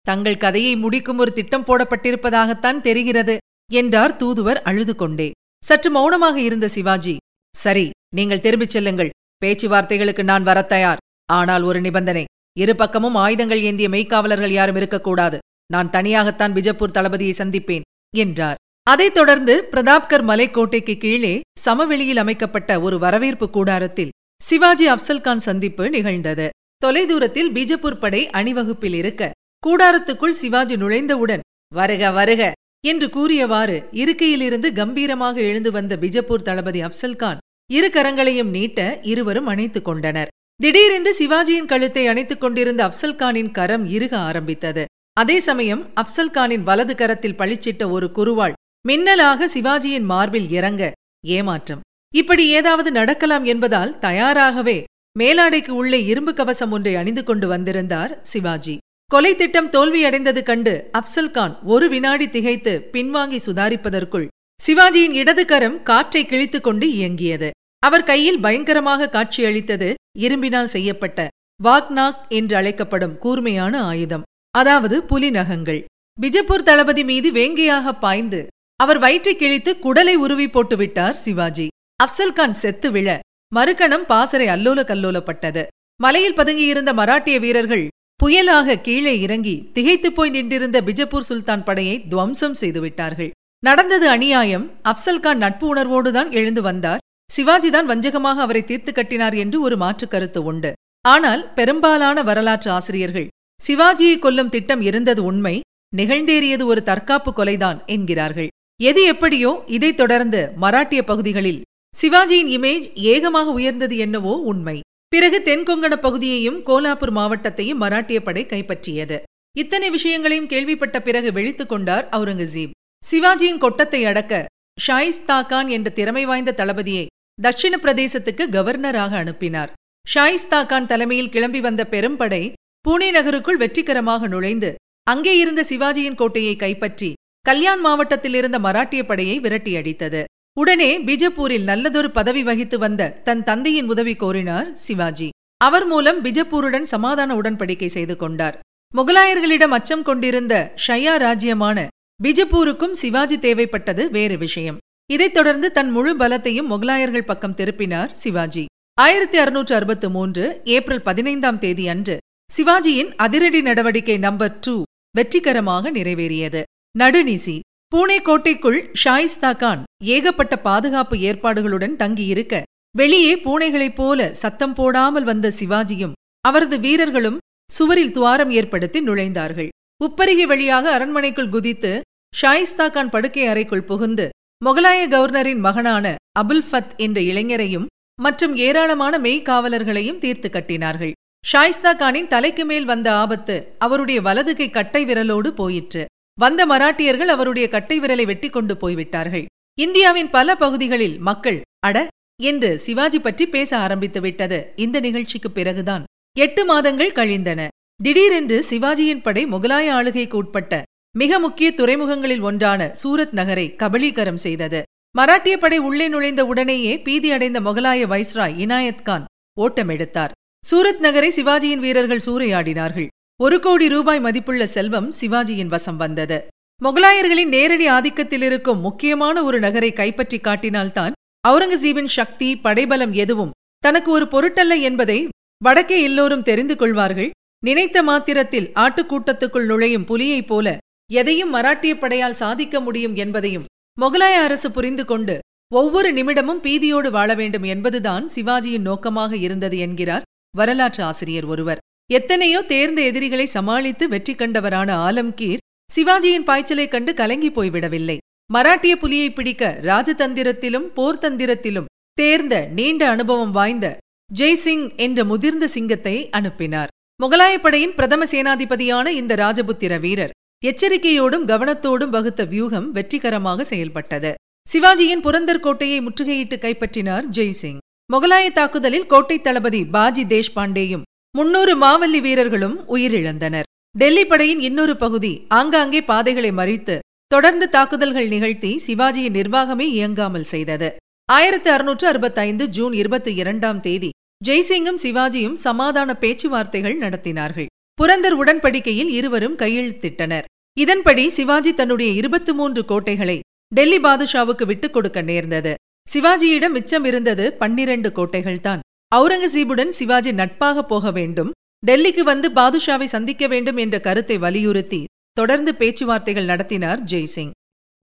தங்கள் கதையை முடிக்கும் ஒரு திட்டம் போடப்பட்டிருப்பதாகத்தான் தெரிகிறது என்றார் தூதுவர் அழுது கொண்டே. சற்று மௌனமாக இருந்த சிவாஜி சரி நீங்கள் திரும்பிச் செல்லுங்கள். பேச்சுவார்த்தைகளுக்கு நான் வரத் தயார். ஆனால் ஒரு நிபந்தனை இரு பக்கமும் ஆயுதங்கள் ஏந்திய மெய்க்காவலர்கள் யாரும் இருக்கக்கூடாது நான் தனியாகத்தான் பிஜப்பூர் தளபதியை சந்திப்பேன் என்றார். அதைத் தொடர்ந்து பிரதாப்கர் மலைக்கோட்டைக்கு கீழே சமவெளியில் அமைக்கப்பட்ட ஒரு வரவேற்பு கூடாரத்தில் சிவாஜி அப்சல்கான் சந்திப்பு நிகழ்ந்தது. தொலைதூரத்தில் பீஜப்பூர் படை அணிவகுப்பில் இருக்க கூடாரத்துக்குள் சிவாஜி நுழைந்தவுடன் வருக வருக என்று கூறியவாறு இருக்கையிலிருந்து கம்பீரமாக எழுந்து வந்த பிஜப்பூர் தளபதி அப்சல்கான் இரு கரங்களையும் நீட்ட இருவரும் அணைத்துக் கொண்டனர். திடீரென்று சிவாஜியின் கழுத்தை அணைத்துக் கொண்டிருந்த அப்சல்கானின் கரம் இறுக ஆரம்பித்தது. அதே சமயம் அப்சல்கானின் வலது கரத்தில் பளிச்சிட்ட ஒரு குருவாள் மின்னலாக சிவாஜியின் மார்பில் இறங்க ஏமாற்றம் இப்படி ஏதாவது நடக்கலாம் என்பதால் தயாராகவே மேலாடைக்கு உள்ளே இரும்பு கவசம் ஒன்றை அணிந்து கொண்டு வந்திருந்தார் சிவாஜி. கொலை திட்டம் தோல்வியடைந்தது கண்டு அப்சல்கான் ஒரு வினாடி திகைத்து பின்வாங்கி சுதாரிப்பதற்குள் சிவாஜியின் இடது கரம் காற்றை கிழித்துக் கொண்டு இயங்கியது. அவர் கையில் பயங்கரமாக காட்சியளித்தது இரும்பினால் செய்யப்பட்ட வாக்நாக் என்று அழைக்கப்படும் கூர்மையான ஆயுதம். அதாவது புலி நகங்கள். பிஜப்பூர் தளபதி மீது வேங்கையாக பாய்ந்து அவர் வயிற்றை கிழித்து குடலை உருவி போட்டுவிட்டார் சிவாஜி. அப்சல்கான் செத்து விழ மறுகணம் பாசறை அல்லோல கல்லோலப்பட்டது. மலையில் பதுங்கியிருந்த மராட்டிய வீரர்கள் புயலாக கீழே இறங்கி திகைத்துப் போய் நின்றிருந்த பிஜப்பூர் சுல்தான் படையை துவம்சம் செய்துவிட்டார்கள் நடந்தது அநியாயம். அப்சல்கான் நட்பு உணர்வோடுதான் எழுந்து வந்தார். சிவாஜிதான் வஞ்சகமாக அவரை தீர்த்து கட்டினார் என்று ஒரு மாற்றுக் கருத்து உண்டு. ஆனால் பெரும்பாலான வரலாற்று ஆசிரியர்கள் சிவாஜியை கொல்லும் திட்டம் இருந்தது உண்மை. நிகழ்ந்தேறியது ஒரு தற்காப்பு கொலைதான் என்கிறார்கள். எது எப்படியோ இதைத் தொடர்ந்து மராட்டிய பகுதிகளில் சிவாஜியின் இமேஜ் ஏகமாக உயர்ந்தது என்னவோ உண்மை. பிறகு தென்கொங்கண பகுதியையும் கோலாப்பூர் மாவட்டத்தையும் மராட்டிய படை கைப்பற்றியது. இத்தனை விஷயங்களையும் கேள்விப்பட்ட பிறகு விழித்துக் கொண்டார் அவுரங்கசீப். சிவாஜியின் கொட்டத்தை அடக்க ஷாயிஸ்தா கான் என்ற திறமை வாய்ந்த தளபதியை தட்சிண பிரதேசத்துக்கு கவர்னராக அனுப்பினார். ஷாயிஸ்தா கான் தலைமையில் கிளம்பி வந்த பெரும்படை புனே நகருக்குள் வெற்றிகரமாக நுழைந்து அங்கே இருந்த சிவாஜியின் கோட்டையை கைப்பற்றி கல்யாண் மாவட்டத்தில் இருந்த மராட்டிய படையை விரட்டியடித்தது. உடனே பிஜப்பூரில் நல்லதொரு பதவி வகித்து வந்த தன் தந்தையின் உதவி கோரினார் சிவாஜி. அவர் மூலம் பிஜப்பூருடன் சமாதான உடன்படிக்கை செய்து கொண்டார். முகலாயர்களிடம் அச்சம் கொண்டிருந்த ஷயா ராஜ்யமான பிஜப்பூருக்கும் சிவாஜி தேவைப்பட்டது வேறு விஷயம். இதைத் தொடர்ந்து தன் முழு பலத்தையும் முகலாயர்கள் பக்கம் திருப்பினார் சிவாஜி. ஆயிரத்தி அறுநூற்று அறுபத்து மூன்று ஏப்ரல் பதினைந்தாம் தேதி அன்று சிவாஜியின் அதிரடி நடவடிக்கை நம்பர் டூ வெற்றிகரமாக நிறைவேறியது. நடுநிசி பூனே கோட்டைக்குள் ஷாயிஸ்தா கான் ஏகப்பட்ட பாதுகாப்பு ஏற்பாடுகளுடன் தங்கியிருக்க வெளியே பூனைகளைப் போல சத்தம் போடாமல் வந்த சிவாஜியும் அவரது வீரர்களும் சுவரில் துவாரம் ஏற்படுத்தி நுழைந்தார்கள். உப்பருகி வழியாக அரண்மனைக்குள் குதித்து ஷாயிஸ்தா கான் படுக்கை அறைக்குள் புகுந்து முகலாய கவர்னரின் மகனான அபுல் ஃபத் என்ற இளைஞரையும் மற்றும் ஏராளமான மெய்காவலர்களையும் தீர்த்து கட்டினார்கள். ஷாயிஸ்தா கானின் தலைக்கு மேல் வந்த ஆபத்து அவருடைய வலதுகை கட்டை விரலோடு போயிற்று. வந்த மராட்டியர்கள் அவருடைய கட்டை விரலை வெட்டி கொண்டு போய்விட்டார்கள். இந்தியாவின் பல பகுதிகளில் மக்கள் அட என்று சிவாஜி பற்றி பேச ஆரம்பித்து விட்டது. இந்த நிகழ்ச்சிக்கு பிறகுதான். எட்டு மாதங்கள் கழிந்தன. திடீரென்று சிவாஜியின் படை முகலாய ஆளுகைக்கு உட்பட்ட மிக முக்கிய துறைமுகங்களில் ஒன்றான சூரத் நகரை கபலீகரம் செய்தது. மராட்டிய படை உள்ளே நுழைந்த உடனேயே பீதியடைந்த முகலாய வைஸ்ராய் இனாயத் கான் ஓட்டமெடுத்தார். சூரத் நகரை சிவாஜியின் வீரர்கள் சூறையாடினார்கள். ஒரு கோடி ரூபாய் மதிப்புள்ள செல்வம் சிவாஜியின் வசம் வந்தது. முகலாயர்களின் நேரடி ஆதிக்கத்தில் இருக்கும் முக்கியமான ஒரு நகரை கைப்பற்றி காட்டினால்தான் அவுரங்கசீபின் சக்தி படைபலம் எதுவும் தனக்கு ஒரு பொருட்டல்ல என்பதை வடக்கே எல்லோரும் தெரிந்து கொள்வார்கள். நினைத்த மாத்திரத்தில் ஆட்டுக்கூட்டத்துக்குள் நுழையும் புலியைப் போல எதையும் மராட்டிய படையால் சாதிக்க முடியும் என்பதையும் முகலாய அரசு புரிந்து கொண்டு ஒவ்வொரு நிமிடமும் பீதியோடு வாழ வேண்டும் என்பதுதான் சிவாஜியின் நோக்கமாக இருந்தது என்கிறார் வரலாற்று ஆசிரியர் ஒருவர். எத்தனையோ தேர்ந்த எதிரிகளை சமாளித்து வெற்றி கண்டவரான ஆலம்கீர் சிவாஜியின் பாய்ச்சலைக் கண்டு கலங்கி போய்விடவில்லை. மராட்டிய புலியை பிடிக்க ராஜதந்திரத்திலும் போர்த்தந்திரத்திலும் தேர்ந்த நீண்ட அனுபவம் வாய்ந்த ஜெய்சிங் என்ற முதிர்ந்த சிங்கத்தை அனுப்பினார். முகலாயப் படையின் பிரதம சேனாதிபதியான இந்த ராஜபுத்திர வீரர் எச்சரிக்கையோடும் கவனத்தோடும் வகுத்த வியூகம் வெற்றிகரமாக செயல்பட்டது. சிவாஜியின் புரந்தர் கோட்டையை முற்றுகையிட்டு கைப்பற்றினார் ஜெய்சிங். முகலாய தாக்குதலில் கோட்டை தளபதி பாஜி தேஷ்பாண்டேயும் முன்னூறு மாவல்லி வீரர்களும் உயிரிழந்தனர். டெல்லி படையின் இன்னொரு பகுதி ஆங்காங்கே பாதைகளை மறித்து தொடர்ந்து தாக்குதல்கள் நிகழ்த்தி சிவாஜியின் நிர்வாகமே இயங்காமல் செய்தது. ஆயிரத்தி அறுநூற்று அறுபத்தைந்து ஜூன் இருபத்தி இரண்டாம் தேதி ஜெய்சிங்கும் சிவாஜியும் சமாதான பேச்சுவார்த்தைகள் நடத்தினார்கள். புரந்தர் உடன்படிக்கையில் இருவரும் கையெழுத்திட்டனர். இதன்படி சிவாஜி தன்னுடைய இருபத்து மூன்று கோட்டைகளை டெல்லி பாதுஷாவுக்கு விட்டுக் கொடுக்க நேர்ந்தது. சிவாஜியிடம் மிச்சம் இருந்தது பன்னிரண்டு கோட்டைகள்தான். அவுரங்கசீபுடன் சிவாஜி நட்பாக போக வேண்டும் டெல்லிக்கு வந்து பாதுஷாவை சந்திக்க வேண்டும் என்ற கருத்தை வலியுறுத்தி தொடர்ந்து பேச்சுவார்த்தைகள் நடத்தினார் ஜெய்சிங்.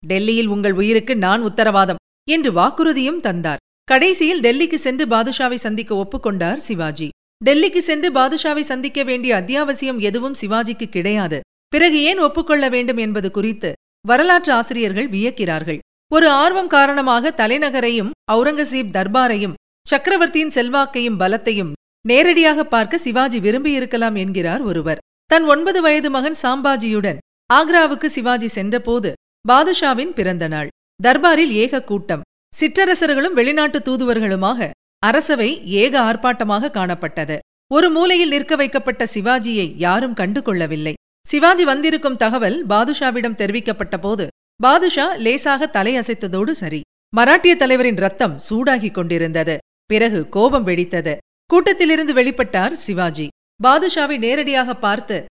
டெல்லியில் உங்கள் உயிருக்கு நான் உத்தரவாதம் என்று வாக்குறுதியும் தந்தார். கடைசியில் டெல்லிக்கு சென்று பாதுஷாவை சந்திக்க ஒப்புக்கொண்டார் சிவாஜி. டெல்லிக்கு சென்று பாதுஷாவை சந்திக்க வேண்டிய அத்தியாவசியம் எதுவும் சிவாஜிக்கு கிடையாது. பிறகு ஏன் ஒப்புக்கொள்ள வேண்டும் என்பது குறித்து வரலாற்று ஆசிரியர்கள் வியக்கிறார்கள். ஒரு ஆர்வம் காரணமாக தலைநகரையும் அவுரங்கசீப் தர்பாரையும் சக்கரவர்த்தியின் செல்வாக்கையும் பலத்தையும் நேரடியாக பார்க்க சிவாஜி விரும்பியிருக்கலாம் என்கிறார் ஒருவர். தன் ஒன்பது வயது மகன் சாம்பாஜியுடன் ஆக்ராவுக்கு சிவாஜி சென்றபோது பாதுஷாவின் பிறந்த நாள். தர்பாரில் ஏக கூட்டம். சிற்றரசர்களும் வெளிநாட்டு தூதுவர்களுமாக அரசவை ஏக ஆர்ப்பாட்டமாக காணப்பட்டது. ஒரு மூலையில் நிற்க வைக்கப்பட்ட சிவாஜியை யாரும் கண்டு கொள்ளவில்லை சிவாஜி வந்திருக்கும் தகவல் பாதுஷாவிடம் தெரிவிக்கப்பட்ட போது பாதுஷா லேசாக தலையசைத்ததோடு சரி. மராட்டிய தலைவரின் ரத்தம் சூடாகிக் கொண்டிருந்தது. பிறகு கோபம் வெடித்தது. கூட்டத்திலிருந்து வெளிப்பட்டார் சிவாஜி. பாதுஷாவை நேரடியாக பார்த்து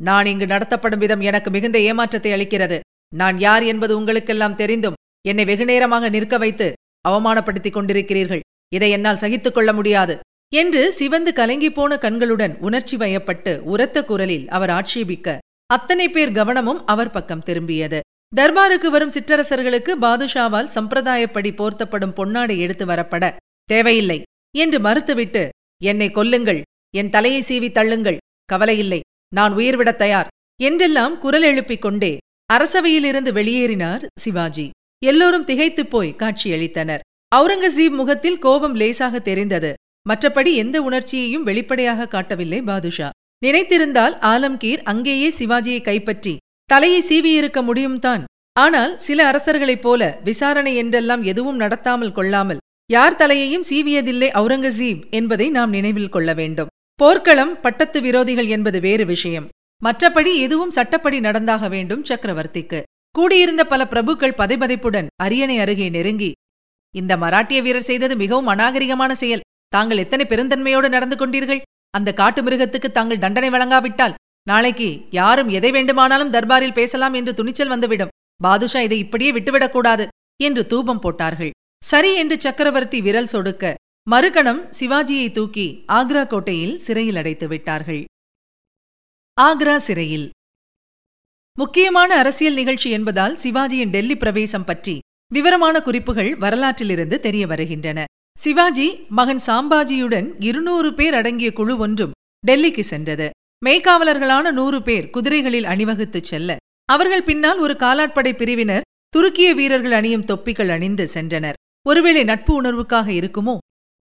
நான் இங்கு நடத்தப்படும் விதம் எனக்கு மிகுந்த ஏமாற்றத்தை அளிக்கிறது. நான் யார் என்பது உங்களுக்கெல்லாம் தெரிந்தும் என்னை வெகுநேரமாக நிற்க வைத்து அவமானப்படுத்திக் கொண்டிருக்கிறீர்கள். இதை என்னால் சகித்துக் கொள்ள முடியாது. என்று சிவந்து கலங்கிப் போன கண்களுடன் உணர்ச்சி வயப்பட்டு உரத்த குரலில் அவர் ஆட்சேபிக்க அத்தனை பேர் கவனமும் அவர் பக்கம் திரும்பியது. தர்பாருக்கு வரும் சிற்றரசர்களுக்கு பாதுஷாவால் சம்பிரதாயப்படி போர்த்தப்படும் பொன்னாடை எடுத்து வரப்பட தேவையில்லை என்று மறுத்துவிட்டு என்னை கொல்லுங்கள் என் தலையை சீவி தள்ளுங்கள் கவலையில்லை நான் உயிர்விடத் தயார் என்றெல்லாம் குரல் எழுப்பிக் கொண்டே அரசவையிலிருந்து வெளியேறினார் சிவாஜி. எல்லோரும் திகைத்துப் போய் காட்சியளித்தனர். அவுரங்கசீப் முகத்தில் கோபம் லேசாக தெரிந்தது. மற்றபடி எந்த உணர்ச்சியையும் வெளிப்படையாக காட்டவில்லை பாதுஷா. நினைத்திருந்தால் ஆலம்கீர் அங்கேயே சிவாஜியை கைப்பற்றி தலையை சீவியிருக்க முடியும்தான். ஆனால் சில அரசர்களைப் போல விசாரணை என்றெல்லாம் எதுவும் நடத்தாமல் கொள்ளாமல் யார் தலையையும் சீவியதில்லை அவுரங்கசீப் என்பதை நாம் நினைவில் கொள்ள வேண்டும். போர்க்களம் பட்டத்து விரோதிகள் என்பது வேறு விஷயம். மற்றபடி எதுவும் சட்டப்படி நடந்தாக வேண்டும் சக்கரவர்த்திக்கு. கூடியிருந்த பல பிரபுக்கள் பதைபதைப்புடன் அரியணை அருகே நெருங்கி இந்த மராட்டிய வீரர் செய்தது மிகவும் அநாகரிகமான செயல். தாங்கள் எத்தனை பெருந்தன்மையோடு நடந்து கொண்டீர்கள்? அந்த காட்டு மிருகத்துக்கு தாங்கள் தண்டனை வழங்காவிட்டால் நாளைக்கு யாரும் எதை வேண்டுமானாலும் தர்பாரில் பேசலாம் என்று துணிச்சல் வந்துவிடும். பாதுஷா இதை இப்படியே விட்டுவிடக்கூடாது என்று தூபம் போட்டார்கள். சரி என்று சக்கரவர்த்தி விரல் சொடுக்க மறுகணம் சிவாஜியை தூக்கி ஆக்ரா கோட்டையில் சிறையில் அடைத்து விட்டார்கள். ஆக்ரா சிறையில். முக்கியமான அரசியல் நிகழ்ச்சி என்பதால் சிவாஜியின் டெல்லி பிரவேசம் பற்றி விவரமான குறிப்புகள் வரலாற்றிலிருந்து தெரிய வருகின்றன. சிவாஜி மகன் சாம்பாஜியுடன் இருநூறு பேர் அடங்கிய குழு ஒன்றும் டெல்லிக்கு சென்றது. மேய்காவலர்களான நூறு பேர் குதிரைகளில் அணிவகுத்துச் செல்ல அவர்கள் பின்னால் ஒரு காலாட்படை பிரிவினர் துருக்கிய வீரர்கள் அணியும் தொப்பிகள் அணிந்து சென்றனர். ஒருவேளை நட்பு உணர்வுக்காக இருக்குமோ?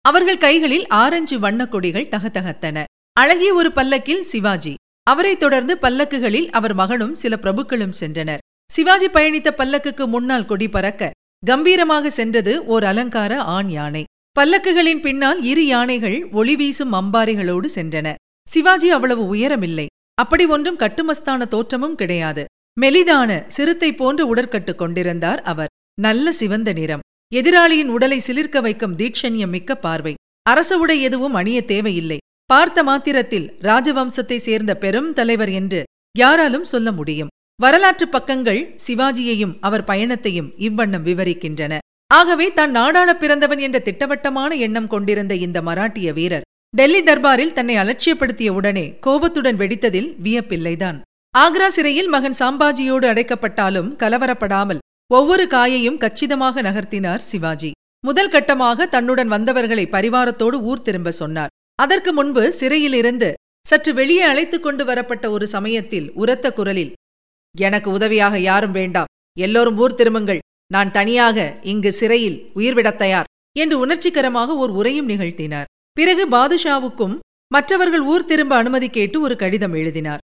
அவர்கள் கைகளில் ஆரஞ்சு வண்ணக் கொடிகள் தகத்தகத்தன அழகிய ஒரு பல்லக்கில் சிவாஜி. அவரைத் தொடர்ந்து பல்லக்குகளில் அவர் மகனும் சில பிரபுக்களும் சென்றனர். சிவாஜி பயணித்த பல்லக்குக்கு முன்னால் கொடி பறக்க கம்பீரமாக சென்றது ஓர் அலங்கார ஆண் யானை. பல்லக்குகளின் பின்னால் இரு யானைகள் ஒளி வீசும் அம்பாரிகளோடு சென்றன. சிவாஜி அவ்வளவு உயரமில்லை. அப்படி ஒன்றும் கட்டுமஸ்தான தோற்றமும் கிடையாது. மெலிதான சிறுத்தை போன்ற உடற்கட்டு கொண்டிருந்தார் அவர். நல்ல சிவந்த நிறம். எதிராளியின் உடலை சிலிர்க்க வைக்கும் தீட்சண்யம் மிக்க பார்வை. அரச உடை எதுவும் அணிய தேவையில்லை. பார்த்த மாத்திரத்தில் ராஜவம்சத்தை சேர்ந்த பெரும் தலைவர் என்று யாராலும் சொல்ல முடியும். வரலாற்று பக்கங்கள் சிவாஜியையும் அவர் பயணத்தையும் இவ்வண்ணம் விவரிக்கின்றன. ஆகவே தான் நாடாள பிறந்தவன் என்ற திட்டவட்டமான எண்ணம் கொண்டிருந்த இந்த மராட்டிய வீரர் டெல்லி தர்பாரில் தன்னை அலட்சியப்படுத்திய உடனே கோபத்துடன் வெடித்ததில் வியப்பில்லைதான். ஆக்ரா சிறையில் மகன் சாம்பாஜியோடு அடைக்கப்பட்டாலும் கலவரப்படாமல் ஒவ்வொரு காயையும் கச்சிதமாக நகர்த்தினார் சிவாஜி. முதல் கட்டமாக தன்னுடன் வந்தவர்களை பரிவாரத்தோடு ஊர் திரும்ப சொன்னார். அதற்கு முன்பு சிறையிலிருந்து சற்று வெளியே அழைத்துக் கொண்டு வரப்பட்ட ஒரு சமயத்தில் உரத்த குரலில் எனக்கு உதவியாக யாரும் வேண்டாம். எல்லோரும் ஊர் திரும்புங்கள். நான் தனியாக இங்கு சிறையில் உயிர்விடத் தயார் என்று உணர்ச்சிகரமாக ஒரு உரையும் நிகழ்த்தினார். பிறகு பாதுஷாவுக்கும் மற்றவர்கள் ஊர் திரும்ப அனுமதி கேட்டு ஒரு கடிதம் எழுதினார்.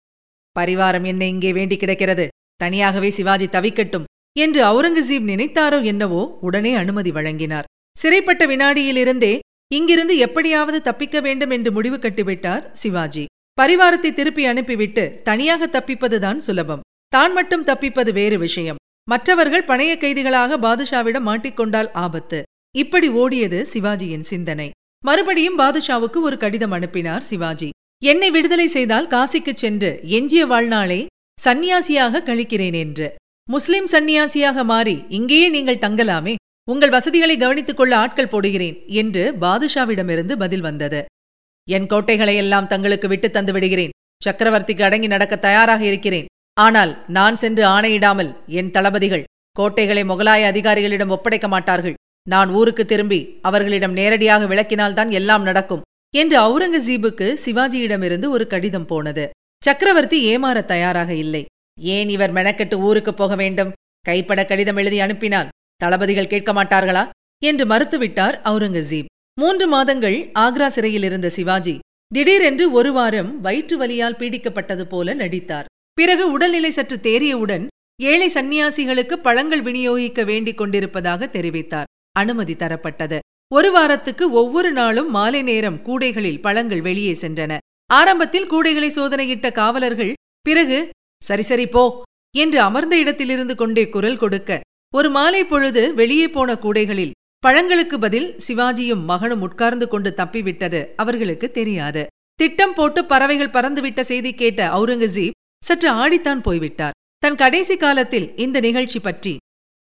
பரிவாரம் என்னை இங்கே வேண்டி கிடக்கிறது. தனியாகவே சிவாஜி தவிக்கட்டும். என்று அவுரங்கசீப் நினைத்தாரோ என்னவோ உடனே அனுமதி வழங்கினார். சிறைப்பட்ட வினாடியிலிருந்தே இங்கிருந்து எப்படியாவது தப்பிக்க வேண்டும் என்று முடிவு கட்டிவிட்டார் சிவாஜி. பரிவாரத்தை திருப்பி அனுப்பிவிட்டு தனியாக தப்பிப்பதுதான் சுலபம். தான் மட்டும் தப்பிப்பது வேறு விஷயம். மற்றவர்கள் பணைய கைதிகளாக பாதுஷாவிடம் மாட்டிக்கொண்டால் ஆபத்து. இப்படி ஓடியது சிவாஜியின் சிந்தனை. மறுபடியும் பாதுஷாவுக்கு ஒரு கடிதம் அனுப்பினார் சிவாஜி. என்னை விடுதலை செய்தால் காசிக்குச் சென்று எஞ்சிய வாழ்நாளை சந்நியாசியாக கழிக்கிறேன் என்று. முஸ்லிம் சந்நியாசியாக மாறி இங்கேயே நீங்கள் தங்கலாமே உங்கள் வசதிகளை கவனித்துக் கொள்ள ஆட்கள் போடுகிறேன் என்று பாதுஷாவிடமிருந்து பதில் வந்தது. என் கோட்டைகளையெல்லாம் தங்களுக்கு விட்டுத் தந்து விடுகிறேன். சக்கரவர்த்திக்கு அடங்கி நடக்க தயாராக இருக்கிறேன். ஆனால் நான் சென்று ஆணையிடாமல் என் தளபதிகள் கோட்டைகளை முகலாய அதிகாரிகளிடம் ஒப்படைக்க மாட்டார்கள். நான் ஊருக்கு திரும்பி அவர்களிடம் நேரடியாக விளக்கினால்தான் எல்லாம் நடக்கும் என்று அவுரங்கசீபுக்கு சிவாஜியிடமிருந்து ஒரு கடிதம் போனது. சக்கரவர்த்தி ஏமாற தயாராக இல்லை. ஏன் இவர் மெனக்கெட்டு ஊருக்கு போக வேண்டும்? கைப்பட கடிதம் எழுதி அனுப்பினால் தளபதிகள் கேட்க மாட்டார்களா? என்று மறுத்துவிட்டார் அவுரங்கசீப். மூன்று மாதங்கள் ஆக்ரா சிறையில் இருந்த சிவாஜி திடீரென்று ஒரு வாரம் வயிற்று வலியால் பீடிக்கப்பட்டது போல நடித்தார். பிறகு உடல்நிலை சற்று தேறியவுடன் ஏழை சந்நியாசிகளுக்கு பழங்கள் விநியோகிக்க வேண்டிக் கொண்டிருப்பதாக தெரிவித்தார். அனுமதி தரப்பட்டது. ஒரு வாரத்துக்கு ஒவ்வொரு நாளும் மாலை நேரம் கூடைகளில் பழங்கள் வெளியே சென்றன. ஆரம்பத்தில் கூடைகளை சோதனையிட்ட காவலர்கள் பிறகு சரி சரி போ என்று அமர்ந்த இடத்திலிருந்து கொண்டே குரல் கொடுக்க ஒரு மாலை பொழுது வெளியே போன கூடைகளில் பழங்களுக்கு பதில் சிவாஜியும் மகனும் உட்கார்ந்து கொண்டு தப்பிவிட்டது அவர்களுக்கு தெரியாது. திட்டம் போட்டு பறவைகள் பறந்துவிட்ட செய்தி கேட்ட அவுரங்கசீப் சற்று ஆடித்தான் போய்விட்டார். தன் கடைசி காலத்தில் இந்த நிகழ்ச்சி பற்றி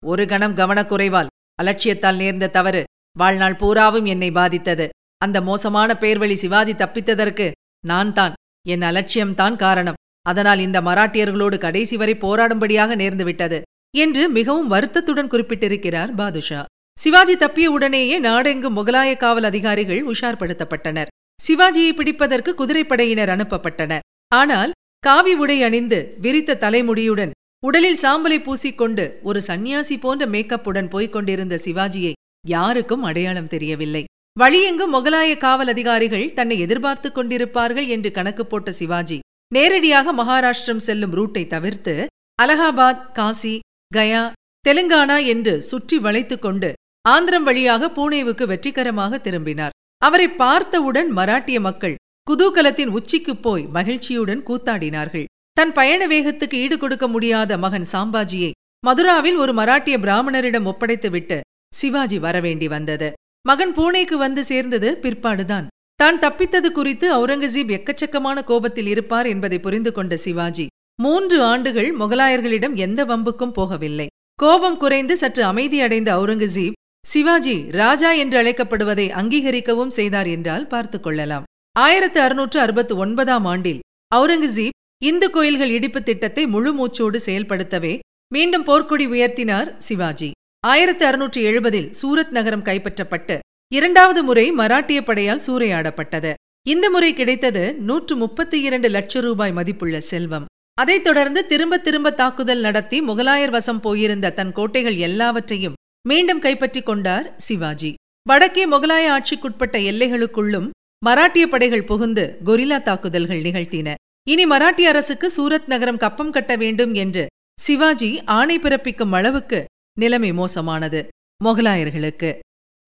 ஒரு கணம் கவனக்குறைவால் அலட்சியத்தால் நேர்ந்த தவறு வாழ்நாள் பூராவும் என்னை பாதித்தது. அந்த மோசமான பேர்வழி சிவாஜி தப்பித்ததற்கு நான் தான் என் அலட்சியம்தான் காரணம். அதனால் இந்த மராட்டியர்களோடு கடைசி வரை போராடும்படியாக நேர்ந்துவிட்டது என்று மிகவும் வருத்தத்துடன் குறிப்பிட்டிருக்கிறார் பாதுஷா. சிவாஜி தப்பிய உடனேயே நாடெங்கும் முகலாய காவல் அதிகாரிகள் உஷார்படுத்தப்பட்டனர். சிவாஜியை பிடிப்பதற்கு குதிரைப்படையினர் அனுப்பப்பட்டனர். ஆனால் காவி உடை அணிந்து விரித்த தலைமுடியுடன் உடலில் சாம்பலை பூசிக்கொண்டு ஒரு சந்நியாசி போன்ற மேக்கப்புடன் போய்க் கொண்டிருந்த சிவாஜியை யாருக்கும் அடையாளம் தெரியவில்லை. வழியெங்கும் முகலாய காவல் அதிகாரிகள் தன்னை எதிர்பார்த்துக் கொண்டிருப்பார்கள் என்று கணக்கு போட்ட சிவாஜி நேரடியாக மகாராஷ்டிரம் செல்லும் ரூட்டை தவிர்த்து அலகாபாத் காசி கயா தெலுங்கானா என்று சுற்றி வளைத்துக் கொண்டு ஆந்திரம் வழியாக பூனேவுக்கு வெற்றிகரமாக திரும்பினார். அவரை பார்த்தவுடன் மராட்டிய மக்கள் குதூகலத்தின் உச்சிக்குப் போய் மகிழ்ச்சியுடன் கூத்தாடினார்கள். தன் பயண வேகத்துக்கு ஈடுகொடுக்க முடியாத மகன் சாம்பாஜியை மதுராவில் ஒரு மராட்டிய பிராமணரிடம் ஒப்படைத்துவிட்டு சிவாஜி வரவேண்டி வந்தது. மகன் பூனேக்கு வந்து சேர்ந்தது பிற்பாடுதான். தான் தப்பித்தது குறித்து அவுரங்கசீப் எக்கச்சக்கமான கோபத்தில் இருப்பார் என்பதை புரிந்து கொண்ட சிவாஜி மூன்று ஆண்டுகள் முகலாயர்களிடம் எந்த வம்புக்கும் போகவில்லை. கோபம் குறைந்து சற்று அமைதியடைந்த அவுரங்கசீப் சிவாஜி ராஜா என்று அழைக்கப்படுவதை அங்கீகரிக்கவும் செய்தார் என்றால் பார்த்துக் கொள்ளலாம். ஆயிரத்து அறுநூற்று அறுபத்து ஒன்பதாம் ஆண்டில் அவுரங்கசீப் இந்து கோயில்கள் இடிப்பு திட்டத்தை முழு மூச்சோடு செயல்படுத்தவே மீண்டும் போர்க்கொடி உயர்த்தினார் சிவாஜி. ஆயிரத்து அறுநூற்று எழுபதில் சூரத் நகரம் கைப்பற்றப்பட்டு இரண்டாவது முறை மராட்டிய படையால் சூறையாடப்பட்டது. இந்த முறை கிடைத்தது நூற்று முப்பத்தி இரண்டு லட்சம் ரூபாய் மதிப்புள்ள செல்வம். அதைத் தொடர்ந்து திரும்ப திரும்ப தாக்குதல் நடத்தி முகலாயர் வசம் போயிருந்த தன் கோட்டைகள் எல்லாவற்றையும் மீண்டும் கைப்பற்றிக் கொண்டார் சிவாஜி. வடக்கே முகலாய ஆட்சிக்குட்பட்ட எல்லைகளுக்குள்ளும் மராட்டிய படைகள் புகுந்து கொரில்லா தாக்குதல்கள் நிகழ்த்தின. இனி மராட்டிய அரசுக்கு சூரத் நகரம் கப்பம் கட்ட வேண்டும் என்று சிவாஜி ஆணை பிறப்பிக்கும் அளவுக்கு நிலைமை மோசமானது முகலாயர்களுக்கு.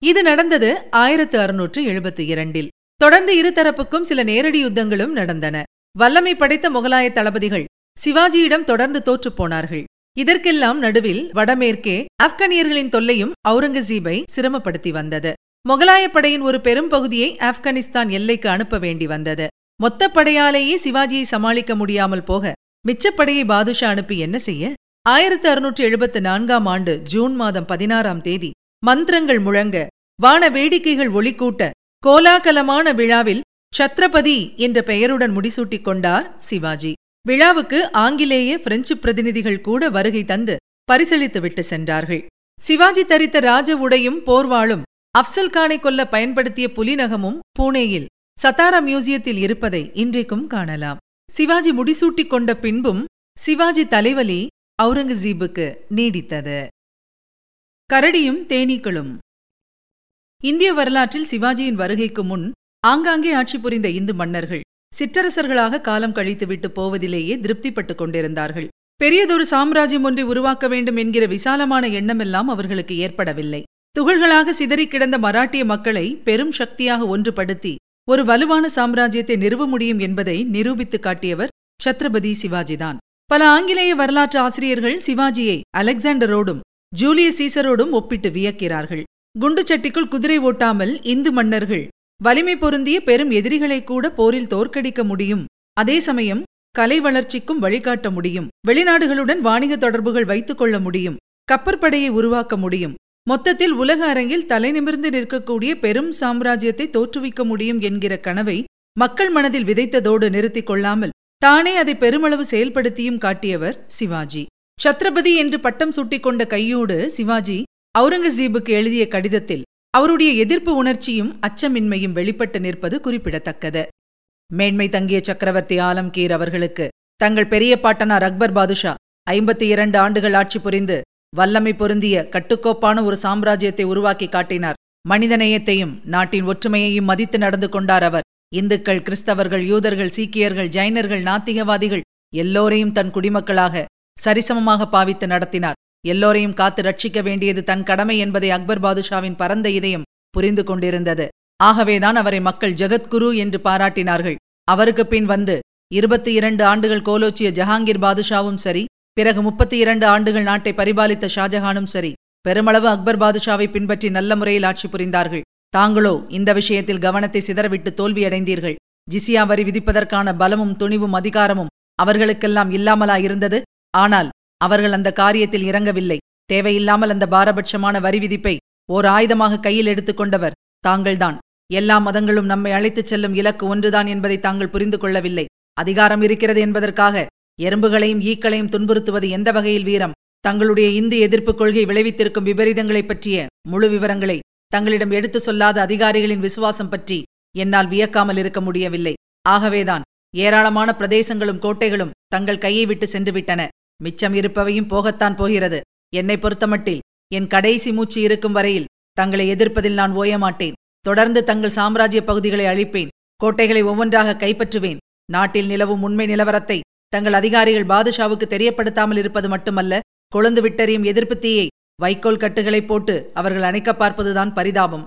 இது நடந்தது ஆயிரத்து அறுநூற்று எழுபத்தி இரண்டில். தொடர்ந்து இருதரப்புக்கும் சில நேரடி யுத்தங்களும் நடந்தன. வல்லமை படைத்த முகலாய தளபதிகள் சிவாஜியிடம் தொடர்ந்து தோற்றுப் போனார்கள். இதற்கெல்லாம் நடுவில் வடமேற்கே ஆப்கானியர்களின் தொல்லையும் அவுரங்கசீபை சிரமப்படுத்தி வந்தது. முகலாய படையின் ஒரு பெரும் பகுதியை ஆப்கானிஸ்தான் எல்லைக்கு அனுப்ப வேண்டி வந்தது. மொத்த படையாலேயே சிவாஜியை சமாளிக்க முடியாமல் போக மிச்சப்படையை பாதுஷா அனுப்பி என்ன செய்ய? ஆயிரத்து அறுநூற்று எழுபத்து நான்காம் ஆண்டு ஜூன் மாதம் பதினாறாம் தேதி மந்திரங்கள் முழங்க வான வேடிக்கைகள் ஒளிக்கூட்ட கோலாகலமான விழாவில் சத்ரபதி என்ற பெயருடன் முடிசூட்டிக் கொண்டார் சிவாஜி. விழாவுக்கு ஆங்கிலேய பிரெஞ்சு பிரதிநிதிகள் கூட வருகை தந்து பரிசளித்துவிட்டு சென்றார்கள். சிவாஜி தரித்த ராஜ உடையும் போர்வாளும் அப்சல்கானை கொல்ல பயன்படுத்திய புலிநகமும் பூனேயில் சத்தாரா மியூசியத்தில் இருப்பதை இன்றைக்கும் காணலாம். சிவாஜி முடிசூட்டிக் கொண்ட பின்பும் சிவாஜி தலைவலி அவுரங்கசீபுக்கு நீடித்தது. கரடியும் தேனீக்களும் இந்திய வரலாற்றில் சிவாஜியின் வருகைக்கு முன் ஆங்காங்கே ஆட்சி புரிந்த இந்து மன்னர்கள் சிற்றரசர்களாக காலம் கழித்துவிட்டு போவதிலேயே திருப்திப்பட்டுக் கொண்டிருந்தார்கள். பெரியதொரு சாம்ராஜ்யம் ஒன்றை உருவாக்க வேண்டும் என்கிற விசாலமான எண்ணமெல்லாம் அவர்களுக்கு ஏற்படவில்லை. துகள்களாக சிதறிக் கிடந்த மராட்டிய மக்களை பெரும் சக்தியாக ஒன்றுபடுத்தி ஒரு வலுவான சாம்ராஜ்யத்தை நிறுவ முடியும் என்பதை நிரூபித்துக் காட்டியவர் சத்ரபதி சிவாஜிதான். பல ஆங்கிலேய வரலாற்று ஆசிரியர்கள் சிவாஜியை அலெக்சாண்டரோடும் ஜூலியஸ் சீசரோடும் ஒப்பிட்டு வியக்கிறார்கள். குண்டுச்சட்டிக்குள் குதிரை ஓட்டாமல் இந்து மன்னர்கள் வலிமை பொருந்திய பெரும் எதிரிகளை கூட போரில் தோற்கடிக்க முடியும். அதே சமயம் கலை வளர்ச்சிக்கும் வழிகாட்ட முடியும். வெளிநாடுகளுடன் வாணிக தொடர்புகள் வைத்துக் கொள்ள முடியும். கப்பற்படையை உருவாக்க முடியும். மொத்தத்தில் உலக அரங்கில் தலைநிமிர்ந்து நிற்கக்கூடிய பெரும் சாம்ராஜ்யத்தை தோற்றுவிக்க முடியும் என்கிற கனவை மக்கள் மனதில் விதைத்ததோடு நிறுத்திக் கொள்ளாமல் தானே அதை பெருமளவு செயல்படுத்தியும் காட்டியவர் சிவாஜி. சத்ரபதி என்று பட்டம் சூட்டிக்கொண்ட கையோடு சிவாஜி அவுரங்கசீபுக்கு எழுதிய கடிதத்தில் அவருடைய எதிர்ப்பு உணர்ச்சியும் அச்சமின்மையும் வெளிப்பட்டு நிற்பது குறிப்பிடத்தக்கது. மேன்மை தங்கிய சக்கரவர்த்தி ஆலம்கீர் அவர்களுக்கு தங்கள் பெரிய பாட்டனார் அக்பர் பாதுஷா ஐம்பத்தி இரண்டு ஆண்டுகள் ஆட்சி புரிந்து வல்லமை பொருந்திய கட்டுக்கோப்பான ஒரு சாம்ராஜ்யத்தை உருவாக்கி காட்டினார். மனிதநேயத்தையும் நாட்டின் ஒற்றுமையையும் மதித்து நடந்து கொண்டார் அவர். இந்துக்கள் கிறிஸ்தவர்கள் யூதர்கள் சீக்கியர்கள் ஜைனர்கள் நாத்திகவாதிகள் எல்லோரையும் தன் குடிமக்களாக சரிசமமாக பாவித்து நடத்தினார். எல்லோரையும் காத்து ரட்சிக்க வேண்டியது தன் கடமை என்பதை அக்பர் பாதுஷாவின் பரந்த இதயம் புரிந்து கொண்டிருந்தது. ஆகவேதான் அவரை மக்கள் ஜெகத்குரு என்று பாராட்டினார்கள். அவருக்கு பின் வந்து இருபத்தி இரண்டு ஆண்டுகள் கோலோச்சிய ஜஹாங்கீர் பாதுஷாவும் சரி பிறகு முப்பத்தி இரண்டு ஆண்டுகள் நாட்டை பரிபாலித்த ஷாஜஹானும் சரி பெருமளவு அக்பர் பாதுஷாவை பின்பற்றி நல்ல முறையில் ஆட்சி புரிந்தார்கள். தாங்களோ இந்த விஷயத்தில் கவனத்தை சிதறவிட்டு தோல்வியடைந்தீர்கள். ஜிசியா வரி விதிப்பதற்கான பலமும் துணிவும் அதிகாரமும் அவர்களுக்கெல்லாம் இல்லாமலா இருந்தது ஆனால் அவர்கள் அந்த காரியத்தில் இறங்கவில்லை. தேவையில்லாமல் அந்த பாரபட்சமான வரி விதிப்பை ஓர் ஆயுதமாக கையில் எடுத்துக்கொண்டவர் தாங்கள்தான். எல்லா மதங்களும் நம்மை அழைத்துச் செல்லும் இலக்கு ஒன்றுதான் என்பதை தாங்கள் புரிந்து கொள்ளவில்லை. அதிகாரம் இருக்கிறது என்பதற்காக எறும்புகளையும் ஈக்களையும் துன்புறுத்துவது எந்த வகையில் வீரம்? தங்களுடைய இந்து எதிர்ப்புக் கொள்கை விளைவித்திருக்கும் விபரீதங்களைப் பற்றிய முழு விவரங்களை தங்களிடம் எடுத்து சொல்லாத அதிகாரிகளின் விசுவாசம் பற்றி என்னால் வியக்காமல் இருக்க முடியவில்லை. ஆகவேதான் ஏராளமான பிரதேசங்களும் கோட்டைகளும் தங்கள் கையை விட்டு சென்றுவிட்டன. மிச்சம் இருப்பவையும் போகத்தான் போகிறது. என்னை பொறுத்தமட்டில் என் கடைசி மூச்சு இருக்கும் வரையில் தங்களை எதிர்ப்பதில் நான் ஓயமாட்டேன். தொடர்ந்து தங்கள் சாம்ராஜ்ய பகுதிகளை அழிப்பேன். கோட்டைகளை ஒவ்வொன்றாக கைப்பற்றுவேன். நாட்டில் நிலவும் உண்மை நிலவரத்தை தங்கள் அதிகாரிகள் பாதுஷாவுக்கு தெரியப்படுத்தாமல் இருப்பது மட்டுமல்ல கொழுந்து விட்டறியும் எதிர்ப்பு தீயை வைக்கோல் கட்டுகளைப் போட்டு அவர்கள் அணைக்க பார்ப்பதுதான் பரிதாபம்.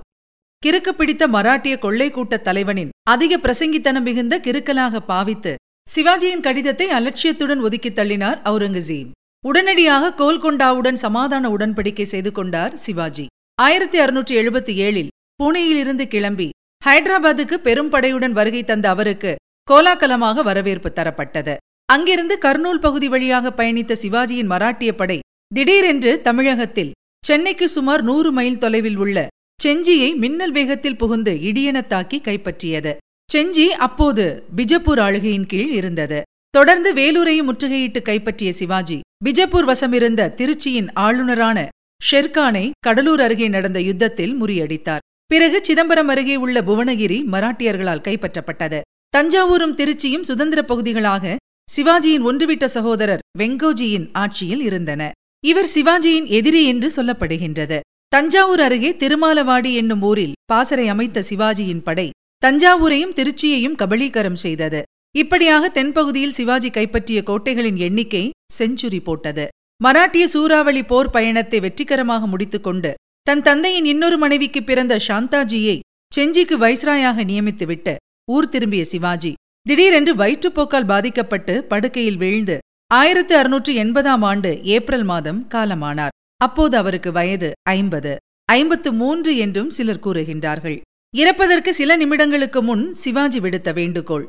கிறுக்கு பிடித்த மராட்டிய கொள்ளை கூட்ட தலைவனின் அதிக பிரசங்கித்தனம் மிகுந்த கிறுக்கலாக பாவித்து சிவாஜியின் கடிதத்தை அலட்சியத்துடன் ஒதுக்கித் தள்ளினார் அவுரங்கசீப். உடனடியாக கோல்கொண்டாவுடன் சமாதான உடன்படிக்கை செய்து கொண்டார் சிவாஜி. ஆயிரத்தி அறுநூற்றி எழுபத்தி ஏழில் புனேயிலிருந்து கிளம்பி ஹைதராபாத்துக்கு பெரும் படையுடன் வருகை தந்த அவருக்கு கோலாகலமாக வரவேற்பு தரப்பட்டது. அங்கிருந்து கர்னூல் பகுதி வழியாக பயணித்த சிவாஜியின் மராட்டிய படை திடீரென்று தமிழகத்தில் சென்னைக்கு சுமார் நூறு மைல் தொலைவில் உள்ள செஞ்சியை மின்னல் வேகத்தில் புகுந்து இடியென தாக்கி கைப்பற்றியது. செஞ்சி அப்போது பிஜப்பூர் ஆளுகையின் கீழ் இருந்தது. தொடர்ந்து வேலூரையும் முற்றுகையிட்டு கைப்பற்றிய சிவாஜி பிஜப்பூர் வசமிருந்த திருச்சியின் ஆளுநரான ஷெர்கானை கடலூர் அருகே நடந்த யுத்தத்தில் முறியடித்தார். பிறகு சிதம்பரம் அருகே உள்ள புவனகிரி மராட்டியர்களால் கைப்பற்றப்பட்டது. தஞ்சாவூரும் திருச்சியும் சுதந்திர பகுதிகளாக சிவாஜியின் ஒன்றுவிட்ட சகோதரர் வெங்கோஜியின் ஆட்சியில் இருந்தன. இவர் சிவாஜியின் எதிரி என்று சொல்லப்படுகின்றது. தஞ்சாவூர் அருகே திருமாலவாடி என்னும் ஊரில் பாசறை அமைத்த சிவாஜியின் படை தஞ்சாவூரையும் திருச்சியையும் கபலீகரம் செய்தது. இப்படியாக தென்பகுதியில் சிவாஜி கைப்பற்றிய கோட்டைகளின் எண்ணிக்கை செஞ்சுரி போட்டது. மராட்டிய சூறாவளி போர் பயணத்தை வெற்றிகரமாக முடித்துக்கொண்டு தன் தந்தையின் இன்னொரு மனைவிக்கு பிறந்த சாந்தாஜியை செஞ்சிக்கு வைஸ்ராயாக நியமித்துவிட்டு ஊர் திரும்பிய சிவாஜி திடீரென்று வயிற்றுப்போக்கால் பாதிக்கப்பட்டு படுக்கையில் வீழ்ந்து ஆயிரத்து அறுநூற்று எண்பதாம் ஆண்டு ஏப்ரல் மாதம் காலமானார். அப்போது அவருக்கு வயது ஐம்பது. ஐம்பத்து மூன்று என்றும் சிலர் கூறுகின்றார்கள். இறப்பதற்கு சில நிமிடங்களுக்கு முன் சிவாஜி விடுத்த வேண்டுகோள்.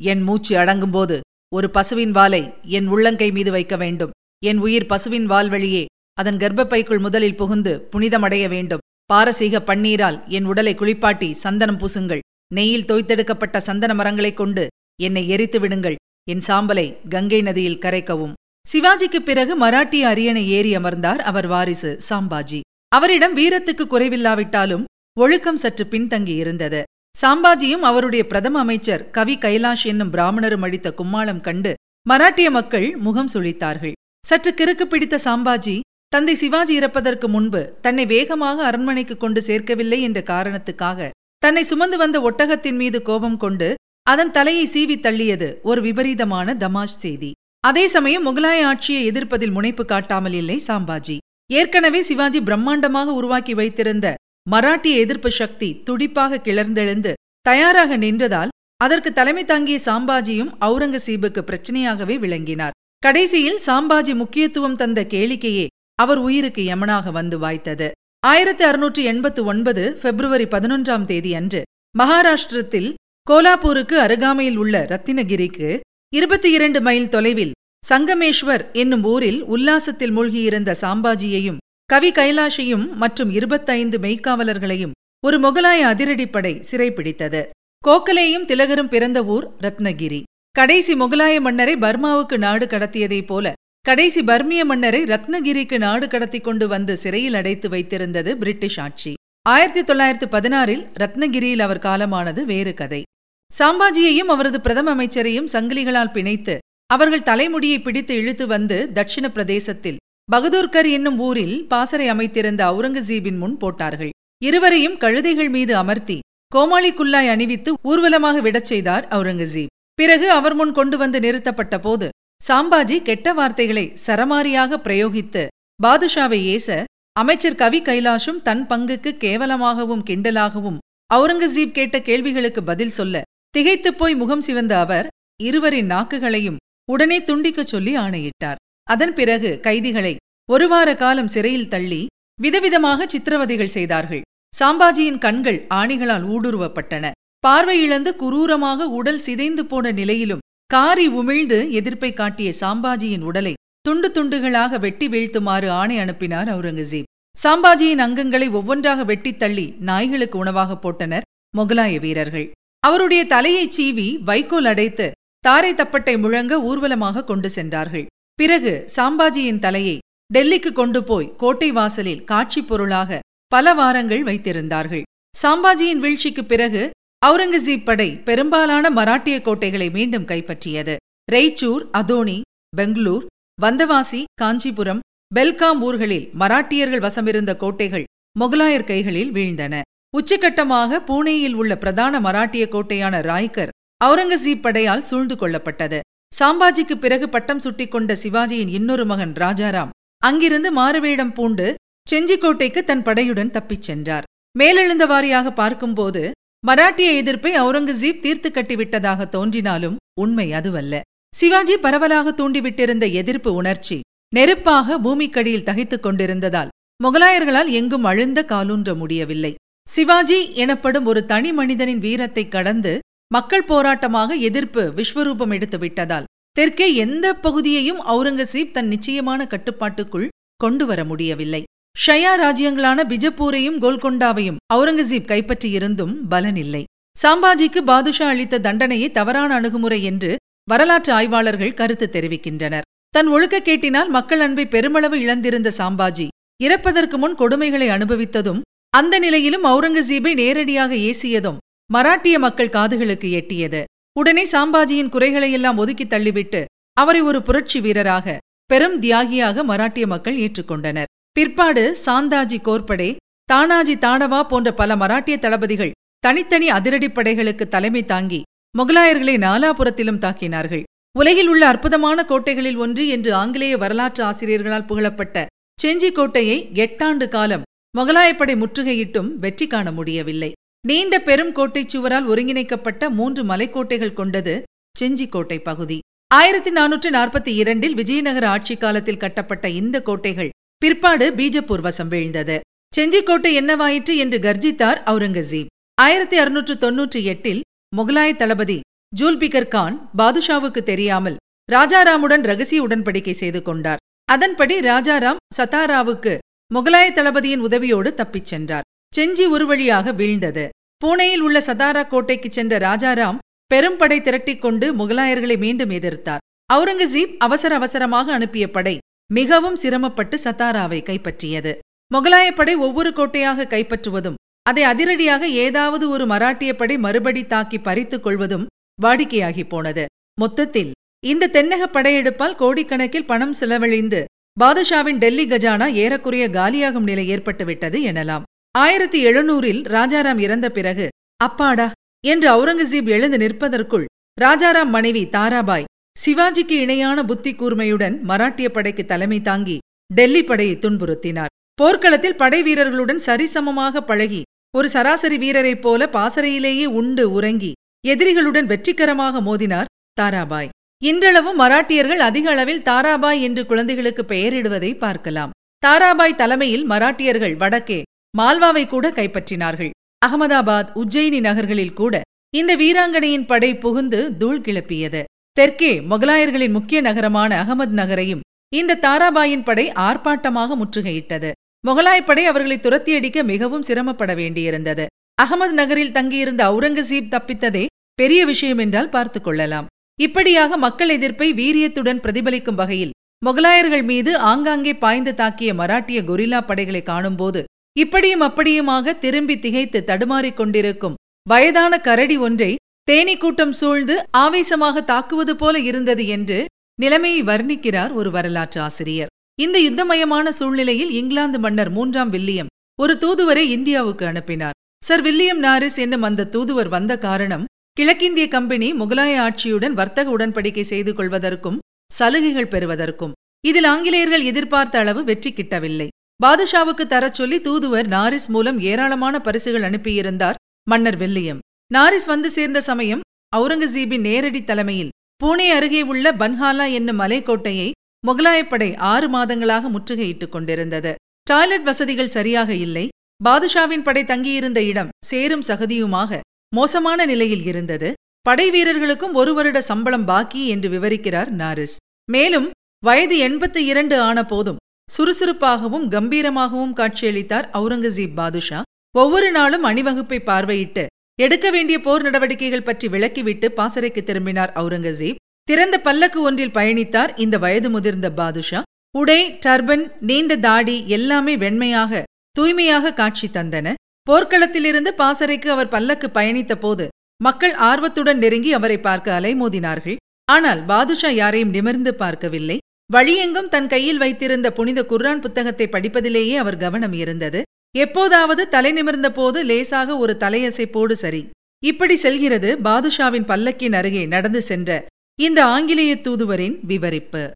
என் மூச்சு அடங்கும்போது ஒரு பசுவின் வாலை என் உள்ளங்கை மீது வைக்க வேண்டும். என் உயிர் பசுவின் வால் வழியே அதன் கர்ப்பப்பைக்குள் முதலில் புகுந்து புனிதமடைய வேண்டும். பாரசீக பன்னீரால் என் உடலை குளிப்பாட்டி சந்தனம் பூசுங்கள். நெய்யில் தோய்த்தெடுக்கப்பட்ட சந்தன மரங்களைக் கொண்டு என்னை எரித்து விடுங்கள். என் சாம்பலை கங்கை நதியில் கரைக்கவும். சிவாஜிக்கு பிறகு மராட்டிய அரியணை ஏறி அமர்ந்தார் அவர் வாரிசு சாம்பாஜி. அவரிடம் வீரத்துக்கு குறைவில்லாவிட்டாலும் ஒழுக்கம் சற்று பின்தங்கி இருந்தது சாம்பாஜியும் அவருடைய பிரதம அமைச்சர் கவி கைலாஷ் என்னும் பிராமணரும் அடித்த கும்மாளம் கண்டு மராட்டிய மக்கள் முகம் சுழித்தார்கள். சற்று கிறுக்கு பிடித்த சாம்பாஜி தந்தை சிவாஜி இறப்பதற்கு முன்பு தன்னை வேகமாக அரண்மனைக்கு கொண்டு சேர்க்கவில்லை என்ற காரணத்துக்காக தன்னை சுமந்து வந்த ஒட்டகத்தின் மீது கோபம் கொண்டு அதன் தலையை சீவி தள்ளியது ஒரு விபரீதமான தமாஷ் செய்தி. அதே சமயம் முகலாய ஆட்சியை எதிர்ப்பதில் முனைப்பு காட்டாமல் இல்லை சாம்பாஜி. ஏற்கனவே சிவாஜி பிரம்மாண்டமாக உருவாக்கி வைத்திருந்த மராட்டிய எதிர்ப்பு சக்தி துடிப்பாக கிளர்ந்தெழுந்து தயாராக நின்றதால் அதற்கு தலைமை தாங்கிய சாம்பாஜியும் அவுரங்கசீபுக்கு பிரச்சனையாகவே விளங்கினார். கடைசியில் சாம்பாஜி முக்கியத்துவம் தந்த கேளிக்கையே அவர் உயிருக்கு யமனாக வந்து வாய்த்தது. ஆயிரத்தி அறுநூற்றி எண்பத்து ஒன்பது பிப்ரவரி பதினொன்றாம் தேதி அன்று மகாராஷ்டிரத்தில் கோலாப்பூருக்கு அருகாமையில் உள்ள ரத்தினகிரிக்கு இருபத்தி இரண்டு மைல் தொலைவில் சங்கமேஸ்வர் என்னும் ஊரில் உல்லாசத்தில் மூழ்கியிருந்த சாம்பாஜியையும் கவி கைலாஷையும் மற்றும் இருபத்தைந்து மெய்க்காவலர்களையும் ஒரு முகலாய அதிரடிப்படை சிறைப்பிடித்தது. கோக்கலேயும் திலகரும் பிறந்த ஊர் ரத்னகிரி. கடைசி முகலாய மன்னரை பர்மாவுக்கு நாடு கடத்தியதைப் போல கடைசி பர்மிய மன்னரை ரத்னகிரிக்கு நாடு கடத்தி கொண்டு வந்து சிறையில் அடைத்து வைத்திருந்தது பிரிட்டிஷ் ஆட்சி. ஆயிரத்தி தொள்ளாயிரத்து பதினாறில் ரத்னகிரியில் அவர் காலமானது வேறு கதை. சாம்பாஜியையும் அவரது பிரதம அமைச்சரையும் சங்கிலிகளால் பிணைத்து அவர்கள் தலைமுடியை பிடித்து இழுத்து வந்து தட்சிண பிரதேசத்தில் பகதூர்கர் என்னும் ஊரில் பாசறை அமைத்திருந்த அவுரங்கசீபின் முன் போட்டார்கள். இருவரையும் கழுதைகள் மீது அமர்த்தி கோமாளி குல்லாய் அணிவித்து ஊர்வலமாக விடச் செய்தார் அவுரங்கசீப். பிறகு அவர் முன் கொண்டு வந்து நிறுத்தப்பட்ட போது சாம்பாஜி கெட்ட வார்த்தைகளை சரமாரியாக பிரயோகித்து பாதுஷாவை ஏச அமைச்சர் கவி கைலாஷும் தன் பங்குக்கு கேவலமாகவும் கிண்டலாகவும் அவுரங்கசீப் கேட்ட கேள்விகளுக்கு பதில் சொல்ல திகைத்துப் போய் முகம் சிவந்த அவர் இருவரின் நாக்குகளையும் உடனே துண்டிக்கச் சொல்லி ஆணையிட்டார். அதன் பிறகு கைதிகளை ஒரு வார காலம் சிறையில் தள்ளி விதவிதமாக சித்திரவதைகள் செய்தார்கள். சாம்பாஜியின் கண்கள் ஆணிகளால் ஊடுருவப்பட்டன. பார்வையிழந்து குரூரமாக உடல் சிதைந்து போன நிலையிலும் காரி உமிழ்ந்து எதிர்ப்பை காட்டிய சாம்பாஜியின் உடலை துண்டு துண்டுகளாக வெட்டி வீழ்த்துமாறு ஆணை அனுப்பினார் அவுரங்கசீப். சாம்பாஜியின் அங்கங்களை ஒவ்வொன்றாக வெட்டித் தள்ளி நாய்களுக்கு உணவாக போட்டனர் முகலாய வீரர்கள். அவருடைய தலையைச் சீவி வைக்கோல் அடைத்து தாரை தப்பட்டை முழங்க ஊர்வலமாக கொண்டு சென்றார்கள். பிறகு சாம்பாஜியின் தலையை டெல்லிக்கு கொண்டு போய் கோட்டை வாசலில் காட்சிப் பொருளாக பல வாரங்கள் வைத்திருந்தார்கள். சாம்பாஜியின் வீழ்ச்சிக்குப் பிறகு அவுரங்கசீப் படை பெரும்பாலான மராட்டிய கோட்டைகளை மீண்டும் கைப்பற்றியது. ரெய்ச்சூர் அதோனி பெங்களூர் வந்தவாசி காஞ்சிபுரம் பெல்காம் ஊர்களில் மராட்டியர்கள் வசமிருந்த கோட்டைகள் முகலாயர் கைகளில் வீழ்ந்தன. உச்சக்கட்டமாக பூனேயில் உள்ள பிரதான மராட்டிய கோட்டையான ராய்கர் அவுரங்கசீப் படையால் சூழ்ந்து கொள்ளப்பட்டது. சாம்பாஜிக்கு பிறகு பட்டம் சுட்டிக் கொண்ட சிவாஜியின் இன்னொரு மகன் ராஜாராம் அங்கிருந்து மாறுவேடம் பூண்டு செஞ்சிக்கோட்டைக்கு தன் படையுடன் தப்பிச் சென்றார். மேலெழுந்த வாரியாக பார்க்கும்போது மராட்டிய எதிர்ப்பை அவுரங்கசீப் தீர்த்து கட்டிவிட்டதாக தோன்றினாலும் உண்மை அதுவல்ல. சிவாஜி பரவலாக தூண்டிவிட்டிருந்த எதிர்ப்பு உணர்ச்சி நெருப்பாக பூமிக்கடியில் தகைத்துக் கொண்டிருந்ததால் முகலாயர்களால் எங்கும் அழுந்த காலூன்ற முடியவில்லை. சிவாஜி எனப்படும் ஒரு தனி மனிதனின் வீரத்தை கடந்து மக்கள் போராட்டமாக எதிர்ப்பு விஸ்வரூபம் எடுத்து விட்டதால் தெற்கே எந்த பகுதியையும் அவுரங்கசீப் தன் நிச்சயமான கட்டுப்பாட்டுக்குள் கொண்டு வர முடியவில்லை. ஷயா ராஜ்யங்களான பிஜப்பூரையும் கோல்கொண்டாவையும் அவுரங்கசீப் கைப்பற்றியிருந்தும் பலனில்லை. சாம்பாஜிக்கு பாதுஷா அளித்த தண்டனையை தவறான அணுகுமுறை என்று வரலாற்று ஆய்வாளர்கள் கருத்து தெரிவிக்கின்றனர். தன் ஒழுக்கக்கேட்டினால் மக்கள் அன்பை பெருமளவு இழந்திருந்த சாம்பாஜி இறப்பதற்கு முன் கொடுமைகளை அனுபவித்ததும் அந்த நிலையிலும் அவுரங்கசீபை நேரடியாக ஏசியதும் மராட்டிய மக்கள் காதுகளுக்கு எட்டியது. உடனே சாம்பாஜியின் குறைகளையெல்லாம் ஒதுக்கி தள்ளிவிட்டு அவரை ஒரு புரட்சி வீரராக பெரும் தியாகியாக மராட்டிய மக்கள் ஏற்றுக்கொண்டனர். பிற்பாடு சாந்தாஜி கோர்படே தானாஜி தானவா போன்ற பல மராட்டிய தளபதிகள் தனித்தனி அதிரடிப்படைகளுக்கு தலைமை தாங்கி முகலாயர்களை நாலாபுரத்திலும் தாக்கினார்கள். உலகில் உள்ள அற்புதமான கோட்டைகளில் ஒன்று என்று ஆங்கிலேய வரலாற்று ஆசிரியர்களால் புகழப்பட்ட செஞ்சி கோட்டையை எட்டாண்டு காலம் முகலாயப்படை முற்றுகையிட்டும் வெற்றி காண முடியவில்லை. நீண்ட பெரும் கோட்டைச் சுவரால் ஒருங்கிணைக்கப்பட்ட மூன்று மலைக்கோட்டைகள் கொண்டது செஞ்சிக்கோட்டை பகுதி. ஆயிரத்தி நானூற்று நாற்பத்தி இரண்டில் விஜயநகர ஆட்சி காலத்தில் கட்டப்பட்ட இந்த கோட்டைகள் பிற்பாடு பீஜப்பூர் வசம் வீழ்ந்தது. செஞ்சிக்கோட்டை என்னவாயிற்று என்று கர்ஜித்தார் அவுரங்கசீப். ஆயிரத்தி அறுநூற்று தொன்னூற்றி எட்டில் முகலாய தளபதி ஜூல்பிகர் கான் பாதுஷாவுக்கு தெரியாமல் ராஜாராமுடன் ரகசிய உடன்படிக்கை செய்து கொண்டார். அதன்படி ராஜாராம் சத்தாராவுக்கு முகலாய தளபதியின் உதவியோடு தப்பிச் சென்றார். செஞ்சி ஒரு வழியாக வீழ்ந்தது. பூனேயில் உள்ள சதாரா கோட்டைக்கு சென்ற ராஜாராம் பெரும்படை திரட்டிக் கொண்டு முகலாயர்களை மீண்டும் எதிர்த்தார். அவுரங்கசீப் அவசர அவசரமாக அனுப்பிய படை மிகவும் சிரமப்பட்டு சத்தாராவை கைப்பற்றியது. முகலாய படை ஒவ்வொரு கோட்டையாக கைப்பற்றுவதும் அதை அதிரடியாக ஏதாவது ஒரு மராட்டிய படை மறுபடி தாக்கி பறித்துக் கொள்வதும் வாடிக்கையாகி போனது. மொத்தத்தில் இந்த தென்னக படையெடுப்பால் கோடிக்கணக்கில் பணம் செலவழிந்து பாதுஷாவின் டெல்லி கஜானா ஏறக்குறைய காலியாகும் நிலை ஏற்பட்டுவிட்டது எனலாம். ஆயிரத்தி எழுநூறில் ராஜாராம் இறந்த பிறகு அப்பாடா என்று அவுரங்கசீப் எழுந்து நிற்பதற்குள் ராஜாராம் மனைவி தாராபாய் சிவாஜிக்கு இணையான புத்தி கூர்மையுடன் மராட்டிய படைக்கு தலைமை தாங்கி டெல்லி படையை துன்புறுத்தினார். போர்க்களத்தில் படை வீரர்களுடன் சரிசமமாக பழகி ஒரு சராசரி வீரரைப் போல பாசறையிலேயே உண்டு உறங்கி எதிரிகளுடன் வெற்றிகரமாக மோதினார் தாராபாய். இன்றளவும் மராட்டியர்கள் அதிக அளவில் தாராபாய் என்று குழந்தைகளுக்கு பெயரிடுவதை பார்க்கலாம். தாராபாய் தலைமையில் மராட்டியர்கள் வடக்கே மால்வாவை கூட கைப்பற்றினார்கள். அகமதாபாத் உஜ்ஜயினி நகர்களில் கூட இந்த வீராங்கனையின் படை புகுந்து தூள் கிளப்பியது. தெற்கே முகலாயர்களின் முக்கிய நகரமான அகமது நகரையும் இந்த தாராபாயின் படை ஆர்ப்பாட்டமாக முற்றுகையிட்டது. முகலாயப் படை அவர்களை துரத்தியடிக்க மிகவும் சிரமப்பட வேண்டியிருந்தது. அகமது நகரில் தங்கியிருந்த அவுரங்கசீப் தப்பித்ததே பெரிய விஷயம் என்றால் பார்த்துக் கொள்ளலாம். இப்படியாக மக்கள் எதிர்ப்பை வீரியத்துடன் பிரதிபலிக்கும் வகையில் முகலாயர்கள் மீது ஆங்காங்கே பாய்ந்து தாக்கிய மராட்டிய கொரில்லா படைகளை காணும்போது இப்படியும் அப்படியுமாக திரும்பி திகைத்து தடுமாறிக் கொண்டிருக்கும். வயதான கரடி ஒன்றை தேனீ கூட்டம் சூழ்ந்து ஆவேசமாக தாக்குவது போல இருந்தது என்று நிலைமையை வர்ணிக்கிறார் ஒரு வரலாற்று ஆசிரியர். இந்த யுத்தமயமான சூழ்நிலையில் இங்கிலாந்து மன்னர் மூன்றாம் வில்லியம் ஒரு தூதுவரை இந்தியாவுக்கு அனுப்பினார். சர் வில்லியம் நாரிஸ் என்னும் அந்த தூதுவர் வந்த காரணம் கிழக்கிந்திய கம்பெனி முகலாய ஆட்சியுடன் வர்த்தக உடன்படிக்கை செய்து கொள்வதற்கும் சலுகைகள் பெறுவதற்கும். இதில் ஆங்கிலேயர்கள் எதிர்பார்த்த அளவு வெற்றி கிட்டவில்லை. பாதுஷாவுக்கு தரச் சொல்லி தூதுவர் நாரிஸ் மூலம் ஏராளமான பரிசுகள் அனுப்பியிருந்தார் மன்னர் வில்லியம். நாரிஸ் வந்து சேர்ந்த சமயம் அவுரங்கசீபின் நேரடி தலைமையில் பூனே அருகே உள்ள பன்ஹாலா என்னும் மலைக்கோட்டையை முகலாயப்படை ஆறு மாதங்களாக முற்றுகையிட்டுக் கொண்டிருந்தது. டாய்லெட் வசதிகள் சரியாக இல்லை. பாதுஷாவின் படை தங்கியிருந்த இடம் சேரும் சகதியுமாக மோசமான நிலையில் இருந்தது. படை வீரர்களுக்கும் ஒரு வருட சம்பளம் பாக்கி என்று விவரிக்கிறார் நாரிஸ். மேலும் வயது எண்பத்தி இரண்டு ஆன போதும் சுறுசுறுப்பாகவும் கம்பீரமாகவும் காட்சியளித்தார் அவுரங்கசீப் பாதுஷா. ஒவ்வொரு நாளும் அணிவகுப்பை பார்வையிட்டு எடுக்க வேண்டிய போர் நடவடிக்கைகள் பற்றி விளக்கிவிட்டு பாசறைக்கு திரும்பினார் அவுரங்கசீப் திறந்த பல்லக்கு ஒன்றில் பயணித்தார் இந்த வயது முதிர்ந்த பாதுஷா. உடை டர்பன் நீண்ட தாடி எல்லாமே வெண்மையாக தூய்மையாக காட்சி தந்தன. போர்க்களத்திலிருந்து பாசறைக்கு அவர் பல்லக்கு பயணித்த போது மக்கள் ஆர்வத்துடன் நெருங்கி அவரை பார்க்க அலைமோதினார்கள். ஆனால் பாதுஷா யாரையும் நிமிர்ந்து பார்க்கவில்லை. வழியெங்கும் தன் கையில் வைத்திருந்த புனித குர்ரான் புத்தகத்தை படிப்பதிலேயே அவர் கவனம் இருந்தது. எப்போதாவது தலை நிமிர்ந்த போது லேசாக ஒரு தலையசைப்போடு சரி. இப்படி செல்கிறது பாதுஷாவின் பல்லக்கின் அருகே நடந்து சென்ற இந்த ஆங்கிலேய தூதுவரின் விவரிப்பு.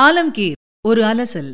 ஆலம்கீர் ஒரு அலசல்.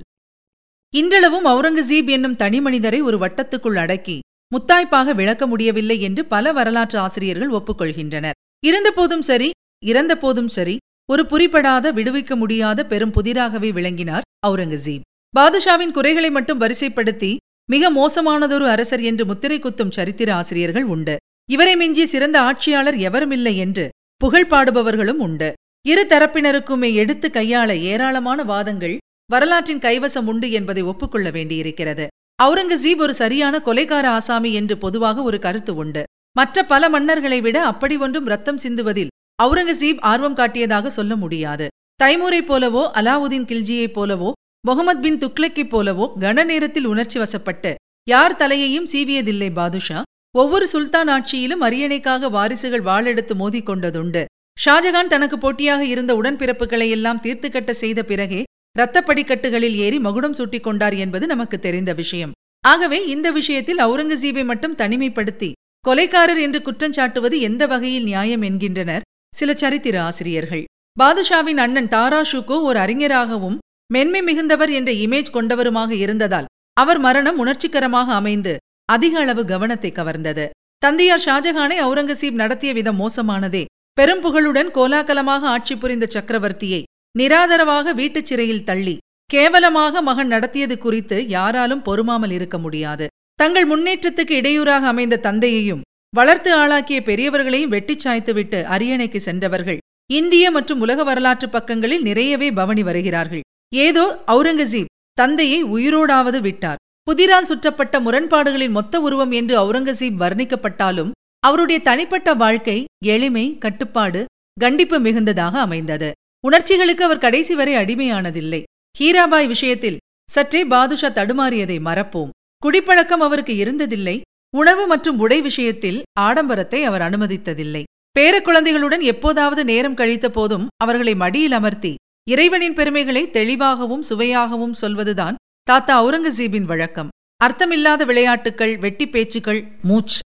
இன்றளவும் அவுரங்கசீப் என்னும் தனிமனிதரை ஒரு வட்டத்துக்குள் அடக்கி முத்தாய்ப்பாக விளக்க முடியவில்லை என்று பல வரலாற்று ஆசிரியர்கள் ஒப்புக்கொள்கின்றனர். இருந்தபோதும் சரி இறந்தபோதும் சரி ஒரு புரிபடாத விடுவிக்க முடியாத பெரும் புதிராகவே விளங்கினார் அவுரங்கசீப் பாதுஷாவின் குறைகளை மட்டும் வரிசைப்படுத்தி மிக மோசமானதொரு அரசர் என்று முத்திரை குத்தும் சரித்திர ஆசிரியர்கள் உண்டு. இவரை மிஞ்சி சிறந்த ஆட்சியாளர் எவருமில்லை என்று புகழ் பாடுபவர்களும் உண்டு. இரு தரப்பினருக்குமே எடுத்து கையாள ஏராளமான வாதங்கள் வரலாற்றின் கைவசம் உண்டு என்பதை ஒப்புக்கொள்ள வேண்டியிருக்கிறது. அவுரங்கசீப் ஒரு சரியான கொலைகார ஆசாமி என்று பொதுவாக ஒரு கருத்து உண்டு. மற்ற பல மன்னர்களை விட அப்படி ஒன்றும் ரத்தம் சிந்துவதில் அவுரங்கசீப் ஆர்வம் காட்டியதாக சொல்ல முடியாது. தைமூரை போலவோ அலாவுதீன் கில்ஜியைப் போலவோ முகமது பின் துக்ளக்கைப் போலவோ கன நேரத்தில் உணர்ச்சி வசப்பட்டு யார் தலையையும் சீவியதில்லை பாதுஷா. ஒவ்வொரு சுல்தான் ஆட்சியிலும் அரியணைக்காக வாரிசுகள் வாளெடுத்து மோதிக்கொண்டதுண்டு ஷாஜகான் தனக்கு போட்டியாக இருந்த உடன்பிறப்புகளை எல்லாம் தீர்த்துக்கட்ட செய்த பிறகே இரத்தப்படிக்கட்டுகளில் ஏறி மகுடம் சூட்டிக் கொண்டார் என்பது நமக்கு தெரிந்த விஷயம். ஆகவே இந்த விஷயத்தில் அவுரங்கசீபை மட்டும் தனிமைப்படுத்தி கொலைக்காரர் என்று குற்றஞ்சாட்டுவது எந்த வகையில் நியாயம் என்கின்றனர்? சில சரித்திர ஆசிரியர்கள். பாதுஷாவின் அண்ணன் தாரா ஷுகோ ஒரு அறிஞராகவும் மென்மை மிகுந்தவர் என்ற இமேஜ் கொண்டவருமாக இருந்ததால் அவர் மரணம் உணர்ச்சிகரமாக அமைந்து அதிக அளவு கவனத்தை கவர்ந்தது. தந்தையார் ஷாஜஹானை அவுரங்கசீப் நடத்திய விதம் மோசமானதே பெரும் புகழுடன் கோலாகலமாக ஆட்சி புரிந்த சக்கரவர்த்தியை நிராதரவாக வீட்டுச் சிறையில் தள்ளி கேவலமாக மகன் நடத்தியது குறித்து யாராலும் பொறுமாமல் இருக்க முடியாது. தங்கள் முன்னேற்றத்துக்கு இடையூறாக அமைந்த தந்தையையும் வளர்த்து ஆளாக்கிய பெரியவர்களையும் வெட்டிச் சாய்த்துவிட்டு அரியணைக்கு சென்றவர்கள். இந்திய மற்றும் உலக வரலாற்று பக்கங்களில் நிறையவே பவனி வருகிறார்கள். ஏதோ அவுரங்கசீப் தந்தையை உயிரோடாவது விட்டார். புதிரால் சுற்றப்பட்ட முரண்பாடுகளின் மொத்த உருவம் என்று அவுரங்கசீப் வர்ணிக்கப்பட்டாலும் அவருடைய தனிப்பட்ட வாழ்க்கை எளிமை கட்டுப்பாடு கண்டிப்பு மிகுந்ததாக அமைந்தது. உணர்ச்சிகளுக்கு அவர் கடைசி வரை அடிமையானதில்லை. ஹீராபாய் விஷயத்தில் சற்றே பாதுஷா தடுமாறியதை மறப்போம். குடிப்பழக்கம் அவருக்கு இருந்ததில்லை. உணவு மற்றும் உடை விஷயத்தில் ஆடம்பரத்தை அவர் அனுமதித்ததில்லை. பேரக்குழந்தைகளுடன் எப்போதாவது நேரம் கழித்த போதும் அவர்களை மடியில் அமர்த்தி இறைவனின் பெருமைகளை தெளிவாகவும் சுவையாகவும் சொல்வதுதான் தாத்தா அவுரங்கசீபின் வழக்கம். அர்த்தமில்லாத விளையாட்டுக்கள் வெட்டி பேச்சுக்கள் மூச்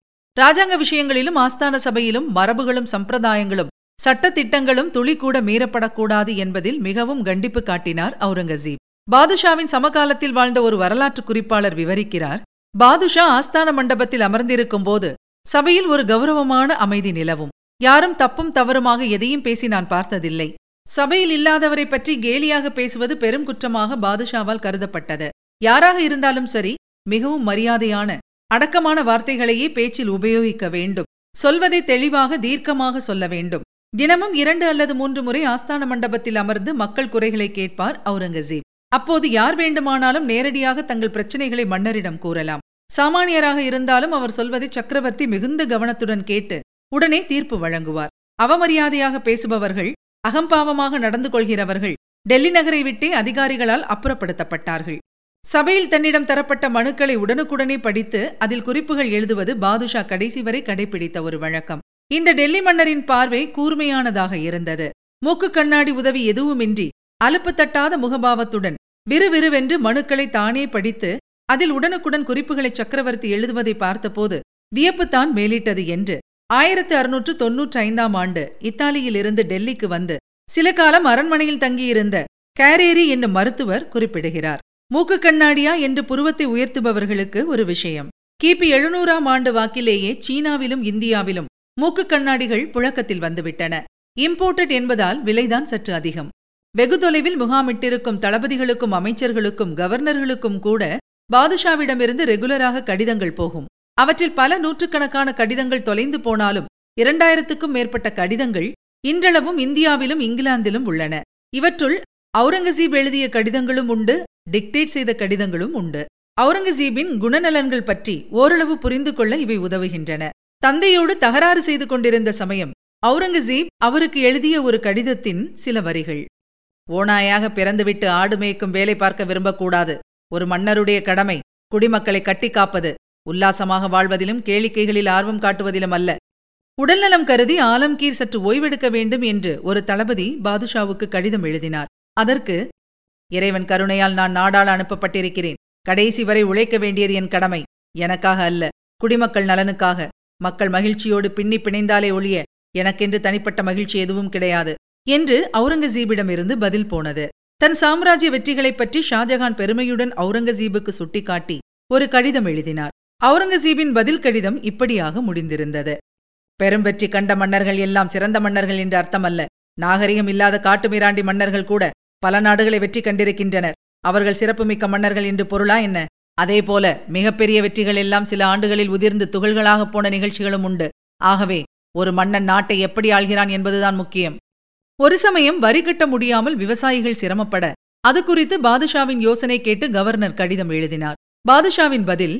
ராஜாங்க விஷயங்களிலும் ஆஸ்தான சபையிலும் மரபுகளும் சம்பிரதாயங்களும் சட்டத்திட்டங்களும் துளி கூட மீறப்படக்கூடாது என்பதில் மிகவும் கண்டிப்பு காட்டினார் அவுரங்கசீப். பாதுஷாவின் சமகாலத்தில் வாழ்ந்த ஒரு வரலாற்று குறிப்பாளர் விவரிக்கிறார் பாதுஷா ஆஸ்தான மண்டபத்தில் அமர்ந்திருக்கும் போது சபையில் ஒரு கௌரவமான அமைதி நிலவும். யாரும் தப்பும் தவறுமாக எதையும் பேசி நான் பார்த்ததில்லை. சபையில் இல்லாதவரை பற்றி கேலியாக பேசுவது பெரும் குற்றமாக பாதுஷாவால் கருதப்பட்டது. யாராக இருந்தாலும் சரி மிகவும் மரியாதையான அடக்கமான வார்த்தைகளையே பேச்சில் உபயோகிக்க வேண்டும். சொல்வதை தெளிவாக தீர்க்கமாக சொல்ல வேண்டும். தினமும் இரண்டு அல்லது மூன்று முறை ஆஸ்தான மண்டபத்தில் அமர்ந்து மக்கள் குறைகளை கேட்பார் அவுரங்கசீப். அப்போது யார் வேண்டுமானாலும் நேரடியாக தங்கள் பிரச்சனைகளை மன்னரிடம் கூறலாம். சாமானியராக இருந்தாலும் அவர் சொல்வதை சக்கரவர்த்தி மிகுந்த கவனத்துடன் கேட்டு உடனே தீர்ப்பு வழங்குவார். அவமரியாதையாக பேசுபவர்கள் அகம்பாவமாக நடந்து கொள்கிறவர்கள் டெல்லி நகரை விட்டே அதிகாரிகளால் அப்புறப்படுத்தப்பட்டார்கள். சபையில் தன்னிடம் தரப்பட்ட மனுக்களை உடனுக்குடனே படித்து அதில் குறிப்புகள் எழுதுவது பாதுஷா கடைசி வரை கடைபிடித்த ஒரு வழக்கம். இந்த டெல்லி மன்னரின் பார்வை கூர்மையானதாக இருந்தது. மூக்கு கண்ணாடி உதவி எதுவுமின்றி அலுப்பு தட்டாத முகபாவத்துடன் விறுவிறுவென்று மனுக்களை தானே படித்து அதில் உடனுக்குடன் குறிப்புகளை சக்கரவர்த்தி எழுதுவதை பார்த்தபோது வியப்புத்தான் மேலிட்டது என்று ஆயிரத்து அறுநூற்று தொன்னூற்றி ஐந்தாம் ஆண்டு இத்தாலியிலிருந்து டெல்லிக்கு வந்து சில காலம் அரண்மனையில் தங்கியிருந்த கேரேரி என்னும் மருத்துவர் குறிப்பிடுகிறார். மூக்கு கண்ணாடியா? என்று புருவத்தை உயர்த்துபவர்களுக்கு ஒரு விஷயம். கிபி எழுநூறாம் ஆண்டு வாக்கிலேயே சீனாவிலும் இந்தியாவிலும் மூக்கு கண்ணாடிகள் புழக்கத்தில் வந்துவிட்டன. இம்போர்ட்டட் என்பதால் விலைதான் சற்று அதிகம். வெகு தொலைவில் முகாமிட்டிருக்கும் தளபதிகளுக்கும் அமைச்சர்களுக்கும் கவர்னர்களுக்கும் கூட பாதுஷாவிடமிருந்து ரெகுலராக கடிதங்கள் போகும். அவற்றில் பல நூற்றுக்கணக்கான கடிதங்கள் தொலைந்து போனாலும் இரண்டாயிரத்துக்கும் மேற்பட்ட கடிதங்கள் இன்றளவும் இந்தியாவிலும் இங்கிலாந்திலும் உள்ளன. இவற்றுள் அவுரங்கசீப் எழுதிய கடிதங்களும் உண்டு டிக்டேட் செய்த கடிதங்களும் உண்டு. அவுரங்கசீபின் குணநலன்கள் பற்றி ஓரளவு புரிந்து கொள்ள இவை உதவுகின்றன. தந்தையோடு தகராறு செய்து கொண்டிருந்த சமயம் அவுரங்கசீப் அவருக்கு எழுதிய ஒரு கடிதத்தின் சில வரிகள். ஓனாயாக பிறந்துவிட்டு ஆடு மேய்க்கும் வேலை பார்க்க விரும்பக்கூடாது. ஒரு மன்னருடைய கடமை குடிமக்களை கட்டி காப்பது. உல்லாசமாக வாழ்வதிலும் கேளிக்கைகளில் ஆர்வம் காட்டுவதிலும் அல்ல. உடல்நலம் கருதி ஆலம்கீர் சற்று ஓய்வெடுக்க வேண்டும் என்று ஒரு தளபதி பாதுஷாவுக்கு கடிதம் எழுதினார். அதற்கு இறைவன் கருணையால் நான் நாடாள அனுப்பப்பட்டிருக்கிறேன். கடைசி வரை உழைக்க வேண்டியது என் கடமை. எனக்காக அல்ல குடிமக்கள் நலனுக்காக. மக்கள் மகிழ்ச்சியோடு பின்னி பிணைந்தாலே ஒழிய எனக்கென்று தனிப்பட்ட மகிழ்ச்சி எதுவும் கிடையாது என்று அவுரங்கசீபிடமிருந்து பதில் போனது. தன் சாம்ராஜ்ய வெற்றிகளைப் பற்றி ஷாஜகான் பெருமையுடன் அவுரங்கசீபுக்கு சுட்டிக்காட்டி ஒரு கடிதம் எழுதினார். அவுரங்கசீபின் பதில் கடிதம் இப்படியாக முடிந்திருந்தது. பெரும் வெற்றி கண்ட மன்னர்கள் எல்லாம் சிறந்த மன்னர்கள் என்று அர்த்தமல்ல. நாகரிகம் இல்லாத காட்டுமிராண்டி மன்னர்கள் கூட பல நாடுகளை வெற்றி கண்டிருக்கின்றனர். அவர்கள் சிறப்புமிக்க மன்னர்கள் என்று பொருளா என்ன? அதேபோல மிகப்பெரிய வெற்றிகள் எல்லாம் சில ஆண்டுகளில் உதிர்ந்து துகள்களாகப் போன நிகழ்ச்சிகளும் உண்டு. ஆகவே ஒரு மன்னன் நாட்டை எப்படி ஆள்கிறான் என்பதுதான் முக்கியம். ஒரு சமயம் வரி கட்ட முடியாமல் விவசாயிகள் சிரமப்பட அது குறித்து பாதுஷாவின் யோசனை கேட்டு கவர்னர் கடிதம் எழுதினார். பாதுஷாவின் பதில்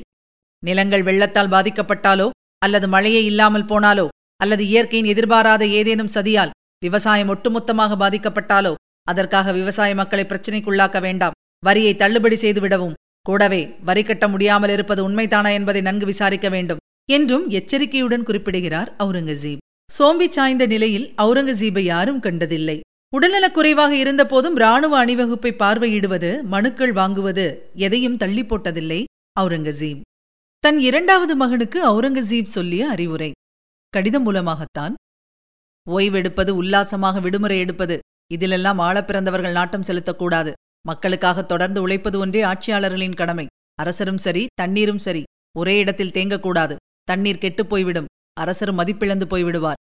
நிலங்கள் வெள்ளத்தால் பாதிக்கப்பட்டாலோ அல்லது மழையே இல்லாமல் போனாலோ அல்லது இயற்கையின் எதிர்பாராத ஏதேனும் சதியால் விவசாயம் ஒட்டுமொத்தமாக பாதிக்கப்பட்டாலோ அதற்காக விவசாய மக்களை பிரச்சினைக்குள்ளாக்க வேண்டாம். வரியை தள்ளுபடி செய்துவிடவும் கூடவே வரி கட்ட முடியாமல் இருப்பது உண்மைதானா என்பதை நன்கு விசாரிக்க வேண்டும் என்றும் எச்சரிக்கையுடன் குறிப்பிடுகிறார் அவுரங்கசீப். சோம்பி சாய்ந்த நிலையில் அவுரங்கசீபை யாரும் கண்டதில்லை. உடல்நலக் குறைவாக இருந்தபோதும் ராணுவ அணிவகுப்பை பார்வையிடுவது மனுக்கள் வாங்குவது எதையும் தள்ளி போட்டதில்லை அவுரங்கசீப் தன் இரண்டாவது மகனுக்கு அவுரங்கசீப் சொல்லிய அறிவுரை. கடிதம் மூலமாகத்தான். ஓய்வெடுப்பது உல்லாசமாக விடுமுறை எடுப்பது இதிலெல்லாம் ஆழப் பிறந்தவர்கள் நாட்டம் செலுத்தக்கூடாது. மக்களுக்காக தொடர்ந்து உழைப்பது ஒன்றே ஆட்சியாளர்களின் கடமை. அரசரும் சரி தண்ணீரும் சரி ஒரே இடத்தில் தேங்கக்கூடாது. தண்ணீர் கெட்டுப் அரசர் அரசரும் மதிப்பிழந்து போய்விடுவார்.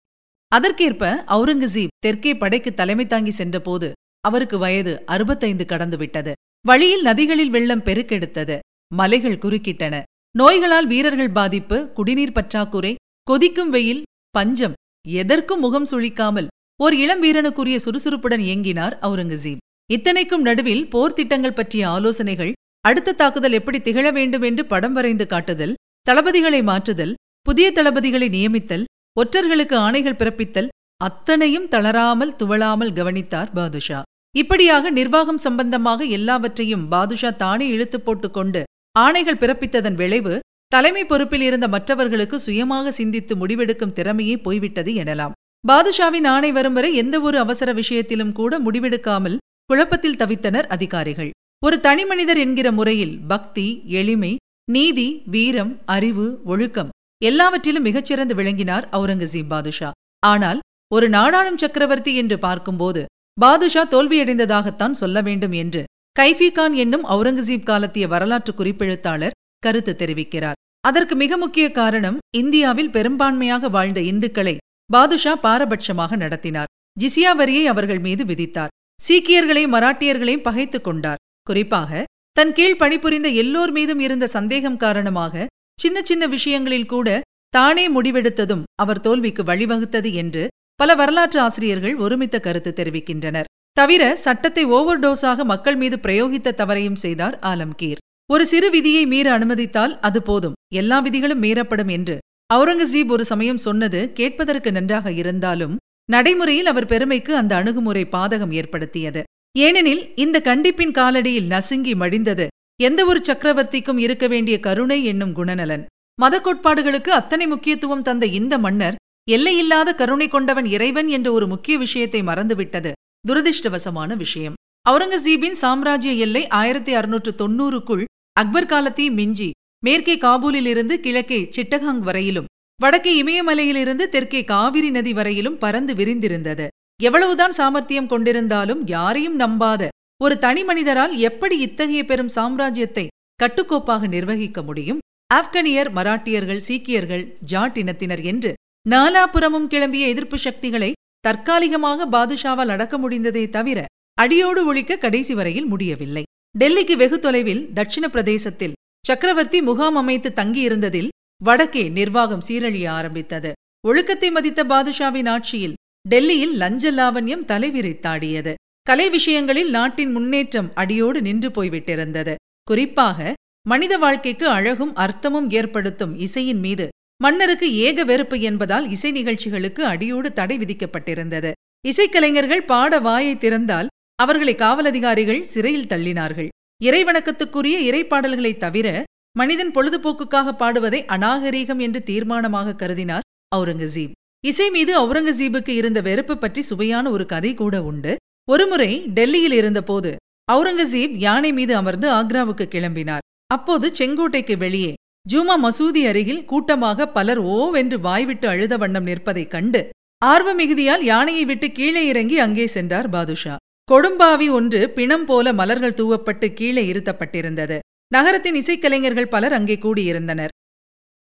அதற்கேற்ப அவுரங்கசீப் தெற்கே படைக்கு தலைமை தாங்கி சென்றபோது அவருக்கு வயது அறுபத்தைந்து கடந்துவிட்டது. வழியில் நதிகளில் வெள்ளம் பெருக்கெடுத்தது. மலைகள் குறுக்கிட்டன. நோய்களால் வீரர்கள் பாதிப்பு குடிநீர் பற்றாக்குறை கொதிக்கும் வெயில் பஞ்சம் எதற்கும் முகம் சுழிக்காமல் ஓர் இளம் வீரனுக்குரிய சுறுசுறுப்புடன் இயங்கினார் அவுரங்கசீப். இத்தனைக்கும் நடுவில் போர் திட்டங்கள் பற்றிய ஆலோசனைகள் அடுத்த தாக்குதல் எப்படி திகழ வேண்டும் என்று படம் வரைந்து காட்டுதல் தளபதிகளை மாற்றுதல் புதிய தளபதிகளை நியமித்தல் ஒற்றர்களுக்கு ஆணைகள் பிறப்பித்தல் அத்தனையும் தளராமல் துவளாமல் கவனித்தார் பாதுஷா. இப்படியாக நிர்வாகம் சம்பந்தமாக எல்லாவற்றையும் பாதுஷா தானே இழுத்து போட்டுக்கொண்டு ஆணைகள் பிறப்பித்ததன் விளைவு தலைமை பொறுப்பில் இருந்த மற்றவர்களுக்கு சுயமாக சிந்தித்து முடிவெடுக்கும் திறமையே போய்விட்டது எனலாம். பாதுஷாவின் ஆணை வரும் வரை எந்தவொரு அவசர விஷயத்திலும் கூட முடிவெடுக்காமல் குழப்பத்தில் தவித்தனர் அதிகாரிகள். ஒரு தனிமனிதர் என்கிற முறையில் பக்தி எளிமை நீதி வீரம் அறிவு ஒழுக்கம் எல்லாவற்றிலும் மிகச்சிறந்து விளங்கினார் அவுரங்கசீப் பாதுஷா. ஆனால் ஒரு நாடாளும் சக்கரவர்த்தி என்று பார்க்கும்போது பாதுஷா தோல்வியடைந்ததாகத்தான் சொல்ல வேண்டும் என்று கைஃபி கான் என்னும் அவுரங்கசீப் காலத்திய வரலாற்று குறிப்பெழுத்தாளர் கருத்து தெரிவிக்கிறார். அதற்கு மிக முக்கிய காரணம் இந்தியாவில் பெரும்பான்மையாக வாழ்ந்த இந்துக்களை பாதுஷா பாரபட்சமாக நடத்தினார். ஜிசியா வரியை அவர்கள் மீது விதித்தார். சீக்கியர்களையும் மராட்டியர்களையும் பகைத்துக் கொண்டார். குறிப்பாக தன் கீழ் பணிபுரிந்த எல்லோர் மீதும் இருந்த சந்தேகம் காரணமாக சின்ன சின்ன விஷயங்களில் கூட தானே முடிவெடுத்ததும் அவர் தோல்விக்கு வழிவகுத்தது என்று பல வரலாற்று ஆசிரியர்கள் ஒருமித்த கருத்து தெரிவிக்கின்றனர். தவிர சட்டத்தை ஓவர் டோஸாக மக்கள் மீது பிரயோகித்த தவறையும் செய்தார் ஆலம்கீர். ஒரு சிறு விதியை மீற அனுமதித்தால் அது போதும். எல்லா விதிகளும் மீறப்படும் என்று அவுரங்கசீப் ஒரு சமயம் சொன்னது கேட்பதற்கு நன்றாக இருந்தாலும் நடைமுறையில் அவர் பெருமைக்கு அந்த அணுகுமுறை பாதகம் ஏற்படுத்தியது. ஏனெனில் இந்த கண்டிப்பின் காலடியில் நசுங்கி மடிந்தது எந்த ஒரு சக்கரவர்த்திக்கும் இருக்க வேண்டிய கருணை என்னும் குணநலன். மத கோட்பாடுகளுக்கு அத்தனை முக்கியத்துவம் தந்த இந்த மன்னர் எல்லையில்லாத கருணை கொண்டவன் இறைவன் என்ற ஒரு முக்கிய விஷயத்தை மறந்துவிட்டது. துரதிருஷ்டவசமான விஷயம். அவுரங்கசீபின் சாம்ராஜ்ய எல்லை ஆயிரத்தி அறுநூற்று தொன்னூறுக்குள் அக்பர் காலத்தை மிஞ்சி மேற்கே காபூலிலிருந்து கிழக்கே சிட்டகாங் வரையிலும் வடக்கே இமயமலையிலிருந்து தெற்கே காவிரி நதி வரையிலும் பறந்து விரிந்திருந்தது. எவ்வளவுதான் சாமர்த்தியம் கொண்டிருந்தாலும் யாரையும் நம்பாத ஒரு தனி மனிதரால் எப்படி இத்தகைய பெரும் சாம்ராஜ்யத்தை கட்டுக்கோப்பாக நிர்வகிக்க முடியும்? ஆப்கனியர் மராட்டியர்கள் சீக்கியர்கள் ஜாட் இனத்தினர் என்று நாலாபுறமும் கிளம்பிய எதிர்ப்பு சக்திகளை தற்காலிகமாக பாதுஷாவால் அடக்க முடிந்ததே தவிர அடியோடு ஒழிக்க கடைசி வரையில் முடியவில்லை. டெல்லிக்கு வெகு தொலைவில் தட்சிண பிரதேசத்தில் சக்கரவர்த்தி முகாம் அமைத்து தங்கியிருந்ததில் வடக்கே நிர்வாகம் சீரழிய ஆரம்பித்தது. ஒழுக்கத்தை மதித்த பாதுஷாவின் ஆட்சியில் டெல்லியில் லஞ்ச லாவண்யம் தலைவிரித்தாடியது. கலை விஷயங்களில் நாட்டின் முன்னேற்றம் அடியோடு நின்று போய்விட்டிருந்தது. குறிப்பாக மனித வாழ்க்கைக்கு அழகும் அர்த்தமும் ஏற்படுத்தும் இசையின் மீது மன்னருக்கு ஏக வெறுப்பு என்பதால் இசை நிகழ்ச்சிகளுக்கு அடியோடு தடை விதிக்கப்பட்டிருந்தது. இசைக்கலைஞர்கள் பாட வாயை திறந்தால் அவர்களை காவலதிகாரிகள் சிறையில் தள்ளினார்கள். இறைவணக்கத்துக்குரிய இறைப்பாடல்களைத் தவிர மனிதன் பொழுதுபோக்குக்காக பாடுவதை அநாகரீகம் என்று தீர்மானமாக கருதினார் அவுரங்கசீப் இசை மீது அவுரங்கசீபுக்கு இருந்த வெறுப்பு பற்றி சுவையான ஒரு கதை கூட உண்டு. ஒருமுறை டெல்லியில் இருந்தபோது அவுரங்கசீப் யானை மீது அமர்ந்து ஆக்ராவுக்கு கிளம்பினார். அப்போது செங்கோட்டைக்கு வெளியே ஜூமா மசூதி அருகில் கூட்டமாக பலர் ஓவென்று வாய்விட்டு அழுத வண்ணம் நிற்பதைக் கண்டு ஆர்வ மிகுதியால் யானையை விட்டு கீழே இறங்கி அங்கே சென்றார் பாதுஷா. கொடும்பாவி ஒன்று பிணம் போல மலர்கள் தூவப்பட்டு கீழே இருத்தப்பட்டிருந்தது. நகரத்தின் இசைக்கலைஞர்கள் பலர் அங்கே கூடியிருந்தனர்.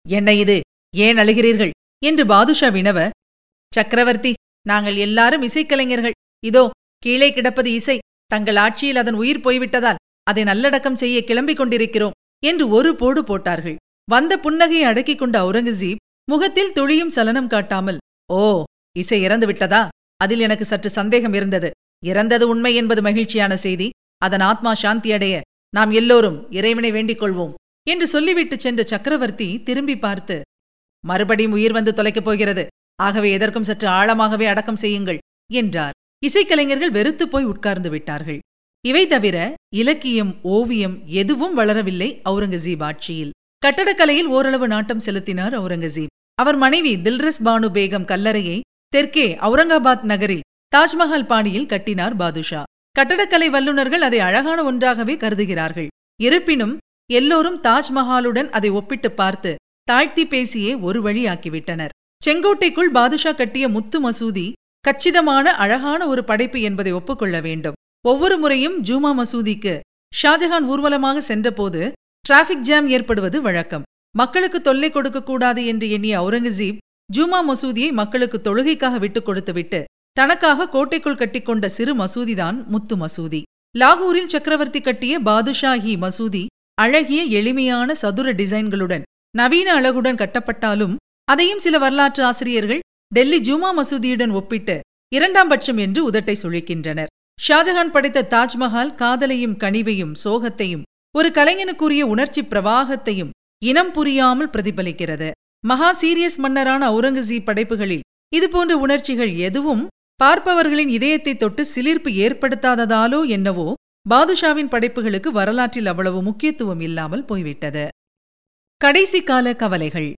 என்ன இது? ஏன் அழுகிறீர்கள்? என்று பாதுஷா வினவ சக்கரவர்த்தி நாங்கள் எல்லாரும் இசைக்கலைஞர்கள். இதோ கீழே கிடப்பது இசை. தங்கள் ஆட்சியில் அதன் உயிர் போய்விட்டதால் அதை நல்லடக்கம் செய்ய கிளம்பிக் கொண்டிருக்கிறோம் என்று ஒரு போடு போட்டார்கள். வந்த புன்னகையை அடக்கிக் கொண்ட அவுரங்கசீப் முகத்தில் துளியும் சலனம் காட்டாமல் ஓ இசை இறந்து விட்டதா? அதில் எனக்கு சற்று சந்தேகம் இருந்தது. இறந்தது உண்மை என்பது மகிழ்ச்சியான செய்தி. அதன் ஆத்மா சாந்தியடைய நாம் எல்லோரும் இறைவனை வேண்டிக் கொள்வோம் என்று சொல்லிவிட்டு சென்ற சக்கரவர்த்தி திரும்பி பார்த்து மறுபடியும் உயிர் வந்து தொலைக்கப் போகிறது. ஆகவே எதற்கும் சற்று ஆழமாகவே அடக்கம் செய்யுங்கள் என்றார். இசைக்கலைஞர்கள் வெறுத்துப் போய் உட்கார்ந்து விட்டார்கள். இவை தவிர இலக்கியம் ஓவியம் எதுவும் வளரவில்லை அவுரங்கசீப் ஆட்சியில். கட்டடக்கலையில் ஓரளவு நாட்டம் செலுத்தினார் அவுரங்கசீப். அவர் மனைவி தில்ரஸ் பானு பேகம் கல்லறையை தெற்கே அவுரங்காபாத் நகரில் தாஜ்மஹால் பாணியில் கட்டினார் பாதுஷா. கட்டடக்கலை வல்லுநர்கள் அதை அழகான ஒன்றாகவே கருதுகிறார்கள். இருப்பினும் எல்லோரும் தாஜ்மஹாலுடன் அதை ஒப்பிட்டு பார்த்து தாழ்த்தி பேசியே ஒரு வழியாக்கிவிட்டனர். செங்கோட்டைக்குள் பாதுஷா கட்டிய முத்து மசூதி கச்சிதமான அழகான ஒரு படைப்பு என்பதை ஒப்புக்கொள்ள வேண்டும். ஒவ்வொரு முறையும் ஜூமா மசூதிக்கு ஷாஜஹான் ஊர்வலமாக சென்றபோது டிராஃபிக் ஜாம் ஏற்படுவது வழக்கம். மக்களுக்கு தொல்லை கொடுக்கக்கூடாது என்று எண்ணிய அவுரங்கசீப் ஜூமா மசூதியை மக்களுக்கு தொழுகைக்காக விட்டுக் கொடுத்துவிட்டு தனக்காக கோட்டைக்குள் கட்டிக்கொண்ட சிறு மசூதிதான் முத்து மசூதி. லாகூரில் சக்கரவர்த்தி கட்டிய பாதுஷாஹி மசூதி அழகிய எளிமையான சதுர டிசைன்களுடன் நவீன அழகுடன் கட்டப்பட்டாலும் அதையும் சில வரலாற்று ஆசிரியர்கள் டெல்லி ஜூமா மசூதியுடன் ஒப்பிட்டு இரண்டாம் பட்சம் என்று உதட்டை சுழிக்கின்றனர். ஷாஜஹான் படைத்த தாஜ்மஹால் காதலையும் கனிவையும் சோகத்தையும் ஒரு கலைஞனுக்குரிய உணர்ச்சி பிரவாகத்தையும் இனம் புரியாமல் பிரதிபலிக்கிறது. மகா சீரியஸ் மன்னரான அவுரங்கசீப் படைப்புகளில் இதுபோன்ற உணர்ச்சிகள் எதுவும் பார்ப்பவர்களின் இதயத்தை தொட்டு சிலிர்ப்பு ஏற்படுத்தாததாலோ என்னவோ பாதுஷாவின் படைப்புகளுக்கு வரலாற்றில் அவ்வளவு முக்கியத்துவம் இல்லாமல் போய்விட்டது. கடைசி கால கவலைகள்.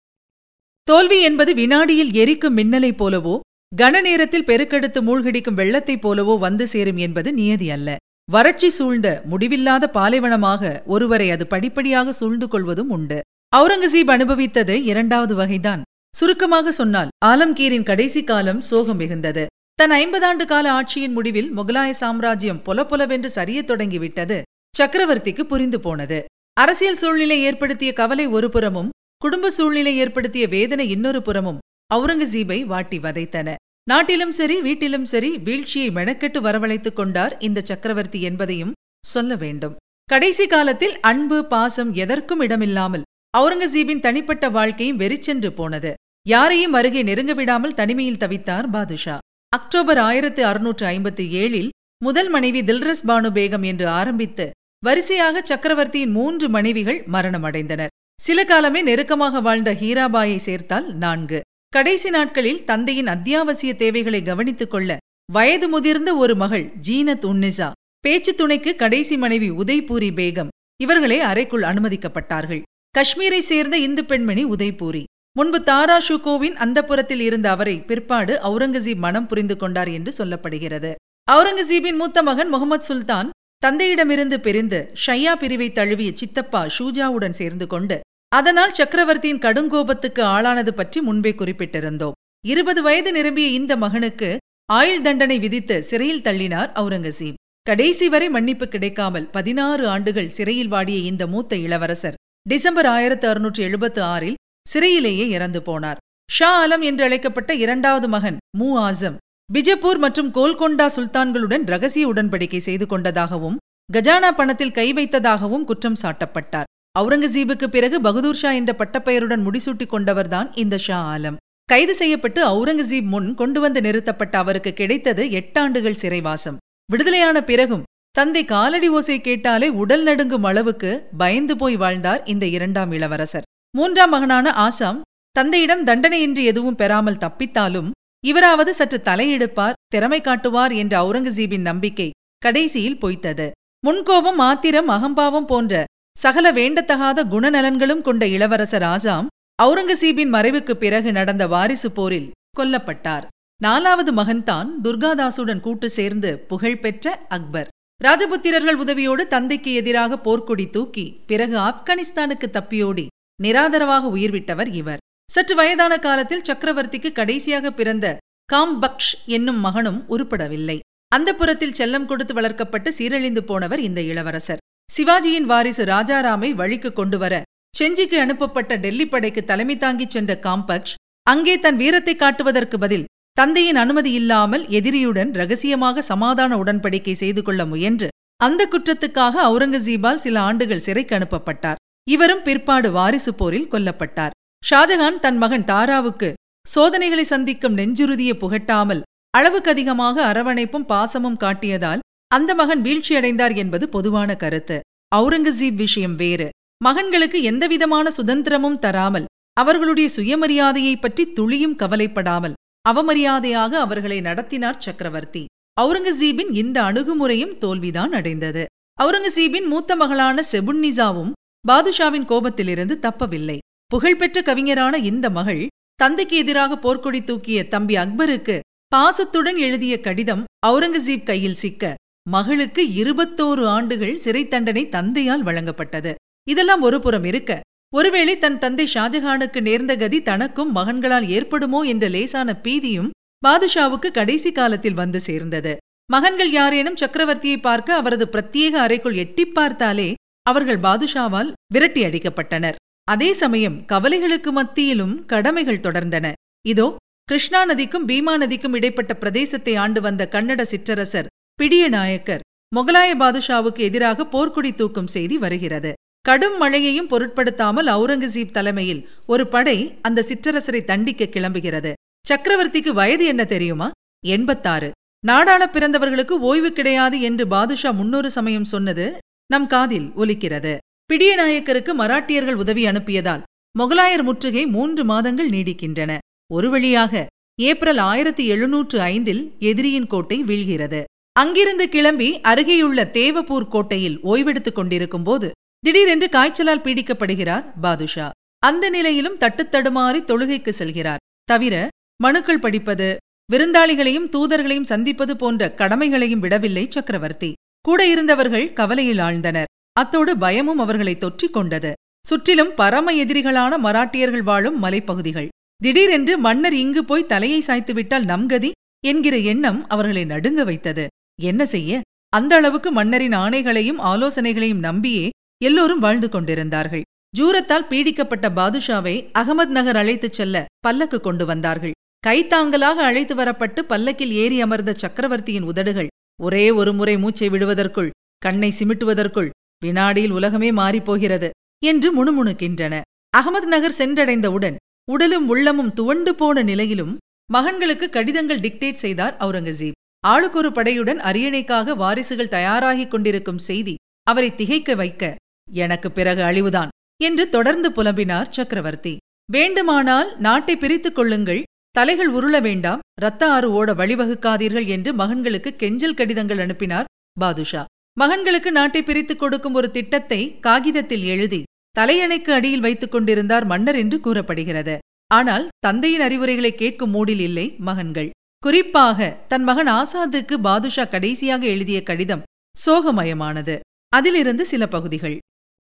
தோல்வி என்பது வினாடியில் எரிக்கும் மின்னலைப் போலவோ கன நேரத்தில் பெருக்கெடுத்து மூழ்கடிக்கும் வெள்ளத்தைப் போலவோ வந்து சேரும் என்பது நியதி அல்ல. வறட்சி சூழ்ந்த முடிவில்லாத பாலைவனமாக ஒருவரை அது படிப்படியாக சூழ்ந்து கொள்வதும் உண்டு. அவுரங்கசீப் அனுபவித்தது இரண்டாவது வகைதான். சுருக்கமாக சொன்னால் ஆலம்கீரின் கடைசி காலம் சோகம் மிகுந்தது. தன் ஐம்பதாண்டு கால ஆட்சியின் முடிவில் முகலாய சாம்ராஜ்யம் பொலப்பொலவென்று சரியத் தொடங்கிவிட்டது. சக்கரவர்த்திக்கு புரிந்து போனது. அரசியல் சூழ்நிலை ஏற்படுத்திய கவலை ஒருபுறமும் குடும்ப சூழ்நிலை ஏற்படுத்திய வேதனை இன்னொரு புறமும் அவுரங்கசீபை வாட்டி வதைத்தன. நாட்டிலும் சரி வீட்டிலும் சரி வீழ்ச்சியை மெனக்கெட்டு வரவழைத்துக் கொண்டார் இந்த சக்கரவர்த்தி என்பதையும் சொல்ல வேண்டும். கடைசி காலத்தில் அன்பு பாசம் எதற்கும் இடமில்லாமல் அவுரங்கசீபின் தனிப்பட்ட வாழ்க்கையும் வெறிச்சென்று போனது. யாரையும் அருகே நெருங்க விடாமல் தனிமையில் தவித்தார் பாதுஷா. அக்டோபர் ஆயிரத்து அறுநூற்று ஐம்பத்தி ஏழில் முதல் மனைவி தில்ரஸ் பானு பேகம் என்று ஆரம்பித்து வரிசையாக சக்கரவர்த்தியின் மூன்று மனைவிகள் மரணமடைந்தனர். சில காலமே நெருக்கமாக வாழ்ந்த ஹீராபாயை சேர்த்தால் நான்கு. கடைசி நாட்களில் தந்தையின் அத்தியாவசிய தேவைகளை கவனித்துக் கொள்ள வயது முதிர்ந்த ஒரு மகள் ஜீனத் உன்னிசா பேச்சு துணைக்கு கடைசி மனைவி உதய்பூரி பேகம் இவர்களே அறைக்குள் அனுமதிக்கப்பட்டார்கள். காஷ்மீரை சேர்ந்த இந்து பெண்மணி உதய்பூரி. முன்பு தாரா ஷுகோவின் அந்தப்புறத்தில் இருந்த அவரை பிற்பாடு அவுரங்கசீப் மனம் புரிந்து கொண்டார் என்று சொல்லப்படுகிறது. அவுரங்கசீபின் மூத்த மகன் முகமது சுல்தான் தந்தையிடமிருந்து பிரிந்து ஷையா பிரிவை தழுவிய சித்தப்பா ஷூஜாவுடன் சேர்ந்து கொண்டு அதனால் சக்கரவர்த்தியின் கடுங்கோபத்துக்கு ஆளானது பற்றி முன்பே குறிப்பிட்டிருந்தோம். இருபது வயது நிரம்பிய இந்த மகனுக்கு ஆயுள் தண்டனை விதித்து சிறையில் தள்ளினார் அவுரங்கசீப். கடைசி வரை மன்னிப்பு கிடைக்காமல் பதினாறு ஆண்டுகள் சிறையில் வாடிய இந்த மூத்த இளவரசர் டிசம்பர் ஆயிரத்து அறுநூற்று எழுபத்து ஆறில் சிறையிலேயே இறந்து போனார். ஷா ஆலம் என்று அழைக்கப்பட்ட இரண்டாவது மகன் மூ. ஆசம் பிஜப்பூர் மற்றும் கோல்கொண்டா சுல்தான்களுடன் ரகசிய உடன்படிக்கை செய்து கொண்டதாகவும் கஜானா பணத்தில் கை வைத்ததாகவும் குற்றம் சாட்டப்பட்டார். அவுரங்கசீபுக்கு பிறகு பகதூர் ஷா என்ற பட்டப்பெயருடன் முடிசூட்டிக் கொண்டவர்தான் இந்த ஷா ஆலம். கைது செய்யப்பட்டு அவுரங்கசீப் முன் கொண்டு வந்து நிறுத்தப்பட்ட அவருக்கு கிடைத்தது எட்டாண்டுகள் சிறைவாசம். விடுதலையான பிறகும் தந்தை காலடி ஓசை கேட்டாலே உடல் நடுங்கும் அளவுக்கு பயந்து போய் வாழ்ந்தார் இந்த இரண்டாம் இளவரசர். மூன்றாம் மகனான ஆசாம் தந்தையிடம் தண்டனையின்றி எதுவும் பெறாமல் தப்பித்தாலும் இவராவது சற்று தலையெடுப்பார் திறமை காட்டுவார் என்ற அவுரங்கசீபின் நம்பிக்கை கடைசியில் பொய்த்தது. முன்கோபம் ஆத்திரம் அகம்பாவம் போன்ற சகல வேண்டத்தகாத குணநலன்களும் கொண்ட இளவரசர் ஆசாம் அவுரங்கசீபின் மறைவுக்கு பிறகு நடந்த வாரிசு போரில் கொல்லப்பட்டார். நாலாவது மகன்தான் துர்காதாசுடன் கூட்டு சேர்ந்து புகழ்பெற்ற அக்பர். ராஜபுத்திரர்கள் உதவியோடு தந்தைக்கு எதிராக போர்க்கொடி தூக்கி பிறகு ஆப்கானிஸ்தானுக்கு தப்பியோடி நிராதரவாக உயிர்விட்டவர் இவர். சற்று வயதான காலத்தில் சக்கரவர்த்திக்கு கடைசியாக பிறந்த காம் பக்ஷ் என்னும் மகனும் உருப்படவில்லை. அந்த புறத்தில் செல்லம் கொடுத்து வளர்க்கப்பட்டு சீரழிந்து போனவர் இந்த இளவரசர். சிவாஜியின் வாரிசு ராஜாராமை வழிக்கு கொண்டுவர செஞ்சிக்கு அனுப்பப்பட்ட டெல்லி படைக்கு தலைமை தாங்கிச் சென்ற காம்பக்ஷ் அங்கே தன் வீரத்தை காட்டுவதற்கு பதில் தந்தையின் அனுமதி இல்லாமல் எதிரியுடன் ரகசியமாக சமாதான உடன்படிக்கை செய்து கொள்ள முயன்று அந்த குற்றத்துக்காக அவுரங்கசீபால் சில ஆண்டுகள் சிறைக்கு அனுப்பப்பட்டார். இவரும் பிற்பாடு வாரிசு போரில் கொல்லப்பட்டார். ஷாஜகான் தன் மகன் தாராவுக்கு சோதனைகளை சந்திக்கும் நெஞ்சுறுதியை புகட்டாமல் அளவுக்கதிகமாக அரவணைப்பும் பாசமும் காட்டியதால் அந்த மகன் வீழ்ச்சியடைந்தார் என்பது பொதுவான கருத்து. அவுரங்கசீப் விஷயம் வேறு. மகன்களுக்கு எந்தவிதமான சுதந்திரமும் தராமல் அவர்களுடைய சுயமரியாதையை பற்றி துளியும் கவலைப்படாமல் அவமரியாதையாக அவர்களை நடத்தினார் சக்கரவர்த்தி. அவுரங்கசீபின் இந்த அணுகுமுறையும் தோல்விதான் அடைந்தது. அவுரங்கசீபின் மூத்த மகளான செபுன்னிசாவும் பாதுஷாவின் கோபத்திலிருந்து தப்பவில்லை. புகழ்பெற்ற கவிஞரான இந்த மகள் தந்தைக்கு எதிராக போர்க்கொடி தூக்கிய தம்பி அக்பருக்கு பாசத்துடன் எழுதிய கடிதம் அவுரங்கசீப் கையில் சிக்க மகளுக்கு இருபத்தோரு ஆண்டுகள் சிறை தண்டனை தந்தையால் வழங்கப்பட்டது. இதெல்லாம் ஒருபுறம் இருக்க ஒருவேளை தன் தந்தை ஷாஜஹானுக்கு நேர்ந்த கதி தனக்கும் மகன்களால் ஏற்படுமோ என்ற லேசான பீதியும் பாதுஷாவுக்கு கடைசி காலத்தில் வந்து சேர்ந்தது. மகன்கள் யாரேனும் சக்கரவர்த்தியை பார்க்க அவரது பிரத்யேக அறைக்குள் எட்டிப் பார்த்தாலே அவர்கள் பாதுஷாவால் விரட்டி அடிக்கப்பட்டனர். அதே சமயம் கவலைகளுக்கு மத்தியிலும் கடமைகள் தொடர்ந்தன. இதோ கிருஷ்ணா நதிக்கும் பீமா நதிக்கும் இடைப்பட்ட பிரதேசத்தை ஆண்டு வந்த கன்னட சிற்றரசர் பிடிய நாயக்கர் முகலாய பாதுஷாவுக்கு எதிராக போர்க்குடி தூக்கும் செய்தி வருகிறது. கடும் மழையையும் பொருட்படுத்தாமல் அவுரங்கசீப் தலைமையில் ஒரு படை அந்த சிற்றரசரை தண்டிக்க கிளம்புகிறது. சக்கரவர்த்திக்கு வயது என்ன தெரியுமா? எண்பத்தாறு. நாடான பிறந்தவர்களுக்கு ஓய்வு கிடையாது என்று பாதுஷா முன்னொரு சமயம் சொன்னது நம் காதில் ஒலிக்கிறது. பிடியநாயக்கருக்கு மராட்டியர்கள் உதவி அனுப்பியதால் முகலாயர் முற்றுகை மூன்று மாதங்கள் நீடிக்கின்றன. ஒரு வழியாக ஏப்ரல் ஆயிரத்தி எழுநூற்று ஐந்தில் எதிரியின் கோட்டை வீழ்கிறது. அங்கிருந்து கிளம்பி அருகேயுள்ள தேவப்பூர் கோட்டையில் ஓய்வெடுத்துக் கொண்டிருக்கும் போது திடீரென்று காய்ச்சலால் பீடிக்கப்படுகிறார் பாதுஷா. அந்த நிலையிலும் தட்டுத்தடுமாறி தொழுகைக்கு செல்கிறார். தவிர மனுக்கள் படிப்பது விருந்தாளிகளையும் தூதர்களையும் சந்திப்பது போன்ற கடமைகளையும் விடவில்லை சக்கரவர்த்தி. கூட இருந்தவர்கள் கவலையில் ஆழ்ந்தனர். அத்தோடு பயமும் அவர்களை தொற்றிக் கொண்டது. சுற்றிலும் பரம எதிரிகளான மராட்டியர்கள் வாழும் மலைப்பகுதிகள். திடீரென்று மன்னர் இங்கு போய் தலையை சாய்த்துவிட்டால் நம்கதி என்கிற எண்ணம் அவர்களை நடுங்க வைத்தது. என்ன செய்ய? அந்த அளவுக்கு மன்னரின் ஆணைகளையும் ஆலோசனைகளையும் நம்பியே எல்லோரும் வாழ்ந்து கொண்டிருந்தார்கள். ஜூரத்தால் பீடிக்கப்பட்ட பாதுஷாவை அகமது நகர் அழைத்துச் செல்ல பல்லக்கு கொண்டு வந்தார்கள். கைத்தாங்கலாக அழைத்து வரப்பட்டு பல்லக்கில் ஏறி அமர்ந்த சக்கரவர்த்தியின் உதடுகள் ஒரே ஒரு முறை மூச்சை விடுவதற்குள் கண்ணை சிமிட்டுவதற்குள் வினாடியில் உலகமே மாறிப்போகிறது என்று முணுமுணுக்கின்றன. அகமது நகர் சென்றடைந்தவுடன் உடலும் உள்ளமும் துவண்டு போன நிலையிலும் மகன்களுக்கு கடிதங்கள் டிக்டேட் செய்தார் அவுரங்கசீப் ஆளுக்கொரு படையுடன் அரியணைக்காக வாரிசுகள் தயாராகிக் கொண்டிருக்கும் செய்தி அவரை திகைக்க வைக்க எனக்கு பிறகு அழிவுதான் என்று தொடர்ந்து புலம்பினார் சக்கரவர்த்தி. வேண்டுமானால் நாட்டை பிரித்துக் கொள்ளுங்கள் தலைகள் உருள வேண்டாம் ரத்த ஆறு ஓட வழிவகுக்காதீர்கள் என்று மகன்களுக்கு கெஞ்சல் கடிதங்கள் அனுப்பினார் பாதுஷா. மகன்களுக்கு நாட்டை பிரித்துக் கொடுக்கும் ஒரு திட்டத்தை காகிதத்தில் எழுதி தலையணைக்கு அடியில் வைத்துக் கொண்டிருந்தார் மன்னர் என்று கூறப்படுகிறது. ஆனால் தந்தையின் அறிவுரைகளை கேட்கும் மூடில் இல்லை மகன்கள். குறிப்பாக தன் மகன் ஆசாத்துக்கு பாதுஷா கடைசியாக எழுதிய கடிதம் சோகமயமானது. அதிலிருந்து சில பகுதிகள்.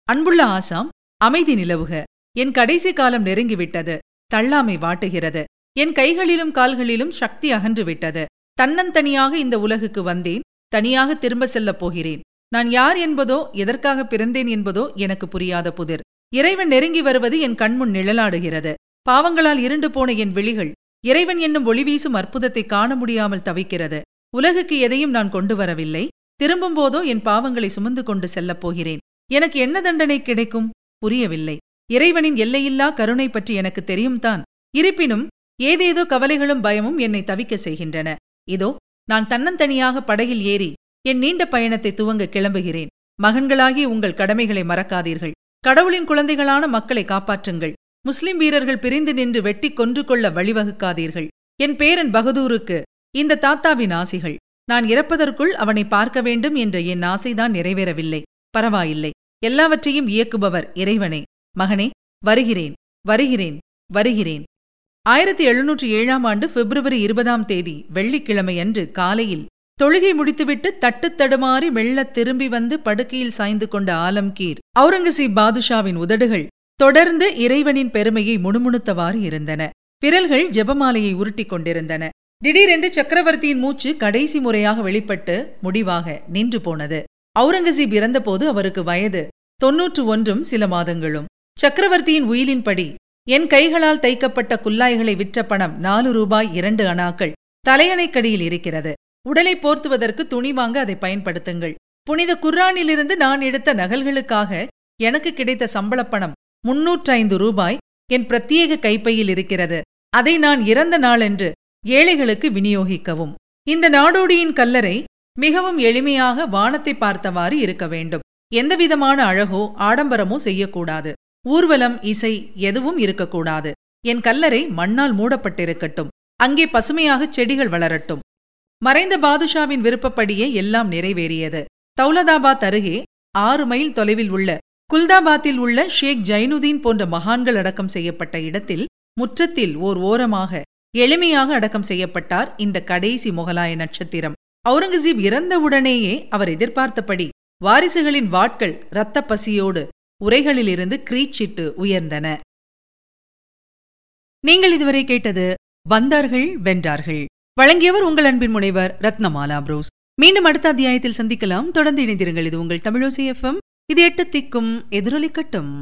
அன்புள்ள ஆசாம் அமைதி நிலவுக. என் கடைசி காலம் நெருங்கிவிட்டது. தள்ளாமை வாட்டுகிறது. என் கைகளிலும் கால்களிலும் சக்தி அகன்றுவிட்டது. தன்னந்தனியாக இந்த உலகுக்கு வந்தேன். தனியாக திரும்ப செல்லப் போகிறேன். நான் யார் என்பதோ எதற்காக பிறந்தேன் என்பதோ எனக்கு புரியாத புதிர். இறைவன் நெருங்கி வருவது என் கண்முன் நிழலாடுகிறது. பாவங்களால் இருண்டு போன என் விழிகள் இறைவன் என்னும் ஒளி வீசும் அற்புதத்தை காண முடியாமல் தவிக்கிறது. உலகுக்கு எதையும் நான் கொண்டு வரவில்லை திரும்பும் போதோ என் பாவங்களை சுமந்து கொண்டு செல்லப் போகிறேன். எனக்கு என்ன தண்டனை கிடைக்கும்? புரியவில்லை. இறைவனின் எல்லையில்லா கருணை பற்றி எனக்கு தெரியும் தான். இருப்பினும் ஏதேதோ கவலைகளும் பயமும் என்னை தவிக்க செய்கின்றன. இதோ நான் தன்னந்தனியாக படகில் ஏறி என் நீண்ட பயணத்தை துவங்க கிளம்புகிறேன். மகன்களாகி உங்கள் கடமைகளை மறக்காதீர்கள். கடவுளின் குழந்தைகளான மக்களை காப்பாற்றுங்கள். முஸ்லிம் வீரர்கள் பிரிந்து நின்று வெட்டி கொன்று கொள்ள வழிவகுக்காதீர்கள். என் பேரன் பகதூருக்கு இந்த தாத்தாவின் ஆசிகள். நான் இறப்பதற்குள் அவனை பார்க்க வேண்டும் என்ற என் ஆசைதான் நிறைவேறவில்லை. பரவாயில்லை. எல்லாவற்றையும் இயக்குபவர் இறைவனே. மகனே வருகிறேன் வருகிறேன் வருகிறேன். ஆயிரத்தி எழுநூற்றி ஏழாம் ஆண்டு பிப்ரவரி இருபதாம் தேதி வெள்ளிக்கிழமையன்று காலையில் தொழுகை முடித்துவிட்டு தட்டுத் தடுமாறி மெல்ல திரும்பி வந்து படுக்கையில் சாய்ந்து கொண்ட ஆலம்கீர் அவுரங்கசீப் பாதுஷாவின் உதடுகள் தொடர்ந்து இறைவனின் பெருமையை முணுமுணுத்தவாறு இருந்தன. விரல்கள் ஜெபமாலையை உருட்டிக் கொண்டிருந்தன. திடீரென்று சக்கரவர்த்தியின் மூச்சு கடைசி முறையாக வெளிப்பட்டு முடிவாக நின்று போனது. அவுரங்கசீப் இறந்தபோது அவருக்கு வயது தொன்னூற்று ஒன்றும் சில மாதங்களும். சக்கரவர்த்தியின் உயிலின்படி என் கைகளால் தைக்கப்பட்ட குல்லாய்களை விற்ற பணம் நாலு ரூபாய் இரண்டு அணாக்கள் தலையணைக்கடியில் இருக்கிறது. உடலை போர்த்துவதற்கு துணி வாங்க அதை பயன்படுத்துங்கள். புனித குர்ரானிலிருந்து நான் எடுத்த நகல்களுக்காக எனக்கு கிடைத்த சம்பளப் பணம் முன்னூற்றைந்து ரூபாய் என் பிரத்யேக கைப்பையில் இருக்கிறது. அதை நான் இறந்த நாளென்று ஏழைகளுக்கு விநியோகிக்கவும். இந்த நாடோடியின் கல்லறை மிகவும் எளிமையாக வானத்தை பார்த்தவாறு இருக்க வேண்டும். எந்தவிதமான அழகோ ஆடம்பரமோ செய்யக்கூடாது. ஊர்வலம் இசை எதுவும் இருக்கக்கூடாது. என் கல்லறை மண்ணால் மூடப்பட்டிருக்கட்டும். அங்கே பசுமையாக செடிகள் வளரட்டும். மறைந்த பாதுஷாவின் விருப்பப்படியே எல்லாம் நிறைவேறியது. தௌலதாபாத் அருகே ஆறு மைல் தொலைவில் உள்ள குல்தாபாத்தில் உள்ள ஷேக் ஜைனுதீன் போன்ற மகான்கள் அடக்கம் செய்யப்பட்ட இடத்தில் முற்றத்தில் ஓர் ஓரமாக எளிமையாக அடக்கம் செய்யப்பட்டார் இந்த கடைசி முகலாய நட்சத்திரம். அவுரங்கசீப் இறந்தவுடனேயே அவர் எதிர்பார்த்தபடி வாரிசுகளின் வாட்கள் இரத்த பசியோடு உரைகளிலிருந்து கிரீச்சிட்டு உயர்ந்தன. நீங்கள் இதுவரை கேட்டது வந்தார்கள் வென்றார்கள். வழங்கியவர் உங்கள் அன்பின் முனைவர் ரத்னமாலா புரோஸ். மீண்டும் அடுத்த அத்தியாயத்தில் சந்திக்கலாம். தொடர்ந்து இணைந்திருங்கள். இது உங்கள் தமிழோசி எஃப்எம் இது எட்டு திக்கும் எதிரொலிக்கட்டும்.